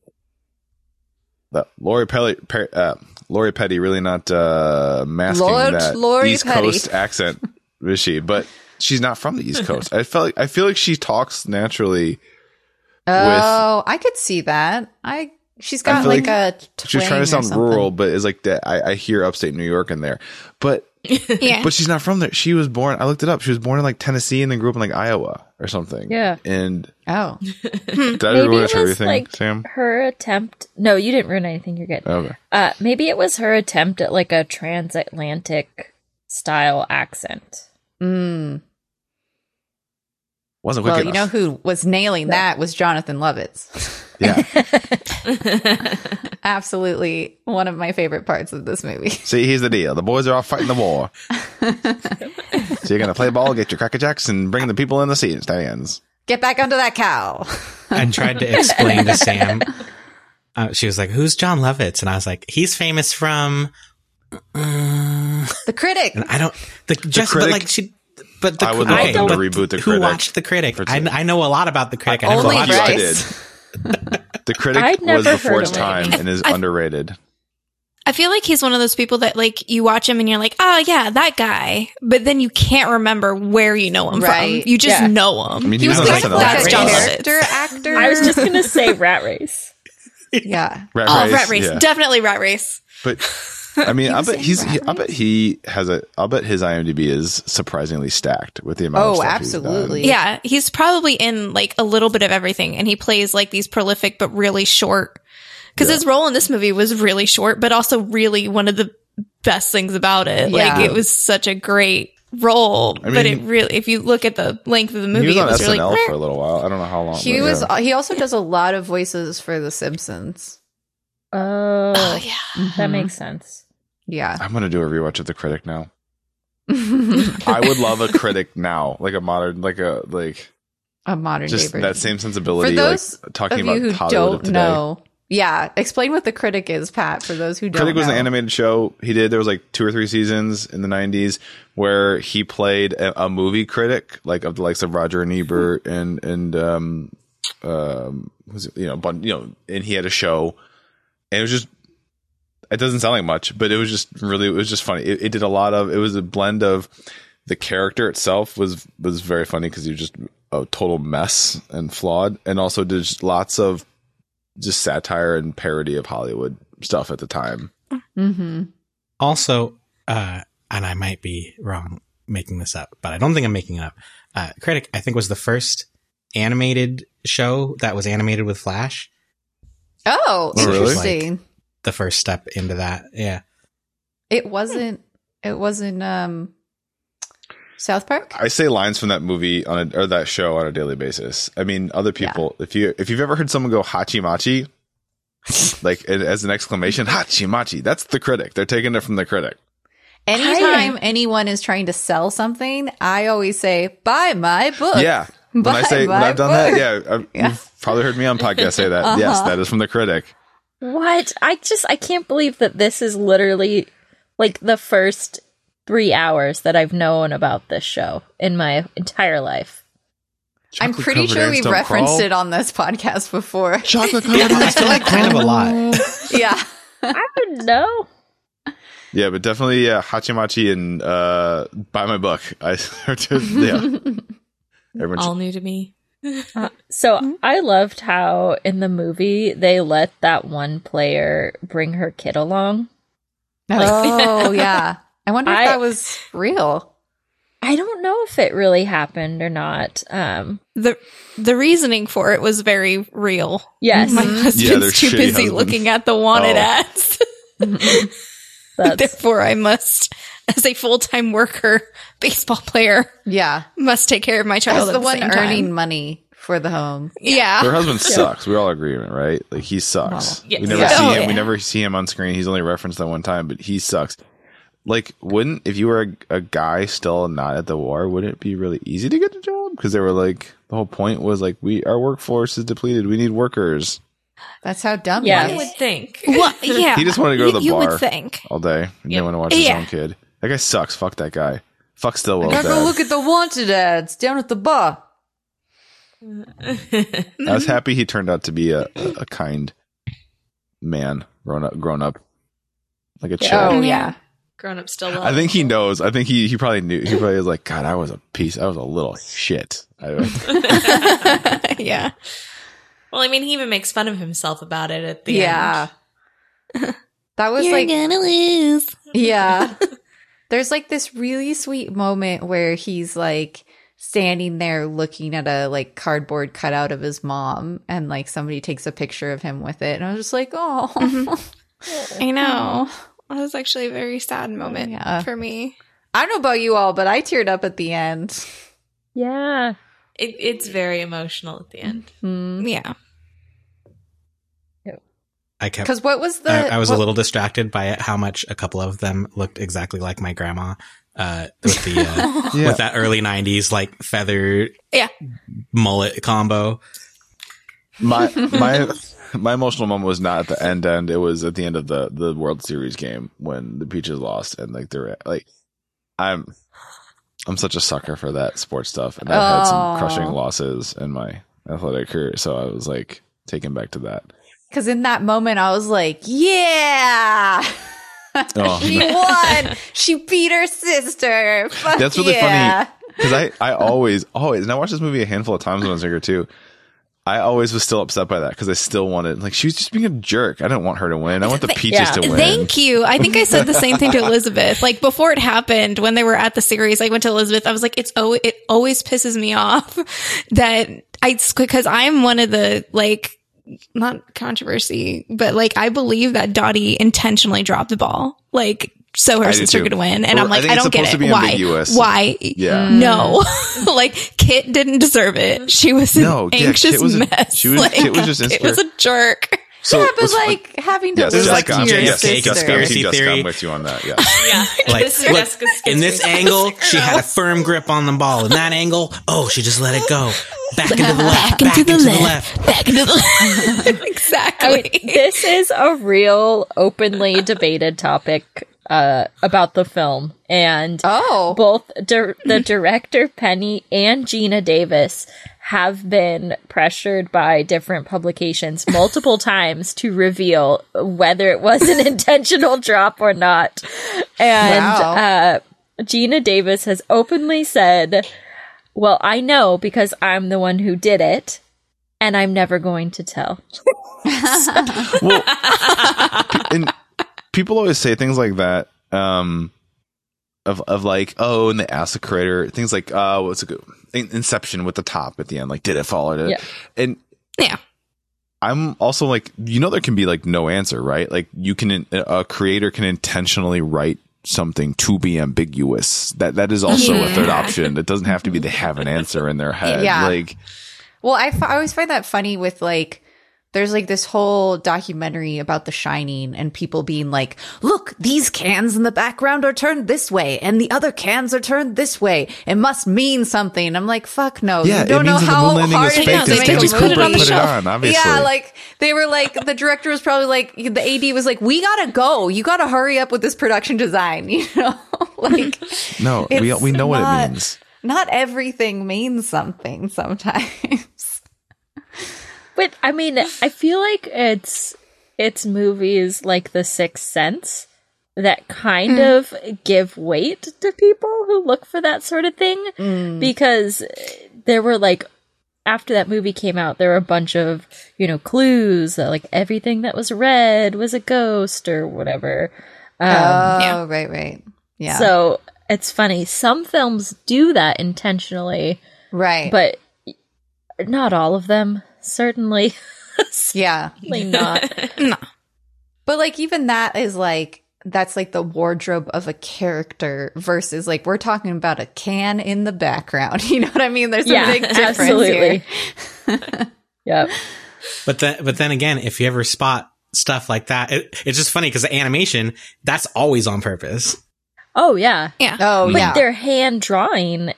that Lori Petty, Pe- uh, Lori Petty really not uh, masking Lord that Lori East Petty. Coast accent, is she? But she's not from the East Coast. I felt like I feel like she talks naturally. Oh, I could see that. I she's got like, like a. She's trying to sound rural, but it's like that. I, I hear upstate New York in there, but Yeah. but she's not from there. She was born. I looked it up. She was born in like Tennessee and then grew up in like Iowa or something. Yeah. And Oh, did I Maybe ruin it was, everything, like, Sam? Her attempt. No, you didn't ruin anything. You're good. Okay. Uh, maybe it was her attempt at like a transatlantic style accent. mm. Wasn't quick well, enough. you know who was nailing that was Jonathan Lovitz. yeah. Absolutely, one of my favorite parts of this movie. See, here's the deal. The boys are all fighting the war. so you're gonna play ball, get your cracker jacks, and bring the people in the seat stands. Get back under that cow. and tried to explain to Sam. Uh, she was like, "Who's Jon Lovitz?" And I was like, "He's famous from." Uh, The critic. and I don't the, just but Critic? like she. But the, I would love okay, them to reboot The critic. Who Critic watched the critic? I. I know a lot about the critic. I never Only watched I it. Bryce. did. The critic was before heard its time and is I- underrated. I feel like he's one of those people that like you watch him and you're like, oh yeah, that guy, but then you can't remember where you know him Right. from. You just Yeah. know him. I mean, he He was was on kind of SNL. like That's a Jon Lovitz. character actor. I was just gonna say Rat Race. yeah. Rat oh, Race, Rat Race, yeah. definitely Rat Race. But I mean, I was bet he's. He, I bet he has a. I bet his IMDb is surprisingly stacked with the amount. of Oh, stuff he's absolutely. Yeah, he's probably in like a little bit of everything, and he plays like these prolific but really short. Because Yeah. his role in this movie was really short, but also really one of the best things about it. Yeah. Like it was such a great role, I but it really, if you look at the length of the He movie, was it on was really. SNL for a little while. I don't know how long. He but was. yeah. He also does a lot of voices for The Simpsons. Oh, Oh yeah, that Mhm. makes sense. Yeah. I'm gonna do a rewatch of The Critic now. I would love a critic now, like a modern, like a like a modern just version. that same sensibility. For those like talking of about you who Hollywood don't know. Yeah, explain what the critic is, Pat. For those who don't know Critic was know. an animated show he did. There was like two or three seasons in the '90s where he played a, a movie critic, like of the likes of Roger and Ebert and and um um was it, you know bun- you know, and he had a show, and it was just it doesn't sound like much, but it was just really it was just funny. It, it did a lot of it was a blend of the character itself was was very funny because he was just a total mess and flawed, and also did just lots of just satire and parody of Hollywood stuff at the time. Mm-hmm. Also, uh, and I might be wrong making this up, but I don't think I'm making it up. Uh, Critic, I think, was the first animated show that was animated with Flash. Oh, Oh, really? Interesting. The first step into that. Yeah. It wasn't. It wasn't. Um, South Park. I say lines from that movie on a, or that show on a daily basis. I mean, other people. If you if you've ever heard someone go hachi machi, like as an exclamation, hachi machi, that's the critic. They're taking it from the critic. Anytime anyone is trying to sell something, I always say, "Buy my book." Yeah. When I say when I've done book. that, yeah, I've, Yeah. you've probably heard me on podcast say that. Yes, Uh-huh. that is from the critic. What? I just I can't believe that this is literally like the first three hours that I've known about this show in my entire life. I'm pretty sure we've referenced crawl. it on this podcast before. Chocolate covered I ants feel don't like kind of a crawl. lot. yeah. I don't know. Yeah, but definitely, yeah, hachi machi and uh, buy my book. I are yeah. Everyone should- All new to me. So I loved how in the movie they let that one player bring her kid along. Oh yeah. I wonder if I- that was real. I don't know if it really happened or not. Um, the the reasoning for it was very real. yes, My Mhm. husband's Yeah, too busy husbands. looking at the wanted Oh. ads. that's Therefore, I must, as a full time worker, baseball player, Yeah. must take care of my child. That's at the the one same time. earning money for the home. Yeah, Her husband sucks. We all agree, on it, right? Like he sucks. Yes. We never Yeah. see Oh, him. yeah. We never see him on screen. He's only referenced that one time, but he sucks. Like, wouldn't if you were a, a guy still not at the war, wouldn't it be really easy to get a job? Because they were like, The whole point was like we our workforce is depleted. We need workers That's how dumb Yeah. he would think. Well, yeah. He just wanted to go to the you, you bar. would think. all day. He Yep. didn't want to watch his Yeah. own kid. That guy sucks. Fuck that guy. Fuck Stilwell. I gotta go look at the wanted ads down at the bar. I was happy he turned out to be a, a, a kind man, grown up, grown up, like a chill. Oh Yeah. yeah. Grown up still love. I think he knows. I think he he probably knew. He probably was like, God, I was a piece. I was a little shit. I, yeah. Well, I mean, he even makes fun of himself about it at the end. Yeah. That was You're like gonna lose. Yeah. There's like this really sweet moment where he's like standing there looking at a like cardboard cutout of his mom and like somebody takes a picture of him with it. And I was just like, oh. I know. That was actually a very sad moment Yeah. for me. I don't know about you all, but I teared up at the end. Yeah. It, it's very emotional at the end. Hmm. Yeah. I kept. Because what was the. I, I was what- a little distracted by it, how much a couple of them looked exactly like my grandma. Uh, with the uh, Yeah. with that early '90s like feather Yeah. mullet combo. my my my emotional moment was not at the end. End. It was at the end of the the World Series game when the Peaches lost and like they're like, I'm I'm such a sucker for that sports stuff, and I've had Oh. some crushing losses in my athletic career, so I was like taken back to that. Because in that moment, I was like, yeah. Oh, she won. She beat her sister. Fuck That's really yeah. funny because I, I always, always, and I watched this movie a handful of times when I was younger too. I always was still upset by that because I still wanted, like, she was just being a jerk. I didn't want her to win. I want the Peaches yeah. to win. Thank you. I think I said the same thing to Elizabeth. Like before it happened, when they were at the series, I went to Elizabeth. I was like, it's oh, it always pisses me off that I because I'm one of the like not controversy, but like I believe that Dottie intentionally dropped the ball, like so her I sister could win, and Or I'm like, think I, don't get it. Why? ambiguous. Why? Yeah. No, like Kit didn't deserve it. She was an No, anxious was a- mess. she was- like, Kit was just Kit was a jerk. So yeah, but what's fun- like having to yes, lose like to Jessica, your I'm- yes, JFK sister. Jessica, I'm conspiracy Jessica, theory. I'm with you on that. Yeah. Yeah. Like, look, in this angle, she had a firm grip on the ball. In that angle, oh, she just let it go. Back into the left. Back, into, the, left. Back into the left. exactly. I mean, this is a real openly debated topic uh, about the film, and Oh. both dir- the director Penny and Geena Davis have been pressured by different publications multiple times to reveal whether it was an intentional drop or not. And Wow. uh, Geena Davis has openly said, "Well, I know because I'm the one who did it." And I'm never going to tell. well, and people always say things like that. Um, of of like, oh, and the the creator things like, uh, what's a good Inception with the top at the end, like, did it fall or did it? Yeah. And Yeah. I'm also like, you know, there can be like no answer, right? Like, you can a creator can intentionally write something to be ambiguous. That that is also a third option. It doesn't have to be they have an answer in their head. Yeah. Like, Well, I, f- I always find that funny with like, there's like this whole documentary about The Shining and people being like, look, these cans in the background are turned this way and the other cans are turned this way. It must mean something. I'm like, fuck no. yeah, you don't know how hard it is to make a just movie. put it on the put on, obviously. Yeah, like they were like the director was probably like the AD was like, "We gotta go. You gotta hurry up with this production design." You know, like no, we we know what it means. not everything means something sometimes. But I mean, I feel like it's it's movies like The Sixth Sense that kind of give weight to people who look for that sort of thing because there were like after that movie came out there were a bunch of you know clues that like everything that was red was a ghost or whatever. Um, oh, yeah. right, right, yeah. so it's funny. Some films do that intentionally right, but not all of them certainly yeah, certainly not but like even that is like that's like the wardrobe of a character versus like we're talking about a can in the background. You know what I mean? There's a Yeah, big difference absolutely. here. Yep. But then, but then again, if you ever spot stuff like that, it, it's just funny because the animation that's always on purpose. Oh yeah. Yeah. Oh But yeah, they're hand drawing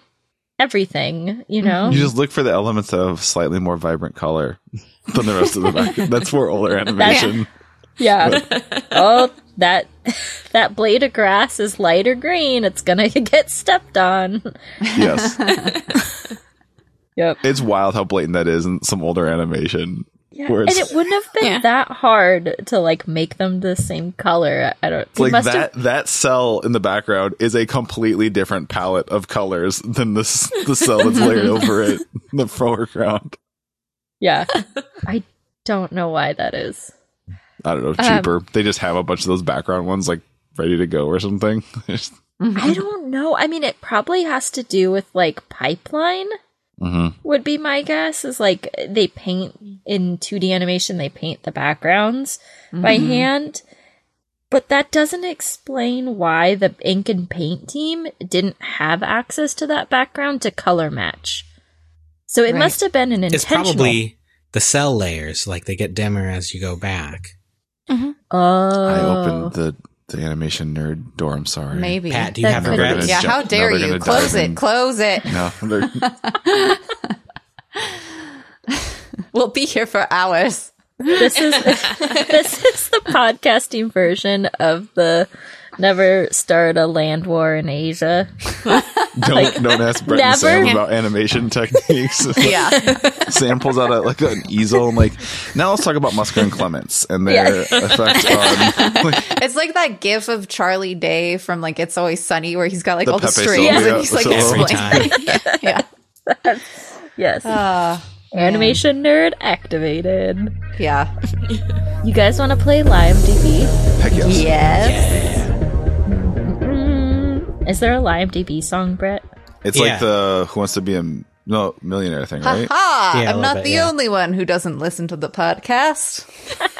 everything, you know? You just look for the elements of slightly more vibrant color than the rest of the back. That's for older animation. yeah. oh, that that blade of grass is lighter green. It's gonna get stepped on. Yes. Yep. It's wild how blatant that is in some older animation. Yeah. Where And it wouldn't have been Yeah. that hard to like make them the same color. I don't. Like must that have. that cell in the background is a completely different palette of colors than this the cell that's layered over it in the foreground. Yeah. I don't know why that is. I don't know, Um, cheaper. they just have a bunch of those background ones like ready to go or something. I don't know. I mean, it probably has to do with like pipeline. Hmm would be my guess is like they paint in 2D animation they paint the backgrounds by Mm-hmm. hand but that doesn't explain why the ink and paint team didn't have access to that background to color match so it Right. must have been an intentional. It's probably the cell layers, like they get dimmer as you go back. oh I opened the the animation nerd door. I'm sorry. Maybe. Pat, do you That have could We're regrets? yeah, jump- how dare we're you? Close it. in. Close it. No, We'll be here for hours. this is this is the podcasting version of the never start a land war in asia don't don't ask Bret and Sam about animation techniques. Yeah. Sam pulls out a, like an easel and like now let's talk about Musker and Clements and their effect on like, It's like that gif of Charlie Day from like It's Always Sunny where he's got like The all the strings Sylvia and he's like solo. Every explaining. time. yeah. yes Uh, animation nerd activated yeah. you guys want to play live db heck yes. Yes. Mm, is there a live DB song, Bret? It's Yeah. like the Who Wants to Be a No Millionaire thing, Ha right? ha! Yeah, a I'm not bit, the yeah. only one who doesn't listen to the podcast.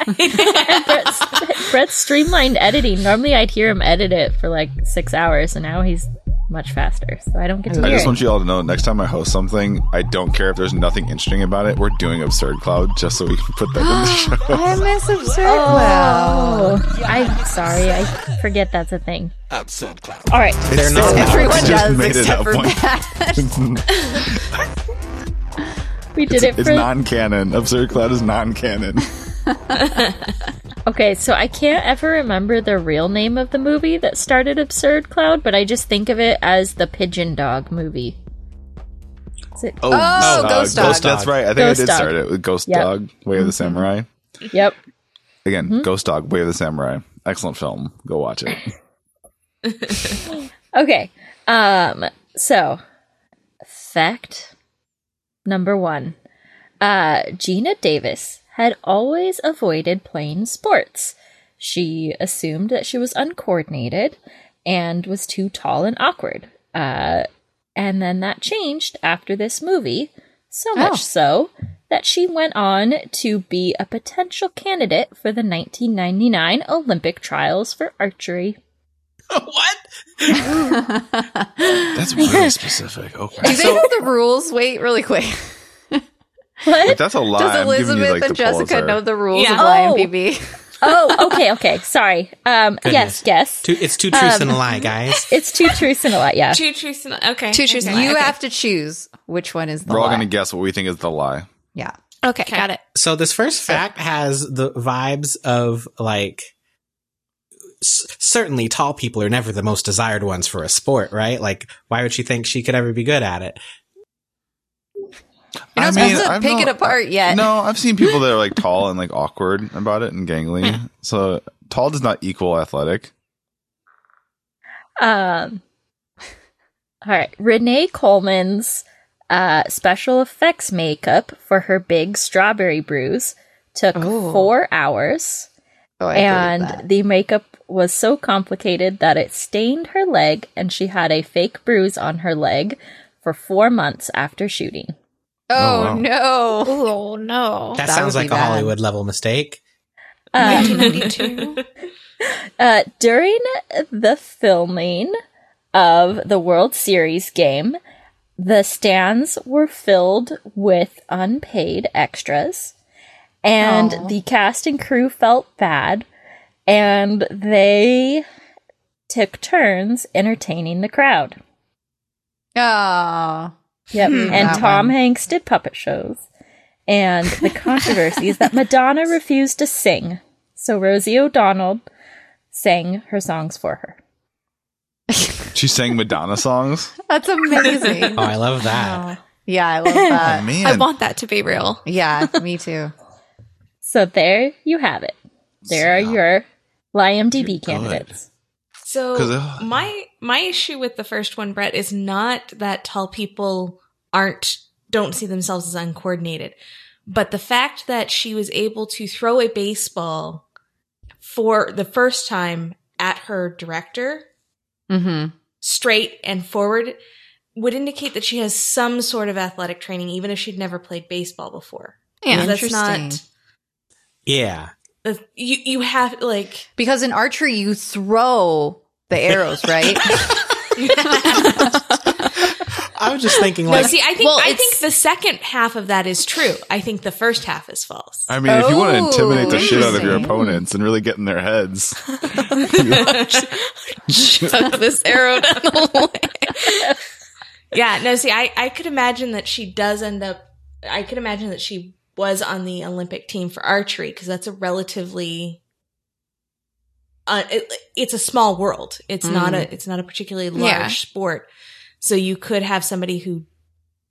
Bret's, Bret's streamlined editing. Normally, I'd hear him edit it for like six hours, and now he's much faster, so I don't get to I hear just it. want you all to know next time I host something, I don't care if there's nothing interesting about it. We're doing Absurd Cloud just so we can put that in the show. I miss Absurd Oh, I'm sorry. I forget that's a thing. Absurd Cloud. All right. They're not. Everyone does made it except up for one. Pat. We did it It's non-canon. Absurd Cloud is non-canon. okay, so I can't ever remember the real name of the movie that started Absurd Cloud, but I just think of it as the Pigeon Dog movie. Is it? Oh, uh, Ghost Dog. That's right. I think Ghost I did Dog. start it with Ghost Yep. Dog, Way of the Samurai. Yep. Again, Ghost Dog, Way of the Samurai. Excellent film. Go watch it. Okay. Um so fact number 1. Uh Geena Davis had always avoided playing sports. She assumed that she was uncoordinated and was too tall and awkward. Uh and then that changed after this movie, so Oh. much so that she went on to be a potential candidate for the 1999 Olympic trials for archery. what? That's really specific. Okay. Do they know the rules? Wait, really quick. What? If that's a lie, Does I'm Elizabeth you like and Jessica Pulitzer. know the rules Yeah. of Oh. IMDb? oh, okay, okay. Sorry. Um, yes, Goodness. yes. Two, it's two truths Um, and a lie, guys. It's two truths and a lie. Yeah. Two truths and okay. Two truths and okay. a You Okay. have to choose which one is the We're all lie. going to guess what we think is the lie. Yeah. Okay, got it. So this first fact has the vibes of like s- certainly tall people are never the most desired ones for a sport, right? Like why would she think she could ever be good at it? You're not supposed to pick it apart yet. No, I've seen people that are like tall and like awkward about it and gangly. so tall does not equal athletic. Um. All right. Renee Coleman's uh, special effects makeup for her big strawberry bruise took Oh. four hours, Oh, I and that. the makeup was so complicated that it stained her leg, and she had a fake bruise on her leg for four months after shooting. Oh, Oh, wow. no. Oh no. That, That sounds like a bad. Hollywood level mistake. Um, 1992. Uh, during the filming of the World Series game, the stands were filled with unpaid extras, and Aw. the cast and crew felt bad, and they took turns entertaining the crowd. Ah. Yep. Hmm, and Tom one. Hanks did puppet shows. And the controversy is that Madonna refused to sing. So Rosie O'Donnell sang her songs for her. She sang Madonna songs. That's amazing. Oh, I love that. yeah, I love Oh that. man, I want that to be real. yeah, me too. So there you have it. There are your IMDb You're good. So my my issue with the first one, Bret, is not that tall people aren't don't see themselves as uncoordinated, but the fact that she was able to throw a baseball for the first time at her director Mm-hmm. straight and forward would indicate that she has some sort of athletic training, even if she'd never played baseball before. Yeah. that's not. Yeah. You you have like Because in archery, you throw the arrows, right? I was just thinking no. like See, I think well, I think the second half of that is true. I think the first half is false. I mean, if you want to Oh, intimidate the shit out of your opponents and really get in their heads, Chuck this arrow down the way. Yeah, no, see, I, I could imagine that she does end up, I could imagine that she was on the Olympic team for archery because that's a relatively, uh, it, it's a small world. It's not a, it's not a particularly large Yeah. sport. So you could have somebody who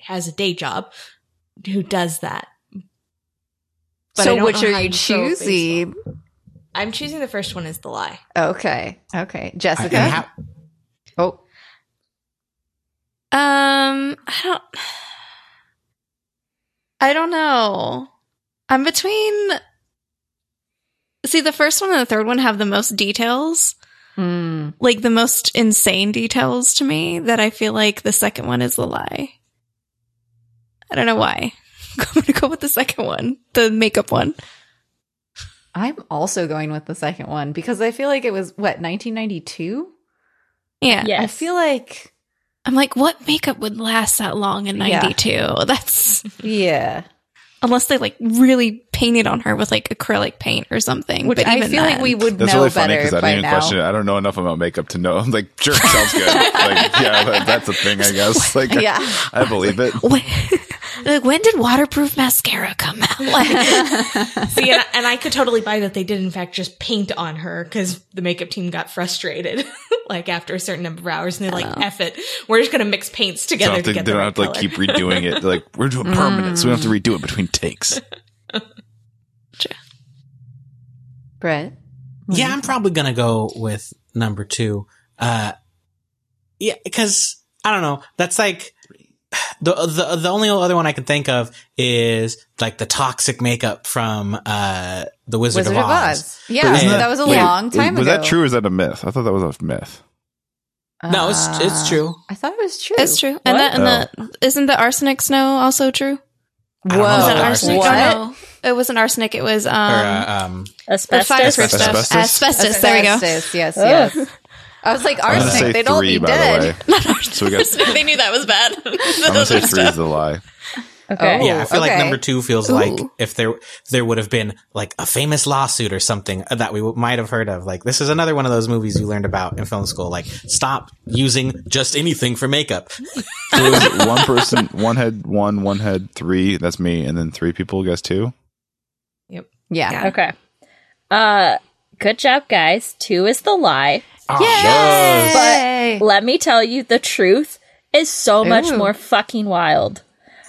has a day job who does that. But so which are you choosing? I'm choosing the first one is the lie. Okay. Okay. Jessica. and how- oh. Um, I don't. I don't know. I'm between. See, the first one and the third one have the most details, Mm. like the most insane details to me. That I feel like the second one is the lie. I don't know why. I'm gonna go with the second one, the makeup one. I'm also going with the second one because I feel like it was what 1992. Yeah. Yes. I feel like I'm like, what makeup would last that long in Yeah. 92? That's yeah, unless they like really painted on her with like acrylic paint or something. which but I even feel like we would that's know really funny better because I by didn't even now. question it. I don't know enough about makeup to know. I'm like, sure, sounds good. like, yeah, that, that's a thing, I guess. Like, Yeah. I believe it. when, like, when did waterproof mascara come out? Like, See, and I, and I could totally buy that they did in fact just paint on her because the makeup team got frustrated, like after a certain number of hours, and they're like, oh. "F it, we're just gonna mix paints So together have to to, they the don't right have to like color." keep redoing it. They're like, we're doing permanent, so we don't have to mm. redo it between takes. Bret. Yeah, I'm probably gonna go with number two. Uh, yeah, because I don't know. That's like the the the only other one I can think of is like the toxic makeup from uh the Wizard, Wizard of of Oz. Oz. Yeah, that, that- was a wait, long time was ago. Was that true or is that a myth? I thought that was a myth. No, it's it's Uh, true. I thought it was true. it's true. And, What? the, and the isn't the arsenic snow also true? I don't know Whoa. about Was it the arsenic? arsenic. What? Oh, no. It wasn't arsenic. It was um, or uh, um, the Asbestos. fireproof. Asbestos? Asbestos. There we go. Asbestos, Yes, Ugh. yes. I was like, arsenic. say They'd all three, be by dead. the way. So we got- they knew that was bad. I'm gonna say three is the lie. Okay. Oh. yeah, I feel like number two feels like if there there would have been like a famous lawsuit or something that we w- might have heard of. Like this is another one of those movies you learned about in film school. Like stop using just anything for makeup. So one person, one had one, one had three. That's me, and then three people guess two. Yeah. Yeah. Okay. Uh, good job, guys. Two is the lie. Yay! But let me tell you, the truth is so much Ooh. more fucking wild.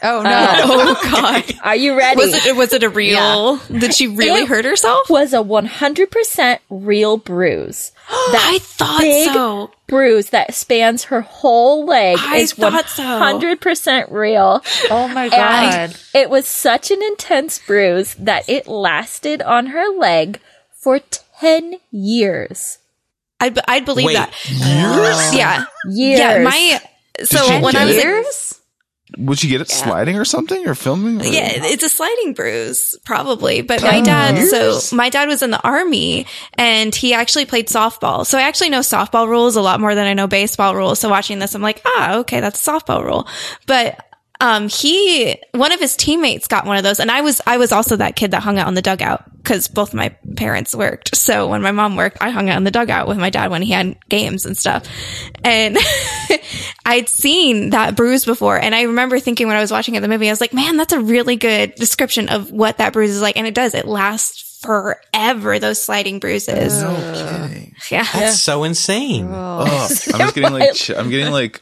Oh no. Uh, oh God. Are you ready? Was it was it a real? Did she really It- hurt herself? was a 100% real bruise. That I thought big so. bruise that spans her whole leg I is thought 100% real. oh my And god. it was such an intense bruise that it lasted on her leg for 10 years. I'd I'd believe Wait, that. years? Yeah. Years. Yeah. My so when get I was it? like, Years? Would you get it sliding or something or filming? Or- Yeah, it's a sliding bruise, probably. But my dad, so my dad was in the army and he actually played softball. So I actually know softball rules a lot more than I know baseball rules. So watching this, I'm like, ah, okay, that's a softball rule. But um, he one of his teammates got one of those, and I was I was also that kid that hung out on the dugout because both my parents worked. So when my mom worked, I hung out in the dugout with my dad when he had games and stuff. And I'd seen that bruise before, and I remember thinking when I was watching it, the movie, I was like, "Man, that's a really good description of what that bruise is like." And it does; it lasts forever. Those sliding bruises. No kidding. Yeah. That's so insane. Oh, I'm just getting like I'm getting like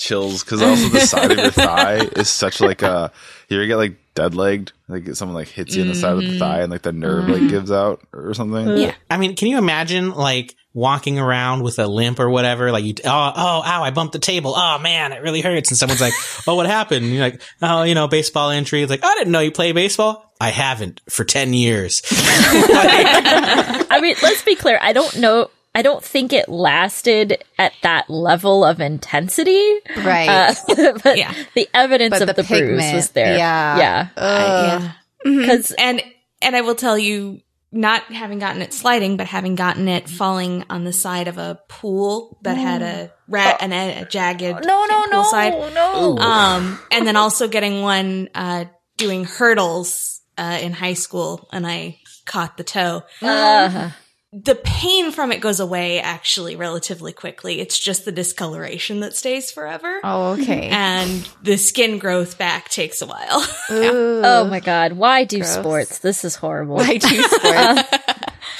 chills because also the side of your thigh is such like a you ever get like dead legged like someone like hits you in the side of the mm-hmm. thigh and like the nerve like mm-hmm. gives out or something. Yeah. I mean, can you imagine like walking around with a limp or whatever? Like you, oh, oh, ow, I bumped the table. Oh man, it really hurts. And someone's like, oh, what happened? And you're like, oh, you know, baseball injury. It's like, I didn't know you play baseball. I haven't for 10 years. I mean, let's be clear. I don't know. I don't think it lasted at that level of intensity. Right. Uh, but Yeah. the evidence But of the the, bruise was there. yeah. Yeah. Ugh. yeah. Because And and I will tell you, not having gotten it sliding, but having gotten it falling on the side of a pool that had a rat and a, a jagged no, no, no, side. no. Um, and then also getting one uh, doing hurdles uh, in high school, and I caught the toe. Uh, The pain from it goes away actually relatively quickly. It's just the discoloration that stays forever. Oh, okay. And the skin growth back takes a while. Ooh. oh my god. Why do Gross. sports? This is horrible. Why do sports?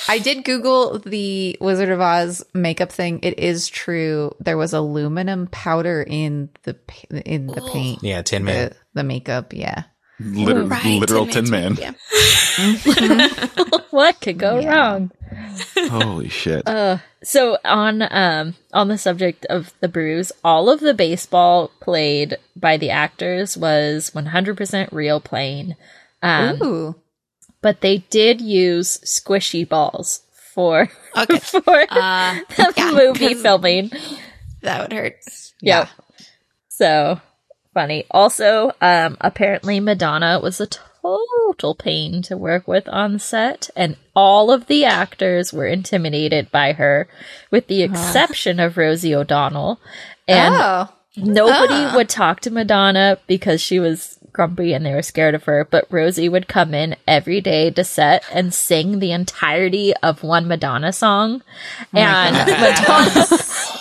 I did Google the Wizard of Oz makeup thing. It is true. There was aluminum powder in the in the paint. yeah, Tin Man. The, the makeup, yeah. Literal, Right, literal Tin Tin Man. Man's- Yeah. what could go Yeah. wrong? Holy shit! Uh, so on um on the subject of the brews, all of the baseball played by the actors was 100% real playing. Um, Ooh. but they did use squishy balls for Okay. for Uh, the yeah, movie 'cause- filming. That would hurt. yeah. So funny. Also, um, apparently Madonna was a total pain to work with on set, and all of the actors were intimidated by her, with the exception of Rosie O'Donnell. And oh. nobody Ah. would talk to Madonna because she was grumpy and they were scared of her. But Rosie would come in every day to set and sing the entirety of one Madonna song. and Madonna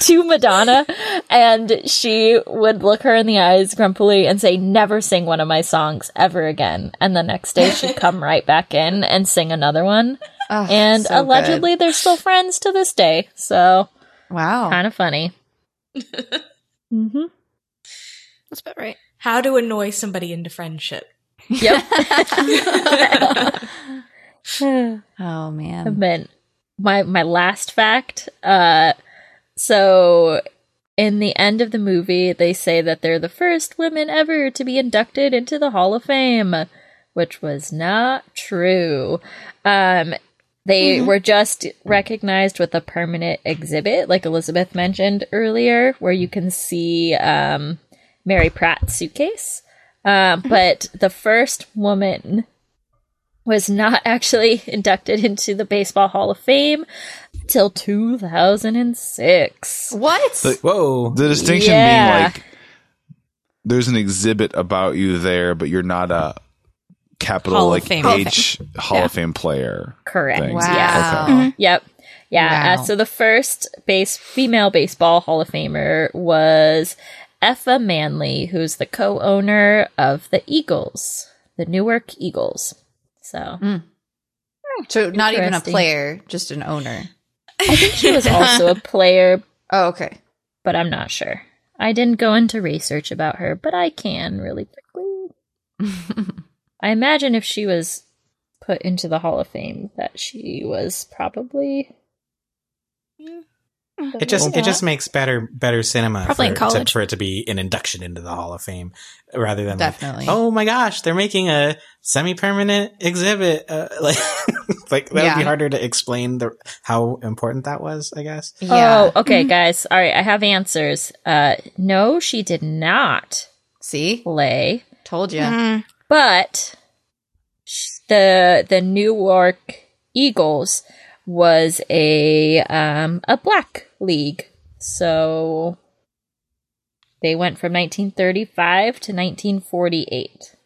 to Madonna, and she would look her in the eyes grumpily and say, "Never sing one of my songs ever again." And the next day, she'd come right back in and sing another one. Oh, And so allegedly, they're still friends to this day. So wow. kind of funny. hmm That's about right. how to annoy somebody into friendship. Yep. Oh And man. then my my last fact. Uh, so in the end of the movie, they say that they're the first women ever to be inducted into the Hall of Fame, which was not true. Um, they were just recognized with a permanent exhibit, like Elizabeth mentioned earlier, where you can see um, Mary Pratt's suitcase. Um, but the first woman was not actually inducted into the Baseball Hall of Fame till 2006. What? Like- Whoa. The distinction Yeah. being like there's an exhibit about you there, but you're not a capital Hall like H Hall Yeah. of Fame player. Correct. thing. wow. Yes. Okay. Mm-hmm. Mm-hmm. Yep. Yeah. Uh, wow. Uh, so the first base female baseball Hall of Famer was Effa Manley, who's the co-owner of the Eagles, the Newark Eagles. So mm. So not even a player, just an owner. I think she was also a player, Oh, okay. but I'm not sure. I didn't go into research about her, but I can really quickly. I imagine if she was put into the Hall of Fame, that she was probably. It just it just makes better better cinema Probably for, in college. To, for it to be an induction into the Hall of Fame rather than like, Definitely. oh my gosh, they're making a semi permanent exhibit. Uh, like like that would Yeah. be harder to explain the how important that was. I guess. yeah. Oh, okay, guys. All right, I have answers. Uh, no, she did not See? play, Told you. Mm. but sh- the the Newark Eagles was a um a black league. So They went from 1935 to 1948.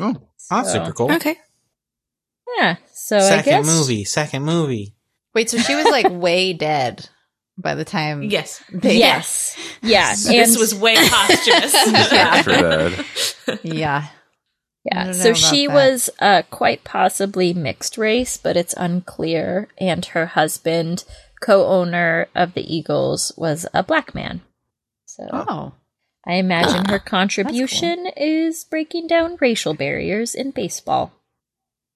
Oh, That's So- super cool. Okay. Yeah. So I Second guess movie. Second movie. Wait, so she was like way dead by the time Yes. they Yes. Yeah. So and this was way posthumous. Yeah. for. Yeah. Yeah, so she that. was uh, quite possibly mixed race, but it's unclear. And her husband, co owner of the Eagles, was a black man. So Oh. I imagine her contribution is breaking down racial barriers in baseball.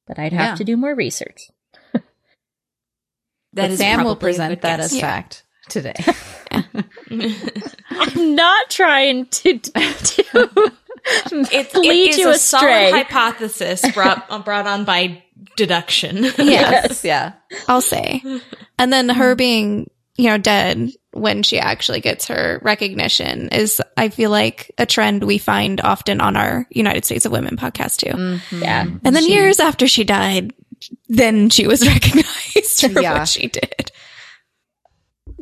But I'd have Yeah. to do more research. That But is Sam will present that guess. as fact today. I'm not trying to, to It's, lead it is you a astray. solid hypothesis brought brought on by deduction. yes. Yeah. I'll say. And then her being, you know, dead when she actually gets her recognition is, I feel like, a trend we find often on our United States of Women podcast too. Mhm. yeah. And then years after she died, then she was recognized for Yeah. what she did.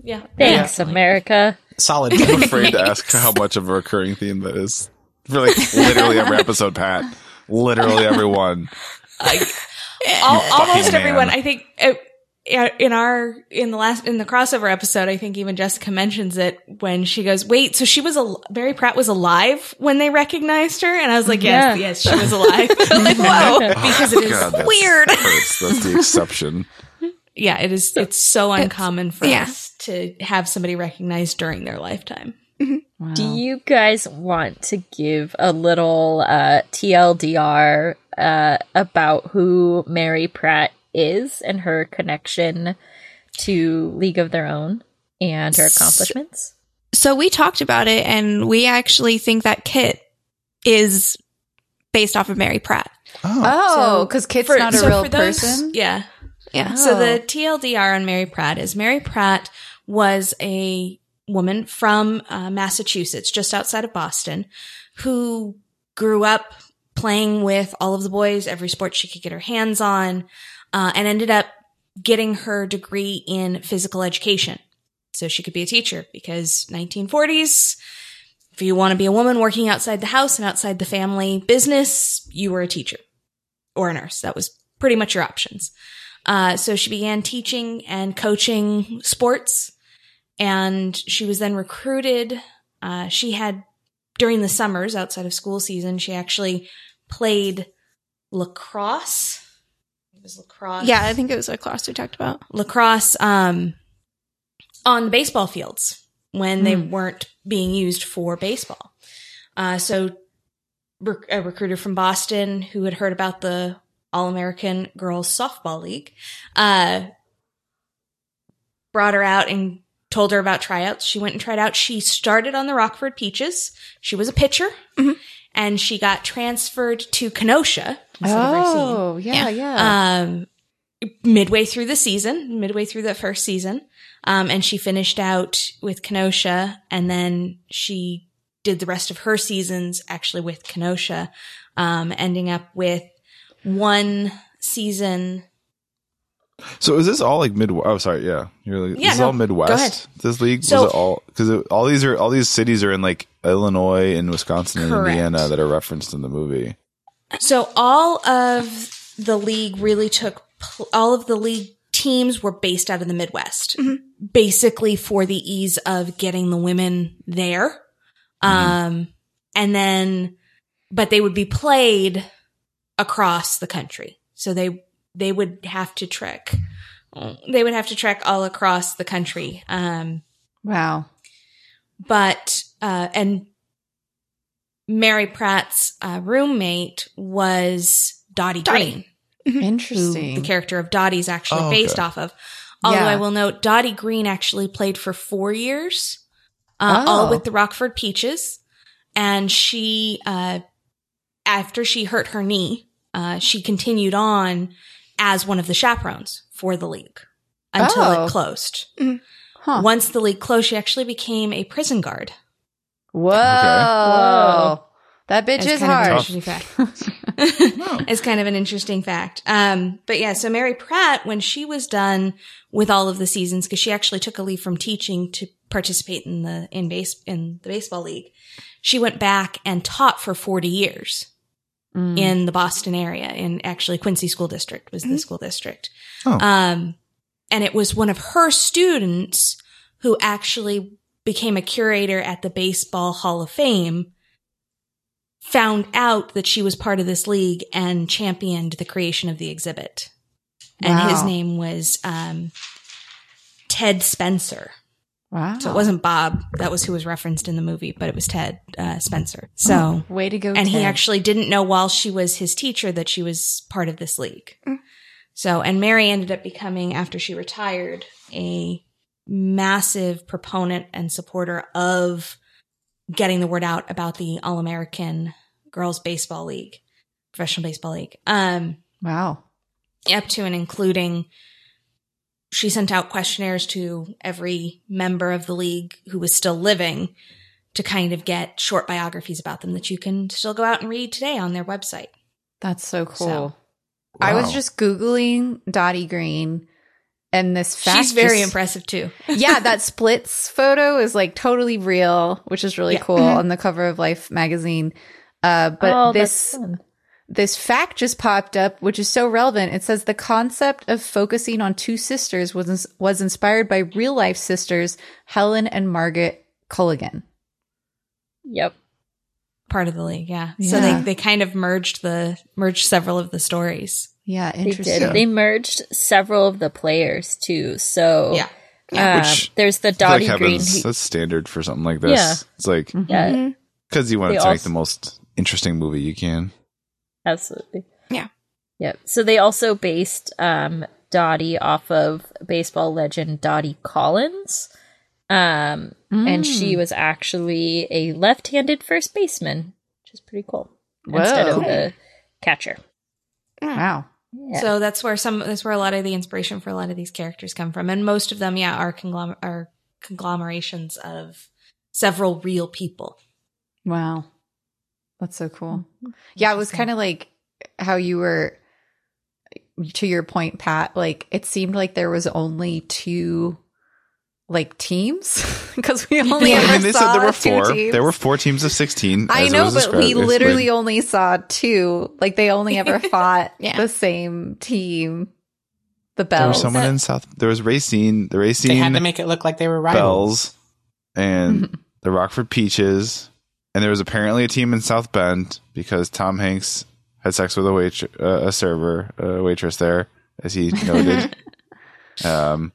yeah. Thanks, America. Solid. I'm afraid to ask how much of a recurring theme that is for like literally every episode, Pat. Literally everyone. Al- almost Fucking everyone. I think uh, in our in the last in the crossover episode, I think even Jessica mentions it when she goes, "Wait, so she was a Mary Pratt was alive when they recognized her?" And I was like, "Yes, Yeah. yes, she was alive." like, whoa, because it is God, that's- weird. that hurts. That's the exception. Yeah, it is. It's so uncommon for yeah. us to have somebody recognized during their lifetime. Wow. Do you guys want to give a little uh, TLDR uh, about who Mary Pratt is and her connection to League of Their Own and her accomplishments? So we talked about it and we actually think that Kit is based off of Mary Pratt. Oh. Oh, So because Kit's For- not a so real those- person. Yeah. Yeah. So Oh. the TLDR on Mary Pratt is Mary Pratt was a woman from uh, Massachusetts, just outside of Boston, who grew up playing with all of the boys, every sport she could get her hands on, uh, and ended up getting her degree in physical education. So she could be a teacher because 1940s, if you want to be a woman working outside the house and outside the family business, you were a teacher or a nurse. That was pretty much your options. Uh, so she began teaching and coaching sports, and she was then recruited. Uh, she had during the summers outside of school season, she actually played lacrosse. Was lacrosse. yeah, I think it was lacrosse we talked about. lacrosse um, on the baseball fields when they Hmm. weren't being used for baseball. Uh, so rec- a recruiter from Boston who had heard about the All American Girls Softball League uh, brought her out and told her about tryouts. She went and tried out. She started on the Rockford Peaches. She was a pitcher. Mhm. And she got transferred to Kenosha instead of Racine Oh, yeah, yeah. um, midway through the season, midway through the first season. Um, and she finished out with Kenosha and then she did the rest of her seasons actually with Kenosha, um, ending up with one season. So is this all like mid? Oh, sorry. Yeah, you're like, Yeah, this is no, all Midwest. This league So- was it all because all these are all these cities are in like Illinois and Wisconsin and Indiana that are referenced in the movie. So all of the league really took, pl- all of the league teams were based out of the Midwest, basically for the ease of getting the women there. Um, and then, but they would be played across the country. So they, they would have to trek, they would have to trek all across the country. Um, wow. but uh, and Mary Pratt's uh, roommate was Dottie, Dottie. Green, who Interesting. the character of Dottie is actually Oh, okay. based off of. Although Yeah. I will note, Dottie Green actually played for four years, uh, Oh. all with the Rockford Peaches, and she, uh, after she hurt her knee, uh, she continued on as one of the chaperones for the league until Oh. it closed. Huh. Once the league closed, she actually became a prison guard. Whoa. Whoa. That bitch It's is kind of hard. interesting it's kind of an interesting fact. Um, but yeah, so Mary Pratt, when she was done with all of the seasons, because she actually took a leave from teaching to participate in the in base in the baseball league. She went back and taught for 40 years Mm. in the Boston area in actually Quincy School District was the school district. Oh. Um, and it was one of her students who actually became a curator at the Baseball Hall of Fame, found out that she was part of this league and championed the creation of the exhibit. And his name was, um, Ted Spencer. Wow. So it wasn't Bob. That was who was referenced in the movie, but it was Ted, uh, Spencer. So. way to go. And he actually didn't know while she was his teacher that she was part of this league. So, and Mary ended up becoming, after she retired, a massive proponent and supporter of getting the word out about the All American Girls Baseball League, Professional Baseball League. Um, wow. up to and including she sent out questionnaires to every member of the league who was still living to kind of get short biographies about them that you can still go out and read today on their website. That's so cool. So- I was just googling Dottie Green, and this fact She's very just- impressive too. yeah, that splits photo is like totally real, which is really Yeah. cool on the cover of Life magazine. Uh, but oh, this that's fun. This fact just popped up, which is so relevant. It says the concept of focusing on two sisters was was inspired by real life sisters Helen and Margaret Callaghan. Yep. Part of the league, yeah. So they, they kind of merged the merged several of the stories. Yeah, They did. They merged several of the players too. So Yeah. um, Which there's the I feel like Dottie Green. who- that's standard for something like this. Yeah. It's like yeah, because you want it to make the most interesting movie you can. Absolutely. Yeah. Yep. So they also based um, Dottie off of baseball legend Dottie Collins. Um, and she Mm. was actually a left-handed first baseman, which is pretty cool. Instead of Whoa. the catcher. wow. Yeah. So that's where some that's where a lot of the inspiration for a lot of these characters come from, and most of them, yeah, are conglom- are conglomerations of several real people. Wow. That's so cool. Mm-hmm. Yeah, it was kind of like how you were to your point, Pat, like it seemed like there was only two like teams because we only I ever mean, they saw said there were two four. teams. There were four teams of sixteen. I know, but we described. It's literally like- only saw two. Like they only ever fought Yeah. the same team. The there was someone in South. There was Racine. The Racine. They Racine had to make it look like they were rivals. Belles and mm-hmm. the Rockford Peaches, and there was apparently a team in South Bend because Tom Hanks had sex with a wait uh, a server, a waitress there, as he noted. um,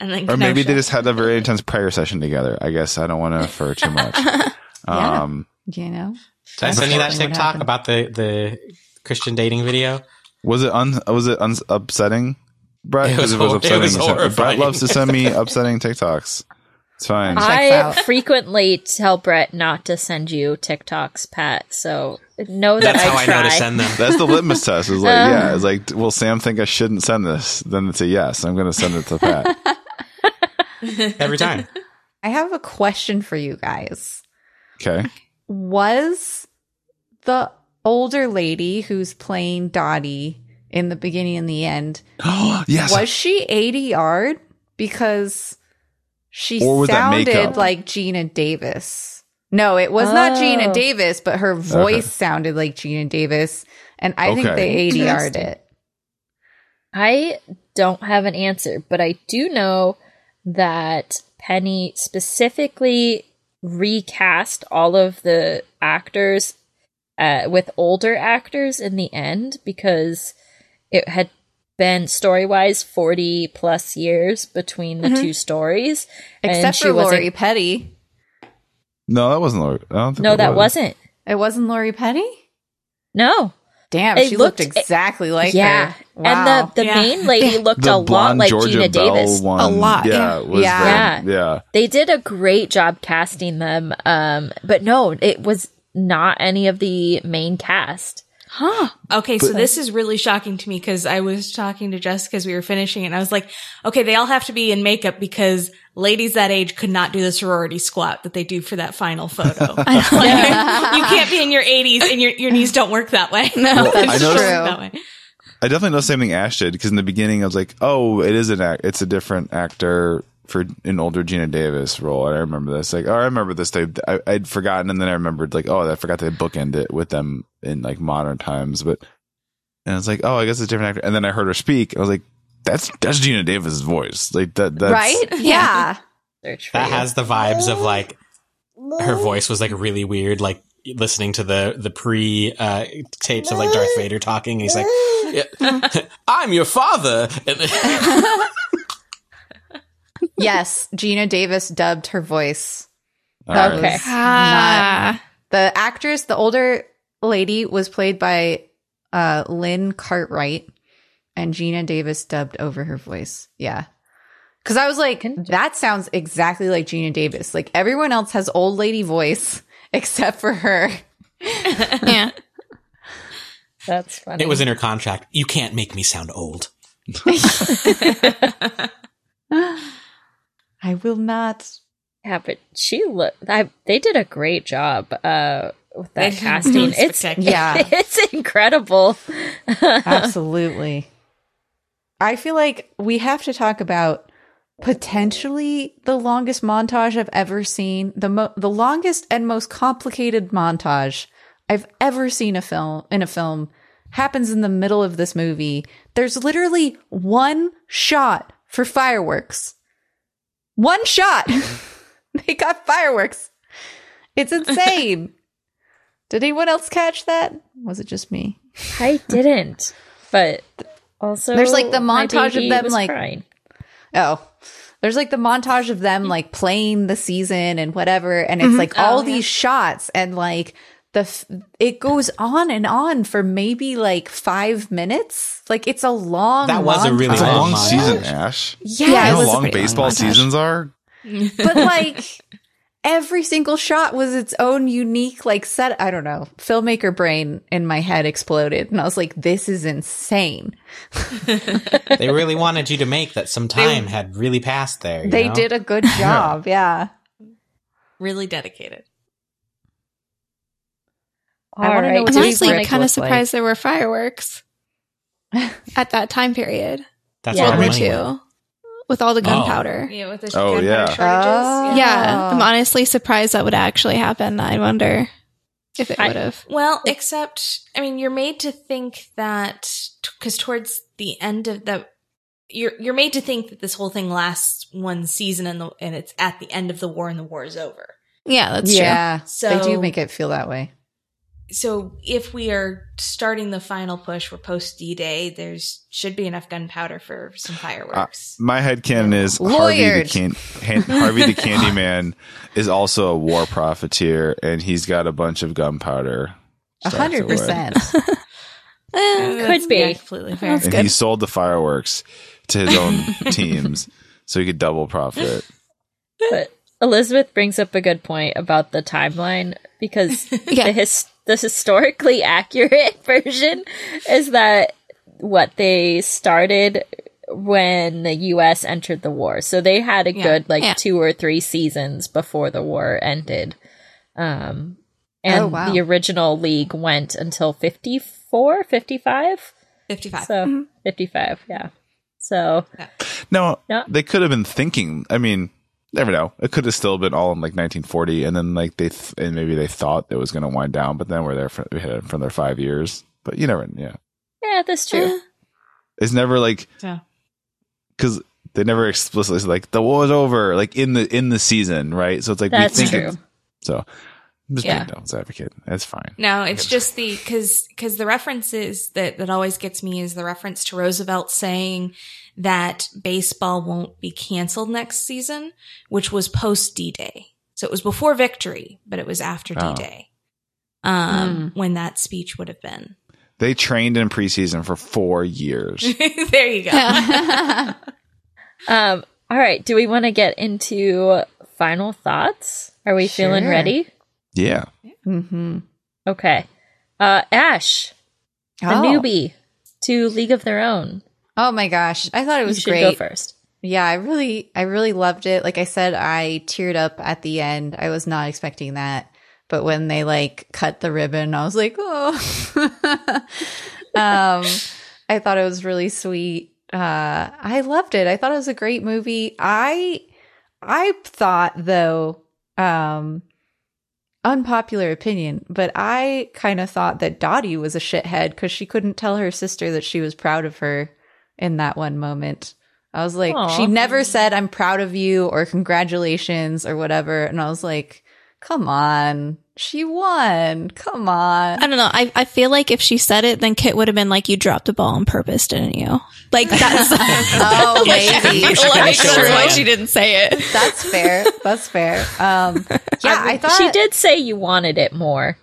And then or maybe they just had a very intense prayer session together. I guess I don't want to infer too much. Um, you know? Did I send you that TikTok about the the Christian dating video? was it un- was it un- upsetting, Bret? It was 'Cause if it was hor- it upsetting. was Bret loves to send me upsetting TikToks. It's fine. I out. frequently tell Bret not to send you TikToks, Pat. So know that That's I how I try. know to send them. That's the litmus test. Is like, Um, yeah, it's like, will Sam think I shouldn't send this? Then it's a yes. I'm going to send it to Pat. Every time. I have a question for you guys. Okay. Was the older lady who's playing Dottie in the beginning and the end, yes. was she 80 yard? Because she Or was sounded makeup? like Geena Davis. No, it was not Geena Oh. Davis, but her voice Okay. sounded like Geena Davis. And I think they ADR'd it. I don't have an answer, but I do know that Penny specifically recast all of the actors uh, with older actors in the end because it had been story wise 40 plus years between the two stories. and Except she for wasn't- Lori Petty. No, that wasn't Lori. I don't think No, that was. wasn't. It wasn't Lori Petty? No. Damn, It she looked, looked- exactly like yeah. her. Wow. And the, the Yeah. main lady looked The a lot like Georgia Geena Bell Davis. one. A lot, Yeah. yeah. Was Yeah. The, yeah. They did a great job casting them. Um, but no, it was not any of the main cast. Huh. Okay, so this is really shocking to me because I was talking to Jessica as we were finishing it, and I was like, okay, they all have to be in makeup because ladies that age could not do the sorority squat that they do for that final photo. Like, you can't be in your 80s and your, your knees don't work that way. No, Well, I That's know- true. that way. I definitely know something Ash did because in the beginning I was like, oh, it is an act. It's a different actor for an older Geena Davis role. And I remember this, like, oh, I remember this. They, I, I'd forgotten, and then I remembered, like, oh, I forgot they bookend it with them in like modern times. But and I was like, oh, I guess it's a different actor. And then I heard her speak. I was like, that's that's Geena Davis's voice. Like that, that's, right? Yeah. That has the vibes of like her voice was like really weird, like listening to the the pre uh, tapes of like Darth Vader talking. And he's like, "Yeah, "I'm your father." And yes, Geena Davis dubbed her voice. All right. Okay. Ah. The actress, the older lady, was played by uh, Lynn Cartwright, and Geena Davis dubbed over her voice. Yeah. Because I was like, that sounds exactly like Geena Davis. Like everyone else has old lady voice except for her. yeah. That's funny. it was in her contract. You can't make me sound old. I will not. Yeah, but she look. I, they did a great job uh, with that did casting. It's. Yeah. it's incredible. Absolutely. I feel like we have to talk about potentially the longest montage I've ever seen, the mo- the longest and most complicated montage I've ever seen a film in a film happens in the middle of this movie. There's literally one shot for fireworks. One shot. they got fireworks. It's insane. Did anyone else catch that? Was it just me? I didn't, but also There's, like, the montage of them, like- crying. Oh. There's like the montage of them like playing the season and whatever and it's mm-hmm. like all Oh, yeah. these shots and like the f- it goes on and on for maybe like 5 minutes. Like it's a long That was a really long long season, Ash. Yeah, You Yeah, it know how long pretty long baseball seasons are? but like every single shot was its own unique like set I don't know. Filmmaker brain in my head exploded and I was like this is insane. They really wanted you to make that some time had really passed there. you They know? did a good job. yeah. really dedicated. I wanna know Alright, what I'm do we these honestly kind of look like. surprised there were fireworks at that time period. That's Yeah. where World War II with all the Oh. gunpowder. Yeah, with the Oh, gunpowder yeah. shortages. Oh. Yeah, I'm honestly surprised that would actually happen. I wonder if it would have. Well, except I mean, you're made to think that because towards the end of the, you're you're made to think that this whole thing lasts one season and the and it's at the end of the war and the war is over. Yeah, that's true. yeah. they do make it feel that way. So if we are starting the final push, we're post D Day. There's should be enough gunpowder for some uh, fireworks. My head headcanon is Harvey the, Lawyered. can- Harvey the Candyman is also a war profiteer, and he's got a bunch of gunpowder. A hundred percent. Eh, could be. yeah, completely fair. That's And good. he sold the fireworks to his own teams so he could double profit. But Elizabeth brings up a good point about the timeline because Yeah. the his the historically accurate version is that what they started when the US entered the war. So they had a Yeah. good like Yeah. two or three seasons before the war ended. Um and Oh, wow. the original league went until 54, 55? Fifty-five. So 55, yeah. So No, Yeah. they could have been thinking. I mean, never know. It could have still been all in like 1940, and then like they th- and maybe they thought it was going to wind down, but then we're there for we had it for their five years. But you never, yeah. yeah, that's true. It's never like yeah, because they never explicitly said like the war's over, like in the in the season, right? So it's like That's we think true. It, so. I'm just Yeah. being devil's advocate. That's fine. No, it's just the because because the references that that always gets me is the reference to Roosevelt saying that baseball won't be canceled next season, which was post D Day. So it was before victory, but it was after Oh. D Day. Um, when that speech would have been. They trained in preseason for four years. there you go. Um, all right. Do we want to get into final thoughts? Are we feeling ready? yeah. mm-hmm. Okay. Uh, Ash, the oh. newbie to League of Their Own. Oh my gosh. I thought it You was should great. go first. Yeah, I really, I really loved it. Like I said, I teared up at the end. I was not expecting that. But when they like cut the ribbon, I was like, oh. um, I thought it was really sweet. Uh, I loved it. I thought it was a great movie. I, I thought though, um, unpopular opinion, but I kind of thought that Dottie was a shithead because she couldn't tell her sister that she was proud of her in that one moment. I was like, Aw. she never said, I'm proud of you or congratulations or whatever. And I was like, come on. She won. Come on. I don't know. I, I feel like if she said it, then Kit would have been like, "You dropped a ball on purpose, didn't you?" Like that's Oh, maybe. She like shown that's why she didn't say it. That's fair. That's fair. Um, yeah, I, thought she did say you wanted it more,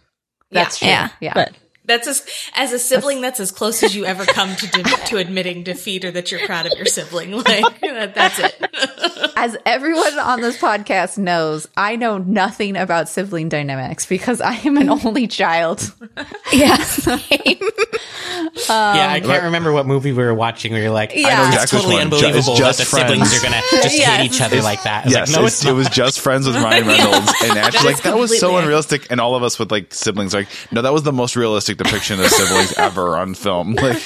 That's true. Yeah. Yeah. but That's as as a sibling. That's as close as you ever come to de- to admitting defeat or that you're proud of your sibling. Like that- that's it. As everyone on this podcast knows, I know nothing about sibling dynamics because I am an only child. Yeah. yeah, I um, can't remember what movie we were watching. We were like, Yeah. I know exactly which totally one. Unbelievable just that the siblings are gonna just Yes. hate each other like that. I Yes, like, no, it's- it's, it was just friends with Ryan Reynolds, and Ash was That like, "That was so unrealistic." And all of us with like siblings, like, "No, that was the most realistic depiction of siblings ever on film." Like,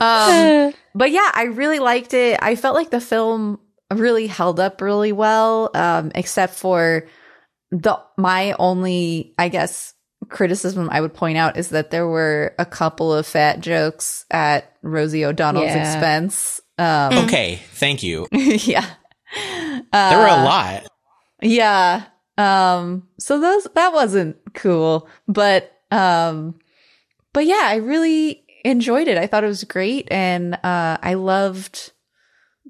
Um, but yeah, I really liked it. I felt like the film really held up really well, um, except for the my only, I guess, criticism I would point out is that there were a couple of fat jokes at Rosie O'Donnell's Yeah. expense. Um, okay. Thank you. yeah, There were Uh, a lot. Yeah. Um so those that wasn't cool, but um but yeah, I really enjoyed it. I thought it was great and uh I loved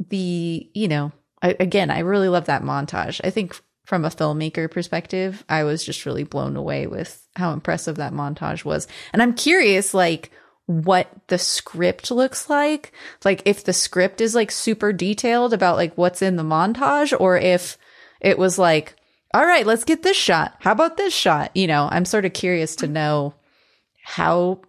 the, you know, I, again, I really love that montage. I think from a filmmaker perspective, I was just really blown away with how impressive that montage was. And I'm curious like what the script looks like. Like if the script is like super detailed about like what's in the montage or if it was like, all right, let's get this shot. How about this shot? You know, I'm sort of curious to know how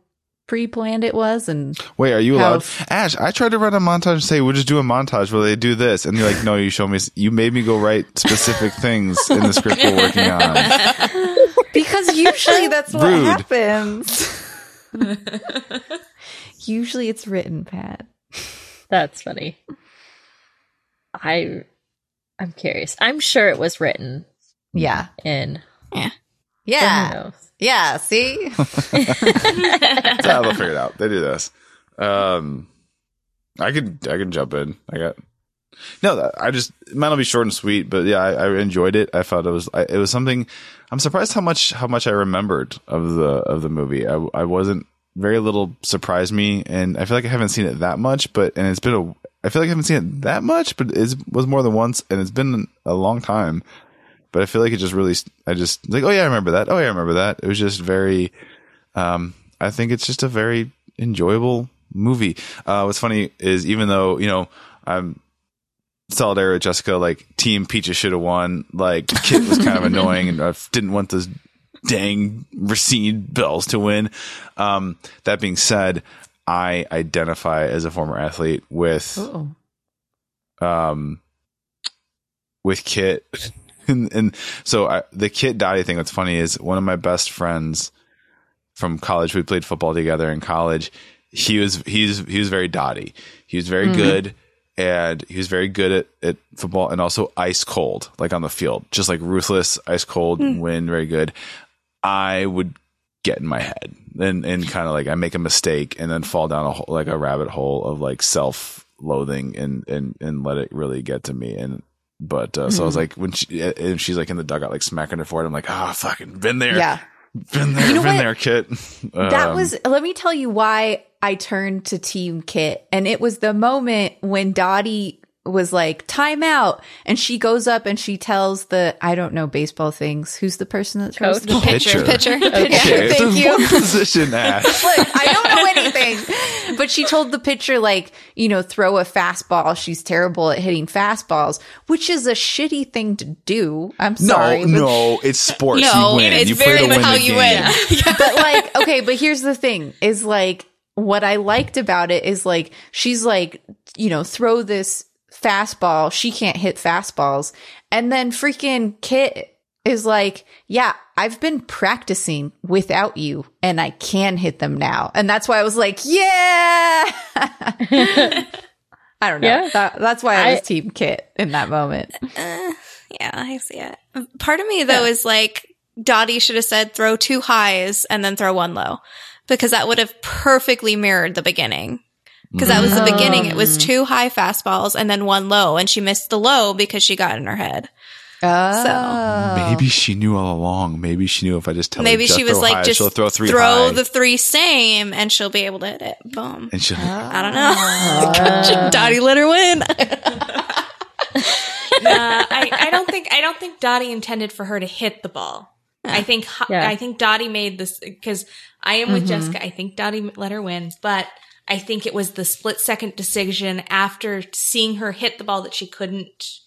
pre-planned it was and wait, are you How- allowed? Ash, I tried to run a montage and say we'll just do a montage where they do this, and you're like, "No, you show me. You made me go write specific things in the script we're working on." because usually that's what Rude. happens. usually it's written, Pat. that's funny. I I'm curious. I'm sure it was written Yeah. in. but Yeah. Yeah, see? yeah, they'll figure it out. They do this. Um, I could I could jump in. I got no. I just it might not be short and sweet, but yeah, I, I enjoyed it. I thought it was I, it was something. I'm surprised how much how much I remembered of the of the movie. I I wasn't very little surprised me, and I feel like I haven't seen it that much. But and it's been a I feel like I haven't seen it that much, but it was more than once, and it's been a long time. But I feel like it just really I just like oh yeah I remember that oh yeah I remember that. It was just very um, I think it's just a very enjoyable movie. Uh, what's funny is even though, you know, I'm solidarity with Jessica, like Team Peaches should have won, like Kit was kind of annoying and I didn't want those dang Racine Belles to win. Um, that being said, I identify as a former athlete with, Oh. um, with Kit. and, and so I, the Kit Dottie thing What's funny is one of my best friends from college. We played football together in college. He was he's he was very dotty. He was very mm-hmm. good, and he was very good at, at football, and also ice cold, like on the field, just like ruthless, ice cold, mm. win, very good. I would get in my head and and kind of like I make a mistake and then fall down a hole, like a rabbit hole of like self loathing and and and let it really get to me and. But uh, so I was like, when she and she's like in the dugout, like smacking her forehead. I'm like, ah, fucking been there, Yeah. been there, You know been what? there, Kit. That Um, was let me tell you why I turned to Team Kit. And it was the moment when Dottie was like, time out. And she goes up and she tells the I don't know baseball things. Who's the person that throws Coach. the pitcher. Pitcher. pitcher? Okay, it's Thank you. one position, Ash. Look, I don't know anything. But she told the pitcher, like, you know, throw a fastball. She's terrible at hitting fastballs, which is a shitty thing to do. I'm sorry. no, but- no, it's sports. No, you win. it's you very much how you game. win. but like okay but here's the thing is like what i liked about it is like she's like you know throw this fastball she can't hit fastballs and then freaking kit is like yeah i've been practicing without you and i can hit them now and that's why i was like yeah I don't know. Yeah. That, that's why I was I- Team Kit in that moment. Uh, yeah, I see it. Part of me though is like Dottie should have said throw two highs and then throw one low because that would have perfectly mirrored the beginning. Because that was the beginning. It was mm. two high fastballs and then one low, and she missed the low because she got in her head. Oh. Maybe she knew all along. Maybe she knew if I just tell Maybe her just she was throw like, high, just she'll throw three throw high, the three same, and she'll be able to hit it. Boom. and she'll. I don't know. Ah. Dottie let her win. Nah, I, I don't think I don't think Dottie intended for her to hit the ball. I think ho- Yeah. I think Dottie made this because I am with mm-hmm. Jessica. I think Dottie let her win, but I think it was the split second decision after seeing her hit the ball that she couldn't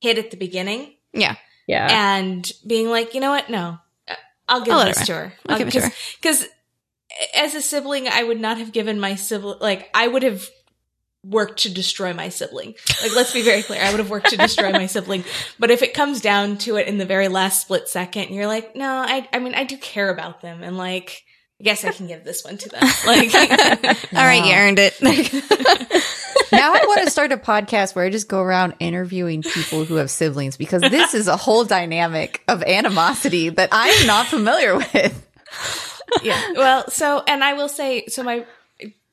hit at the beginning yeah. Yeah. and being like, you know what? No, uh, I'll give I'll let this her to her. I'll give it to her. Because as a sibling, I would not have given my sibling like I would have worked to destroy my sibling. Like, let's be very clear. I would have worked to destroy my sibling. But if it comes down to it in the very last split second, you're like, no, I, I mean, I do care about them. And like, I guess I can give this one to them. Like, All right, you earned it. now I want to start a podcast where I just go around interviewing people who have siblings because this is a whole dynamic of animosity that I'm not familiar with. yeah. Well, so, and I will say, so my,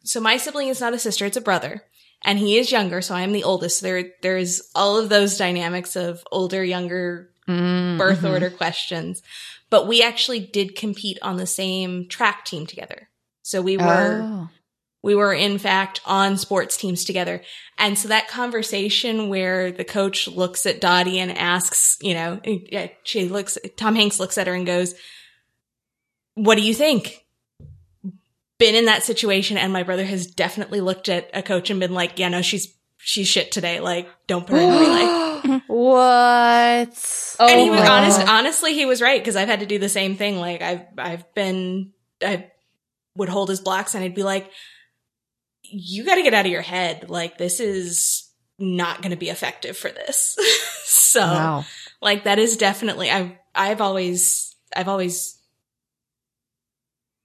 so my sibling is not a sister, it's a brother. And he is younger, so I am the oldest. There, there's all of those dynamics of older, younger, mm-hmm. birth order questions. But we actually did compete on the same track team together. So we were, Oh. we were in fact on sports teams together. And so that conversation where the coach looks at Dottie and asks, you know, eh, eh, she looks, Tom Hanks looks at her and goes, what do you think? Been in that situation. And my brother has definitely looked at a coach and been like, yeah, no, she's, she's shit today. Like, don't put her in the relay. What? Oh and he was my honest. God. Honestly, he was right because I've had to do the same thing. Like I've I've been I would hold his blocks and I'd be like, "You got to get out of your head. Like this is not going to be effective for this." so, Wow. like that is definitely I've I've always I've always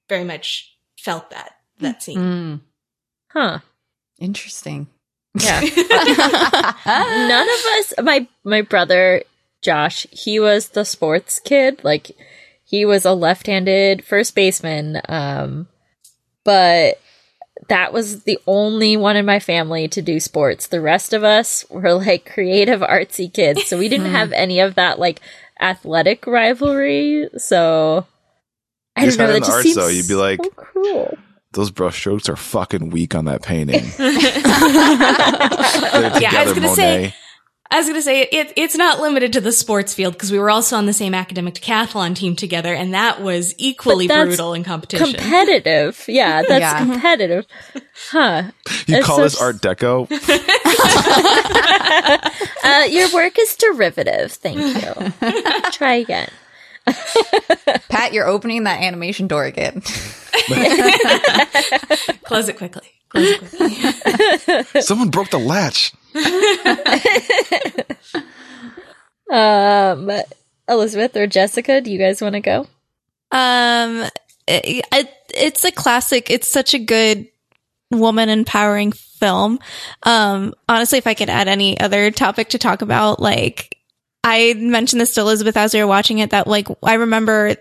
very much felt that that scene. Mm, Huh. interesting. Yeah. None of us my my brother Josh, he was the sports kid. Like he was a left-handed first baseman. Um but that was the only one in my family to do sports. The rest of us were like creative artsy kids. So we didn't have any of that like athletic rivalry. So I You don't know. That in the just arts, seems though, you'd be like- so cruel. Those brush strokes are fucking weak on that painting. Put it Yeah, I was gonna say- I was going to say it, it's not limited to the sports field because we were also on the same academic decathlon team together, and that was equally brutal in competition. Competitive. Yeah, that's Yeah. competitive. Huh. You It's call so this Art Deco? Uh, your work is derivative. Thank you. Try again. Pat, you're opening that animation door again. Close it quickly. Close it quickly. Someone broke the latch. Um, Elizabeth or Jessica, do you guys want to go? Um, it, it, it's a classic. It's such a good woman empowering film. Um, honestly, if I could add any other topic to talk about, like I mentioned this to Elizabeth as we were watching it, that like I remember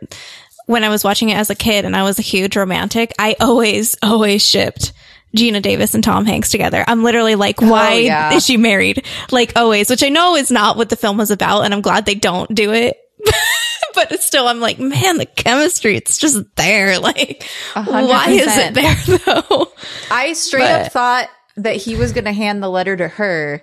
when I was watching it as a kid and I was a huge romantic, I always, always shipped Geena Davis and Tom Hanks together. I'm literally like, oh, why yeah. is she married? Like always, which I know is not what the film was about, and I'm glad they don't do it. but it's still, I'm like, man, the chemistry, it's just there. Like, hundred why is it there though? I straight But- up thought that he was going to hand the letter to her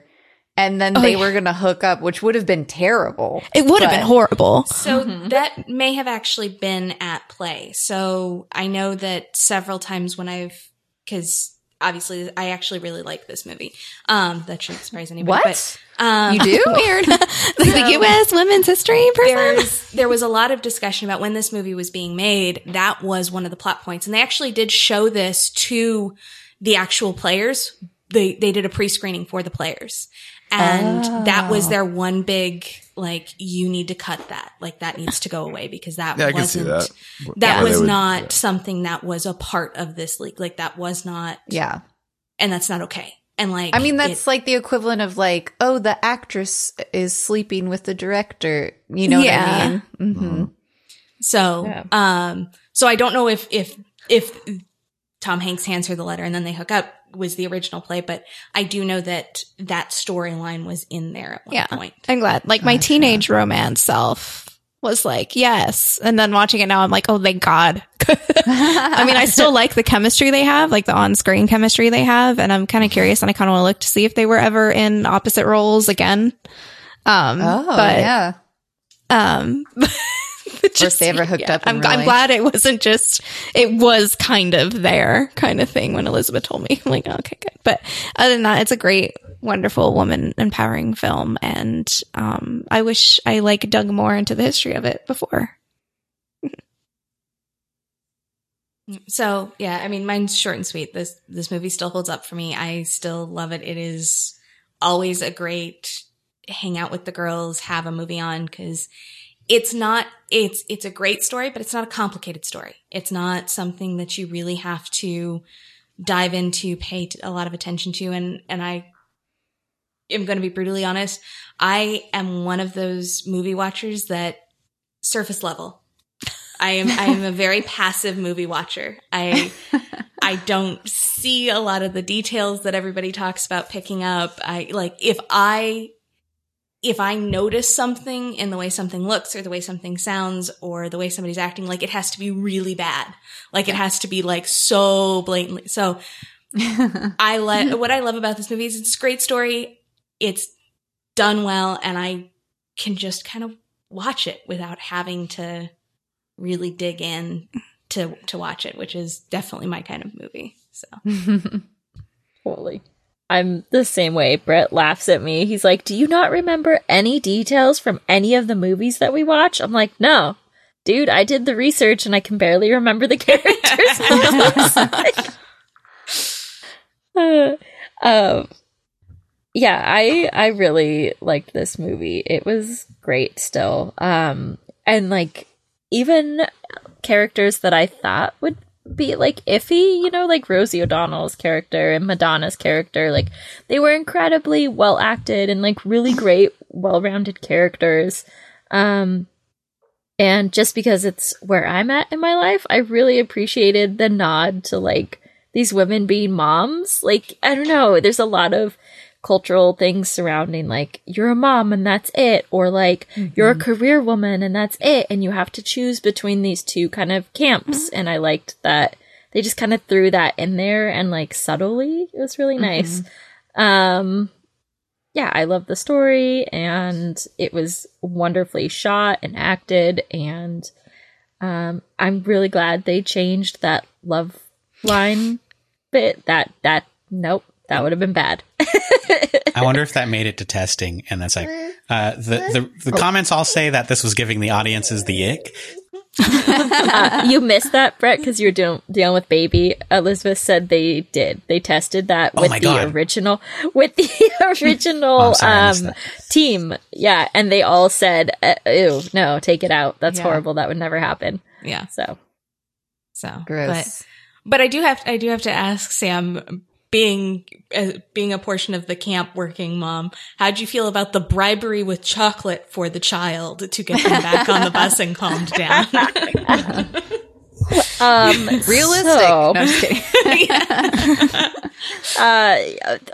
and then Oh, they yeah. were going to hook up, which would have been terrible. It would have been horrible. So that may have actually been at play. So I know that several times when I've, because obviously I actually really like this movie. Um, that shouldn't surprise anybody. What? But, um, You do? Weird. like the U.S. women's history person. there's there was a lot of discussion about when this movie was being made. That was one of the plot points, and they actually did show this to the actual players. They they did a pre screening for the players, and that was their one big like you need to cut that like that needs to go away because that Yeah, I can see wasn't that. that Why they was would- not something that was a part of this league like that was not Yeah. and that's not okay And like, I mean, that's it- like the equivalent of like, oh, the actress is sleeping with the director. You know Yeah. what I mean? hmm so, Yeah. um, so I don't know if, if, if Tom Hanks hands her the letter and then they hook up was the original play, but I do know that that storyline was in there at one Yeah. point. I'm glad. Like my teenage romance self was like, yes. And then watching it now, I'm like, oh, thank God. I mean, I still like the chemistry they have, like the on screen chemistry they have. And I'm kind of curious and I kind of want to look to see if they were ever in opposite roles again. Um, Oh, but, yeah. um, Or if they ever hooked up in I'm, real I'm glad it wasn't just, it was kind of there kind of thing when Elizabeth told me. I'm like, okay, good. But other than that, it's a great, wonderful woman empowering film. And, um, I wish I like dug more into the history of it before. So yeah, I mean, mine's short and sweet. This this movie still holds up for me. I still love it. It is always a great hang out with the girls, have a movie on because it's not it's it's a great story, but it's not a complicated story. It's not something that you really have to dive into, pay t- a lot of attention to, and and I am going to be brutally honest. I am one of those movie watchers that surface level. I am I am a very passive movie watcher. I I don't see a lot of the details that everybody talks about picking up. I like if I if I notice something in the way something looks or the way something sounds or the way somebody's acting, like it has to be really bad. Like it has to be like so blatantly. So I let what I love about this movie is it's a great story. It's done well and I can just kind of watch it without having to really dig in to to watch it, which is definitely my kind of movie. So Totally. I'm the same way. Bret laughs at me. He's like, Do you not remember any details from any of the movies that we watch? I'm like, No. Dude, I did the research and I can barely remember the characters. Uh, um, yeah, I I really liked this movie. It was great still. Um and like even characters that I thought would be like iffy, you know, like Rosie O'Donnell's character and Madonna's character, like they were incredibly well acted and like really great, well rounded characters. Um and just because it's where I'm at in my life, I really appreciated the nod to like these women being moms. Like, I don't know, there's a lot of cultural things surrounding like you're a mom and that's it or like you're a career woman and that's it and you have to choose between these two kind of camps. And I liked that they just kind of threw that in there and like subtly. It was really nice. Um yeah I love the story and it was wonderfully shot and acted and um I'm really glad they changed that love line bit that that nope that would have been bad I wonder if that made it to testing, and that's like uh, the the the comments all say that this was giving the audiences the ick. uh, you missed that, Bret, because you were dealing dealing with baby. Elizabeth said they did. They tested that Oh with my the God. original with the original Oh, sorry, um, team. Yeah, and they all said, uh, "Ew, no, take it out. That's Yeah. horrible. That would never happen." yeah, So so but Gross. but I do have I do have to ask Sam, being uh, being a portion of the camp working mom, how'd you feel about the bribery with chocolate for the child to get them back on the bus and calmed down? um, Realistic. so- No, I'm just kidding. uh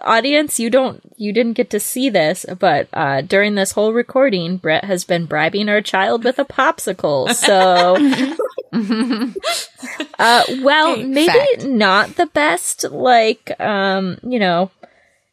audience you don't you didn't get to see this but uh during this whole recording bret has been bribing our child with a popsicle so uh well Okay, maybe fact. not the best like um you know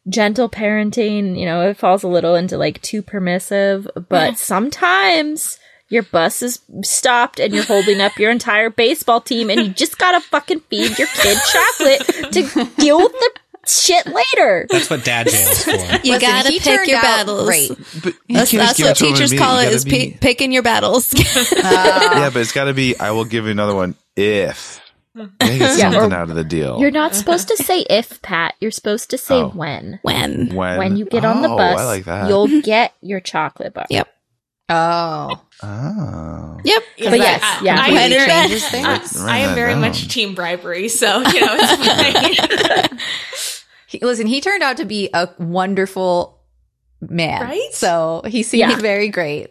gentle parenting you know it falls a little into like too permissive but sometimes your bus is stopped and you're holding up your entire baseball team and you just gotta fucking feed your kid chocolate to deal with the shit later. That's what dad jails for. You Listen, gotta pick your battles. Great. But you That's, can't that's give what it to teachers and call be- it you is gotta pi- be- picking your battles. Uh, yeah, but it's got to be. I will give you another one if. I get Yeah, something out of the deal. You're not supposed to say if, Pat. You're supposed to say Oh. when. when? when When you get on the Oh, bus, like you'll get your chocolate bar. Yep. Oh. Oh. Yep. But yes, I- yeah. I, When Completely changes things. I, Write- write I am very down. much team bribery, so you know it's fine. He, listen, he turned out to be a wonderful man. Right? So he seemed Yeah. very great. I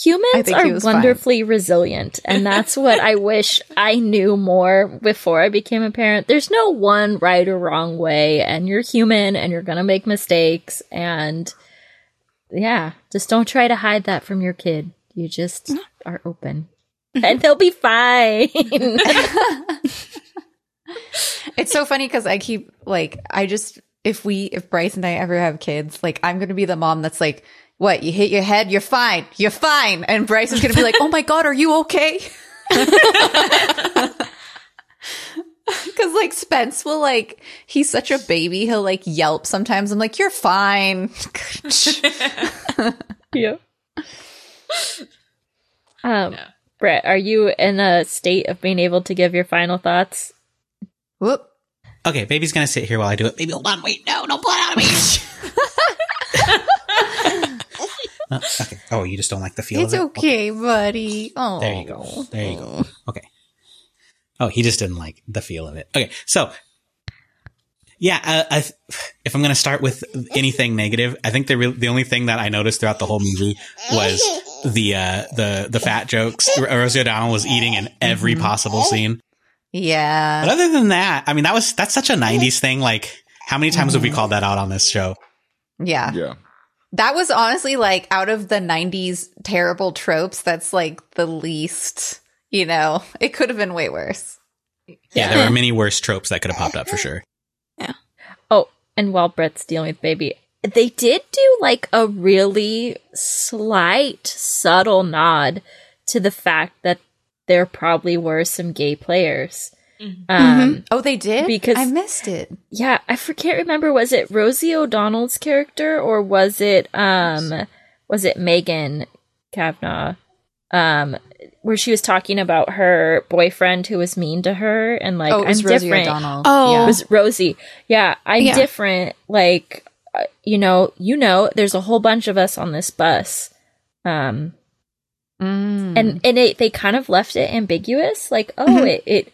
Humans are was fine. wonderfully resilient, and that's what I wish I knew more before I became a parent. There's no one right or wrong way, and you're human and you're gonna make mistakes, and yeah, just don't try to hide that from your kid. You just mm-hmm. are open. And they'll be fine. It's so funny because I keep like I just if we if Bryce and I ever have kids, like I'm gonna be the mom that's like, what you hit your head, you're fine, you're fine, and Bryce is gonna be like, oh my god, are you okay? Because like Spence will like he's such a baby, he'll like yelp sometimes. I'm like, you're fine. yeah. Um, Bret, are you in a state of being able to give your final thoughts? Whoop. Okay, baby's gonna sit here while I do it. Baby, hold on, wait, no, don't pull it out of me. Uh, okay. Oh, you just don't like the feel It's of it? okay, buddy. Oh, There you go. There you go. Okay. Oh, he just didn't like the feel of it. Okay, so yeah, uh, I, if I'm going to start with anything negative, I think the real, the only thing that I noticed throughout the whole movie was the uh, the the fat jokes. Rosie O'Donnell was eating in every possible scene. Yeah. But other than that, I mean, that was that's such a '90s thing. Like, how many times have we called that out on this show? Yeah. Yeah. That was honestly like out of the 90s terrible tropes, that's like the least, you know, it could have been way worse. Yeah, there were many worse tropes that could have popped up for sure. Yeah. Oh, and while Bret's dealing with baby, they did do like a really slight, subtle nod to the fact that there probably were some gay players. Um, Oh, they did? Because- I missed it. yeah, I can't remember. Was it Rosie O'Donnell's character or was it um was it Megan Cavanagh? Um, where she was talking about her boyfriend who was mean to her and like oh, it was I'm Rosie different. O'Donnell. Oh. Yeah. It was Rosie. Yeah, I'm Yeah. different. Like, uh, you know, you know, there's a whole bunch of us on this bus. Um, Mm. and and it, they kind of left it ambiguous. Like, oh, Mhm. it it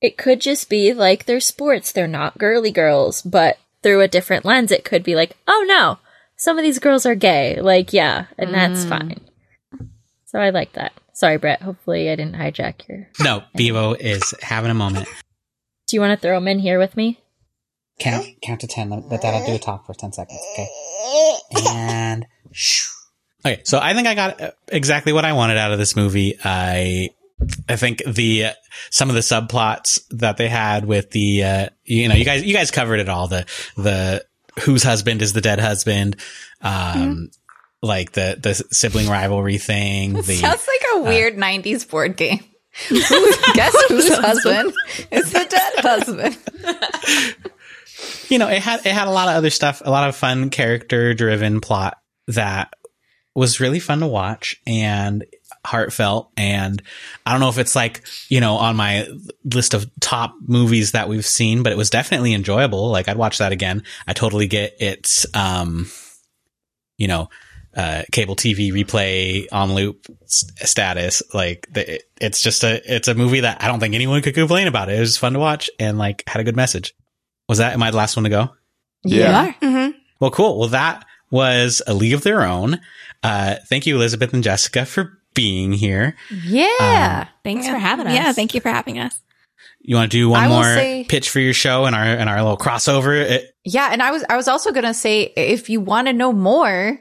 it could just be like they're sports. They're not girly girls, but through a different lens, it could be like, oh no, some of these girls are gay. Like, yeah, and that's Mm. fine. So I like that. Sorry, Bret. Hopefully, I didn't hijack your. No, Bevo is having a moment. Do you want to throw him in here with me? Count count to ten. Let Dad do a talk for ten seconds. Okay. And shoo. okay. So I think I got uh, exactly what I wanted out of this movie. I I think the uh, some of the subplots that they had with the uh, you know you guys you guys covered it all the the whose husband is the dead husband um like the the sibling rivalry thing the Sounds like a weird 90s board game. Guess whose husband is the dead husband? you know, it had it had a lot of other stuff, a lot of fun character driven plot that was really fun to watch and heartfelt. And I don't know if it's like, you know, on my list of top movies that we've seen, but it was definitely enjoyable. Like I'd watch that again. I totally get its um you know, uh, cable TV replay on loop s- status. Like the, it, it's just a, it's a movie that I don't think anyone could complain about. It was fun to watch and like had a good message. Was that, am I the last one to go? Yeah. Mm-hmm. Well, cool. Well, that was a league of their own. Uh, thank you, Elizabeth and Jessica for being here. Yeah. Thanks for having us. Yeah, thank you for having us. You want to do one I more say- pitch for your show and our, and our little crossover? It, Yeah, and I was I was also going to say if you want to know more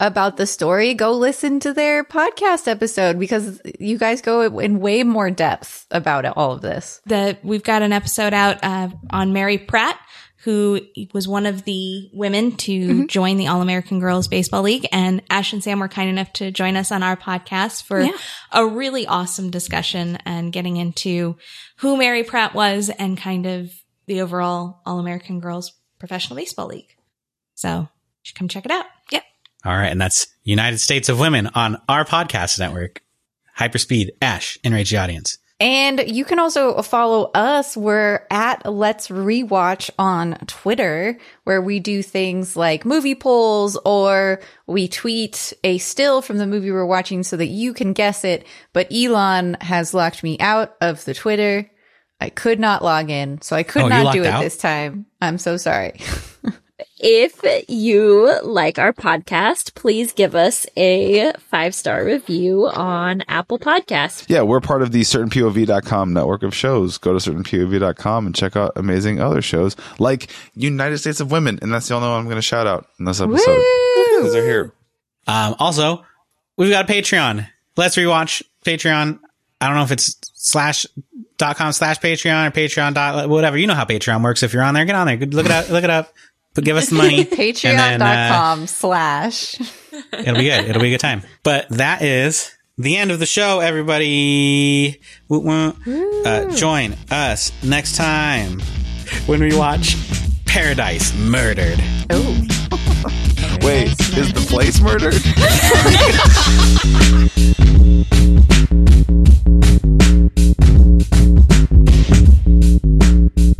about the story, go listen to their podcast episode because you guys go in way more depth about it, all of this. the we've got an episode out uh, on Mary Pratt, who was one of the women to join the All American Girls Baseball League, and Ash and Sam were kind enough to join us on our podcast for Yeah. a really awesome discussion and getting into who Mary Pratt was and kind of the overall All American Girls Professional Baseball League. So you should come check it out. All right. And that's United States of Women on our podcast network. Hyperspeed, Ash, Enrage the Audience. And you can also follow us. We're at Let's Rewatch on Twitter, where we do things like movie polls or we tweet a still from the movie we're watching so that you can guess it. But Elon has locked me out of the Twitter. I could not log in, so I could Oh, not do it out? this time. I'm so sorry. If you like our podcast, please give us a five star review on Apple Podcasts. Yeah, we're part of the certainpov.com network of shows. Go to certainpov.com and check out amazing other shows like United States of Women. And that's the only one I'm going to shout out in this episode. Because they're here. Um, also, we've got a Patreon. Let's rewatch Patreon. I don't know if it's slash dot com slash Patreon or Patreon dot whatever. You know how Patreon works. If you're on there, get on there. Look it up. Look it up. But give us the money. and then, uh, Patreon.com slash. it'll be good. It'll be a good time. But that is the end of the show, everybody. Woo, woo. Uh, join us next time when we watch Paradise Murdered. Oh. Wait, is the place murdered?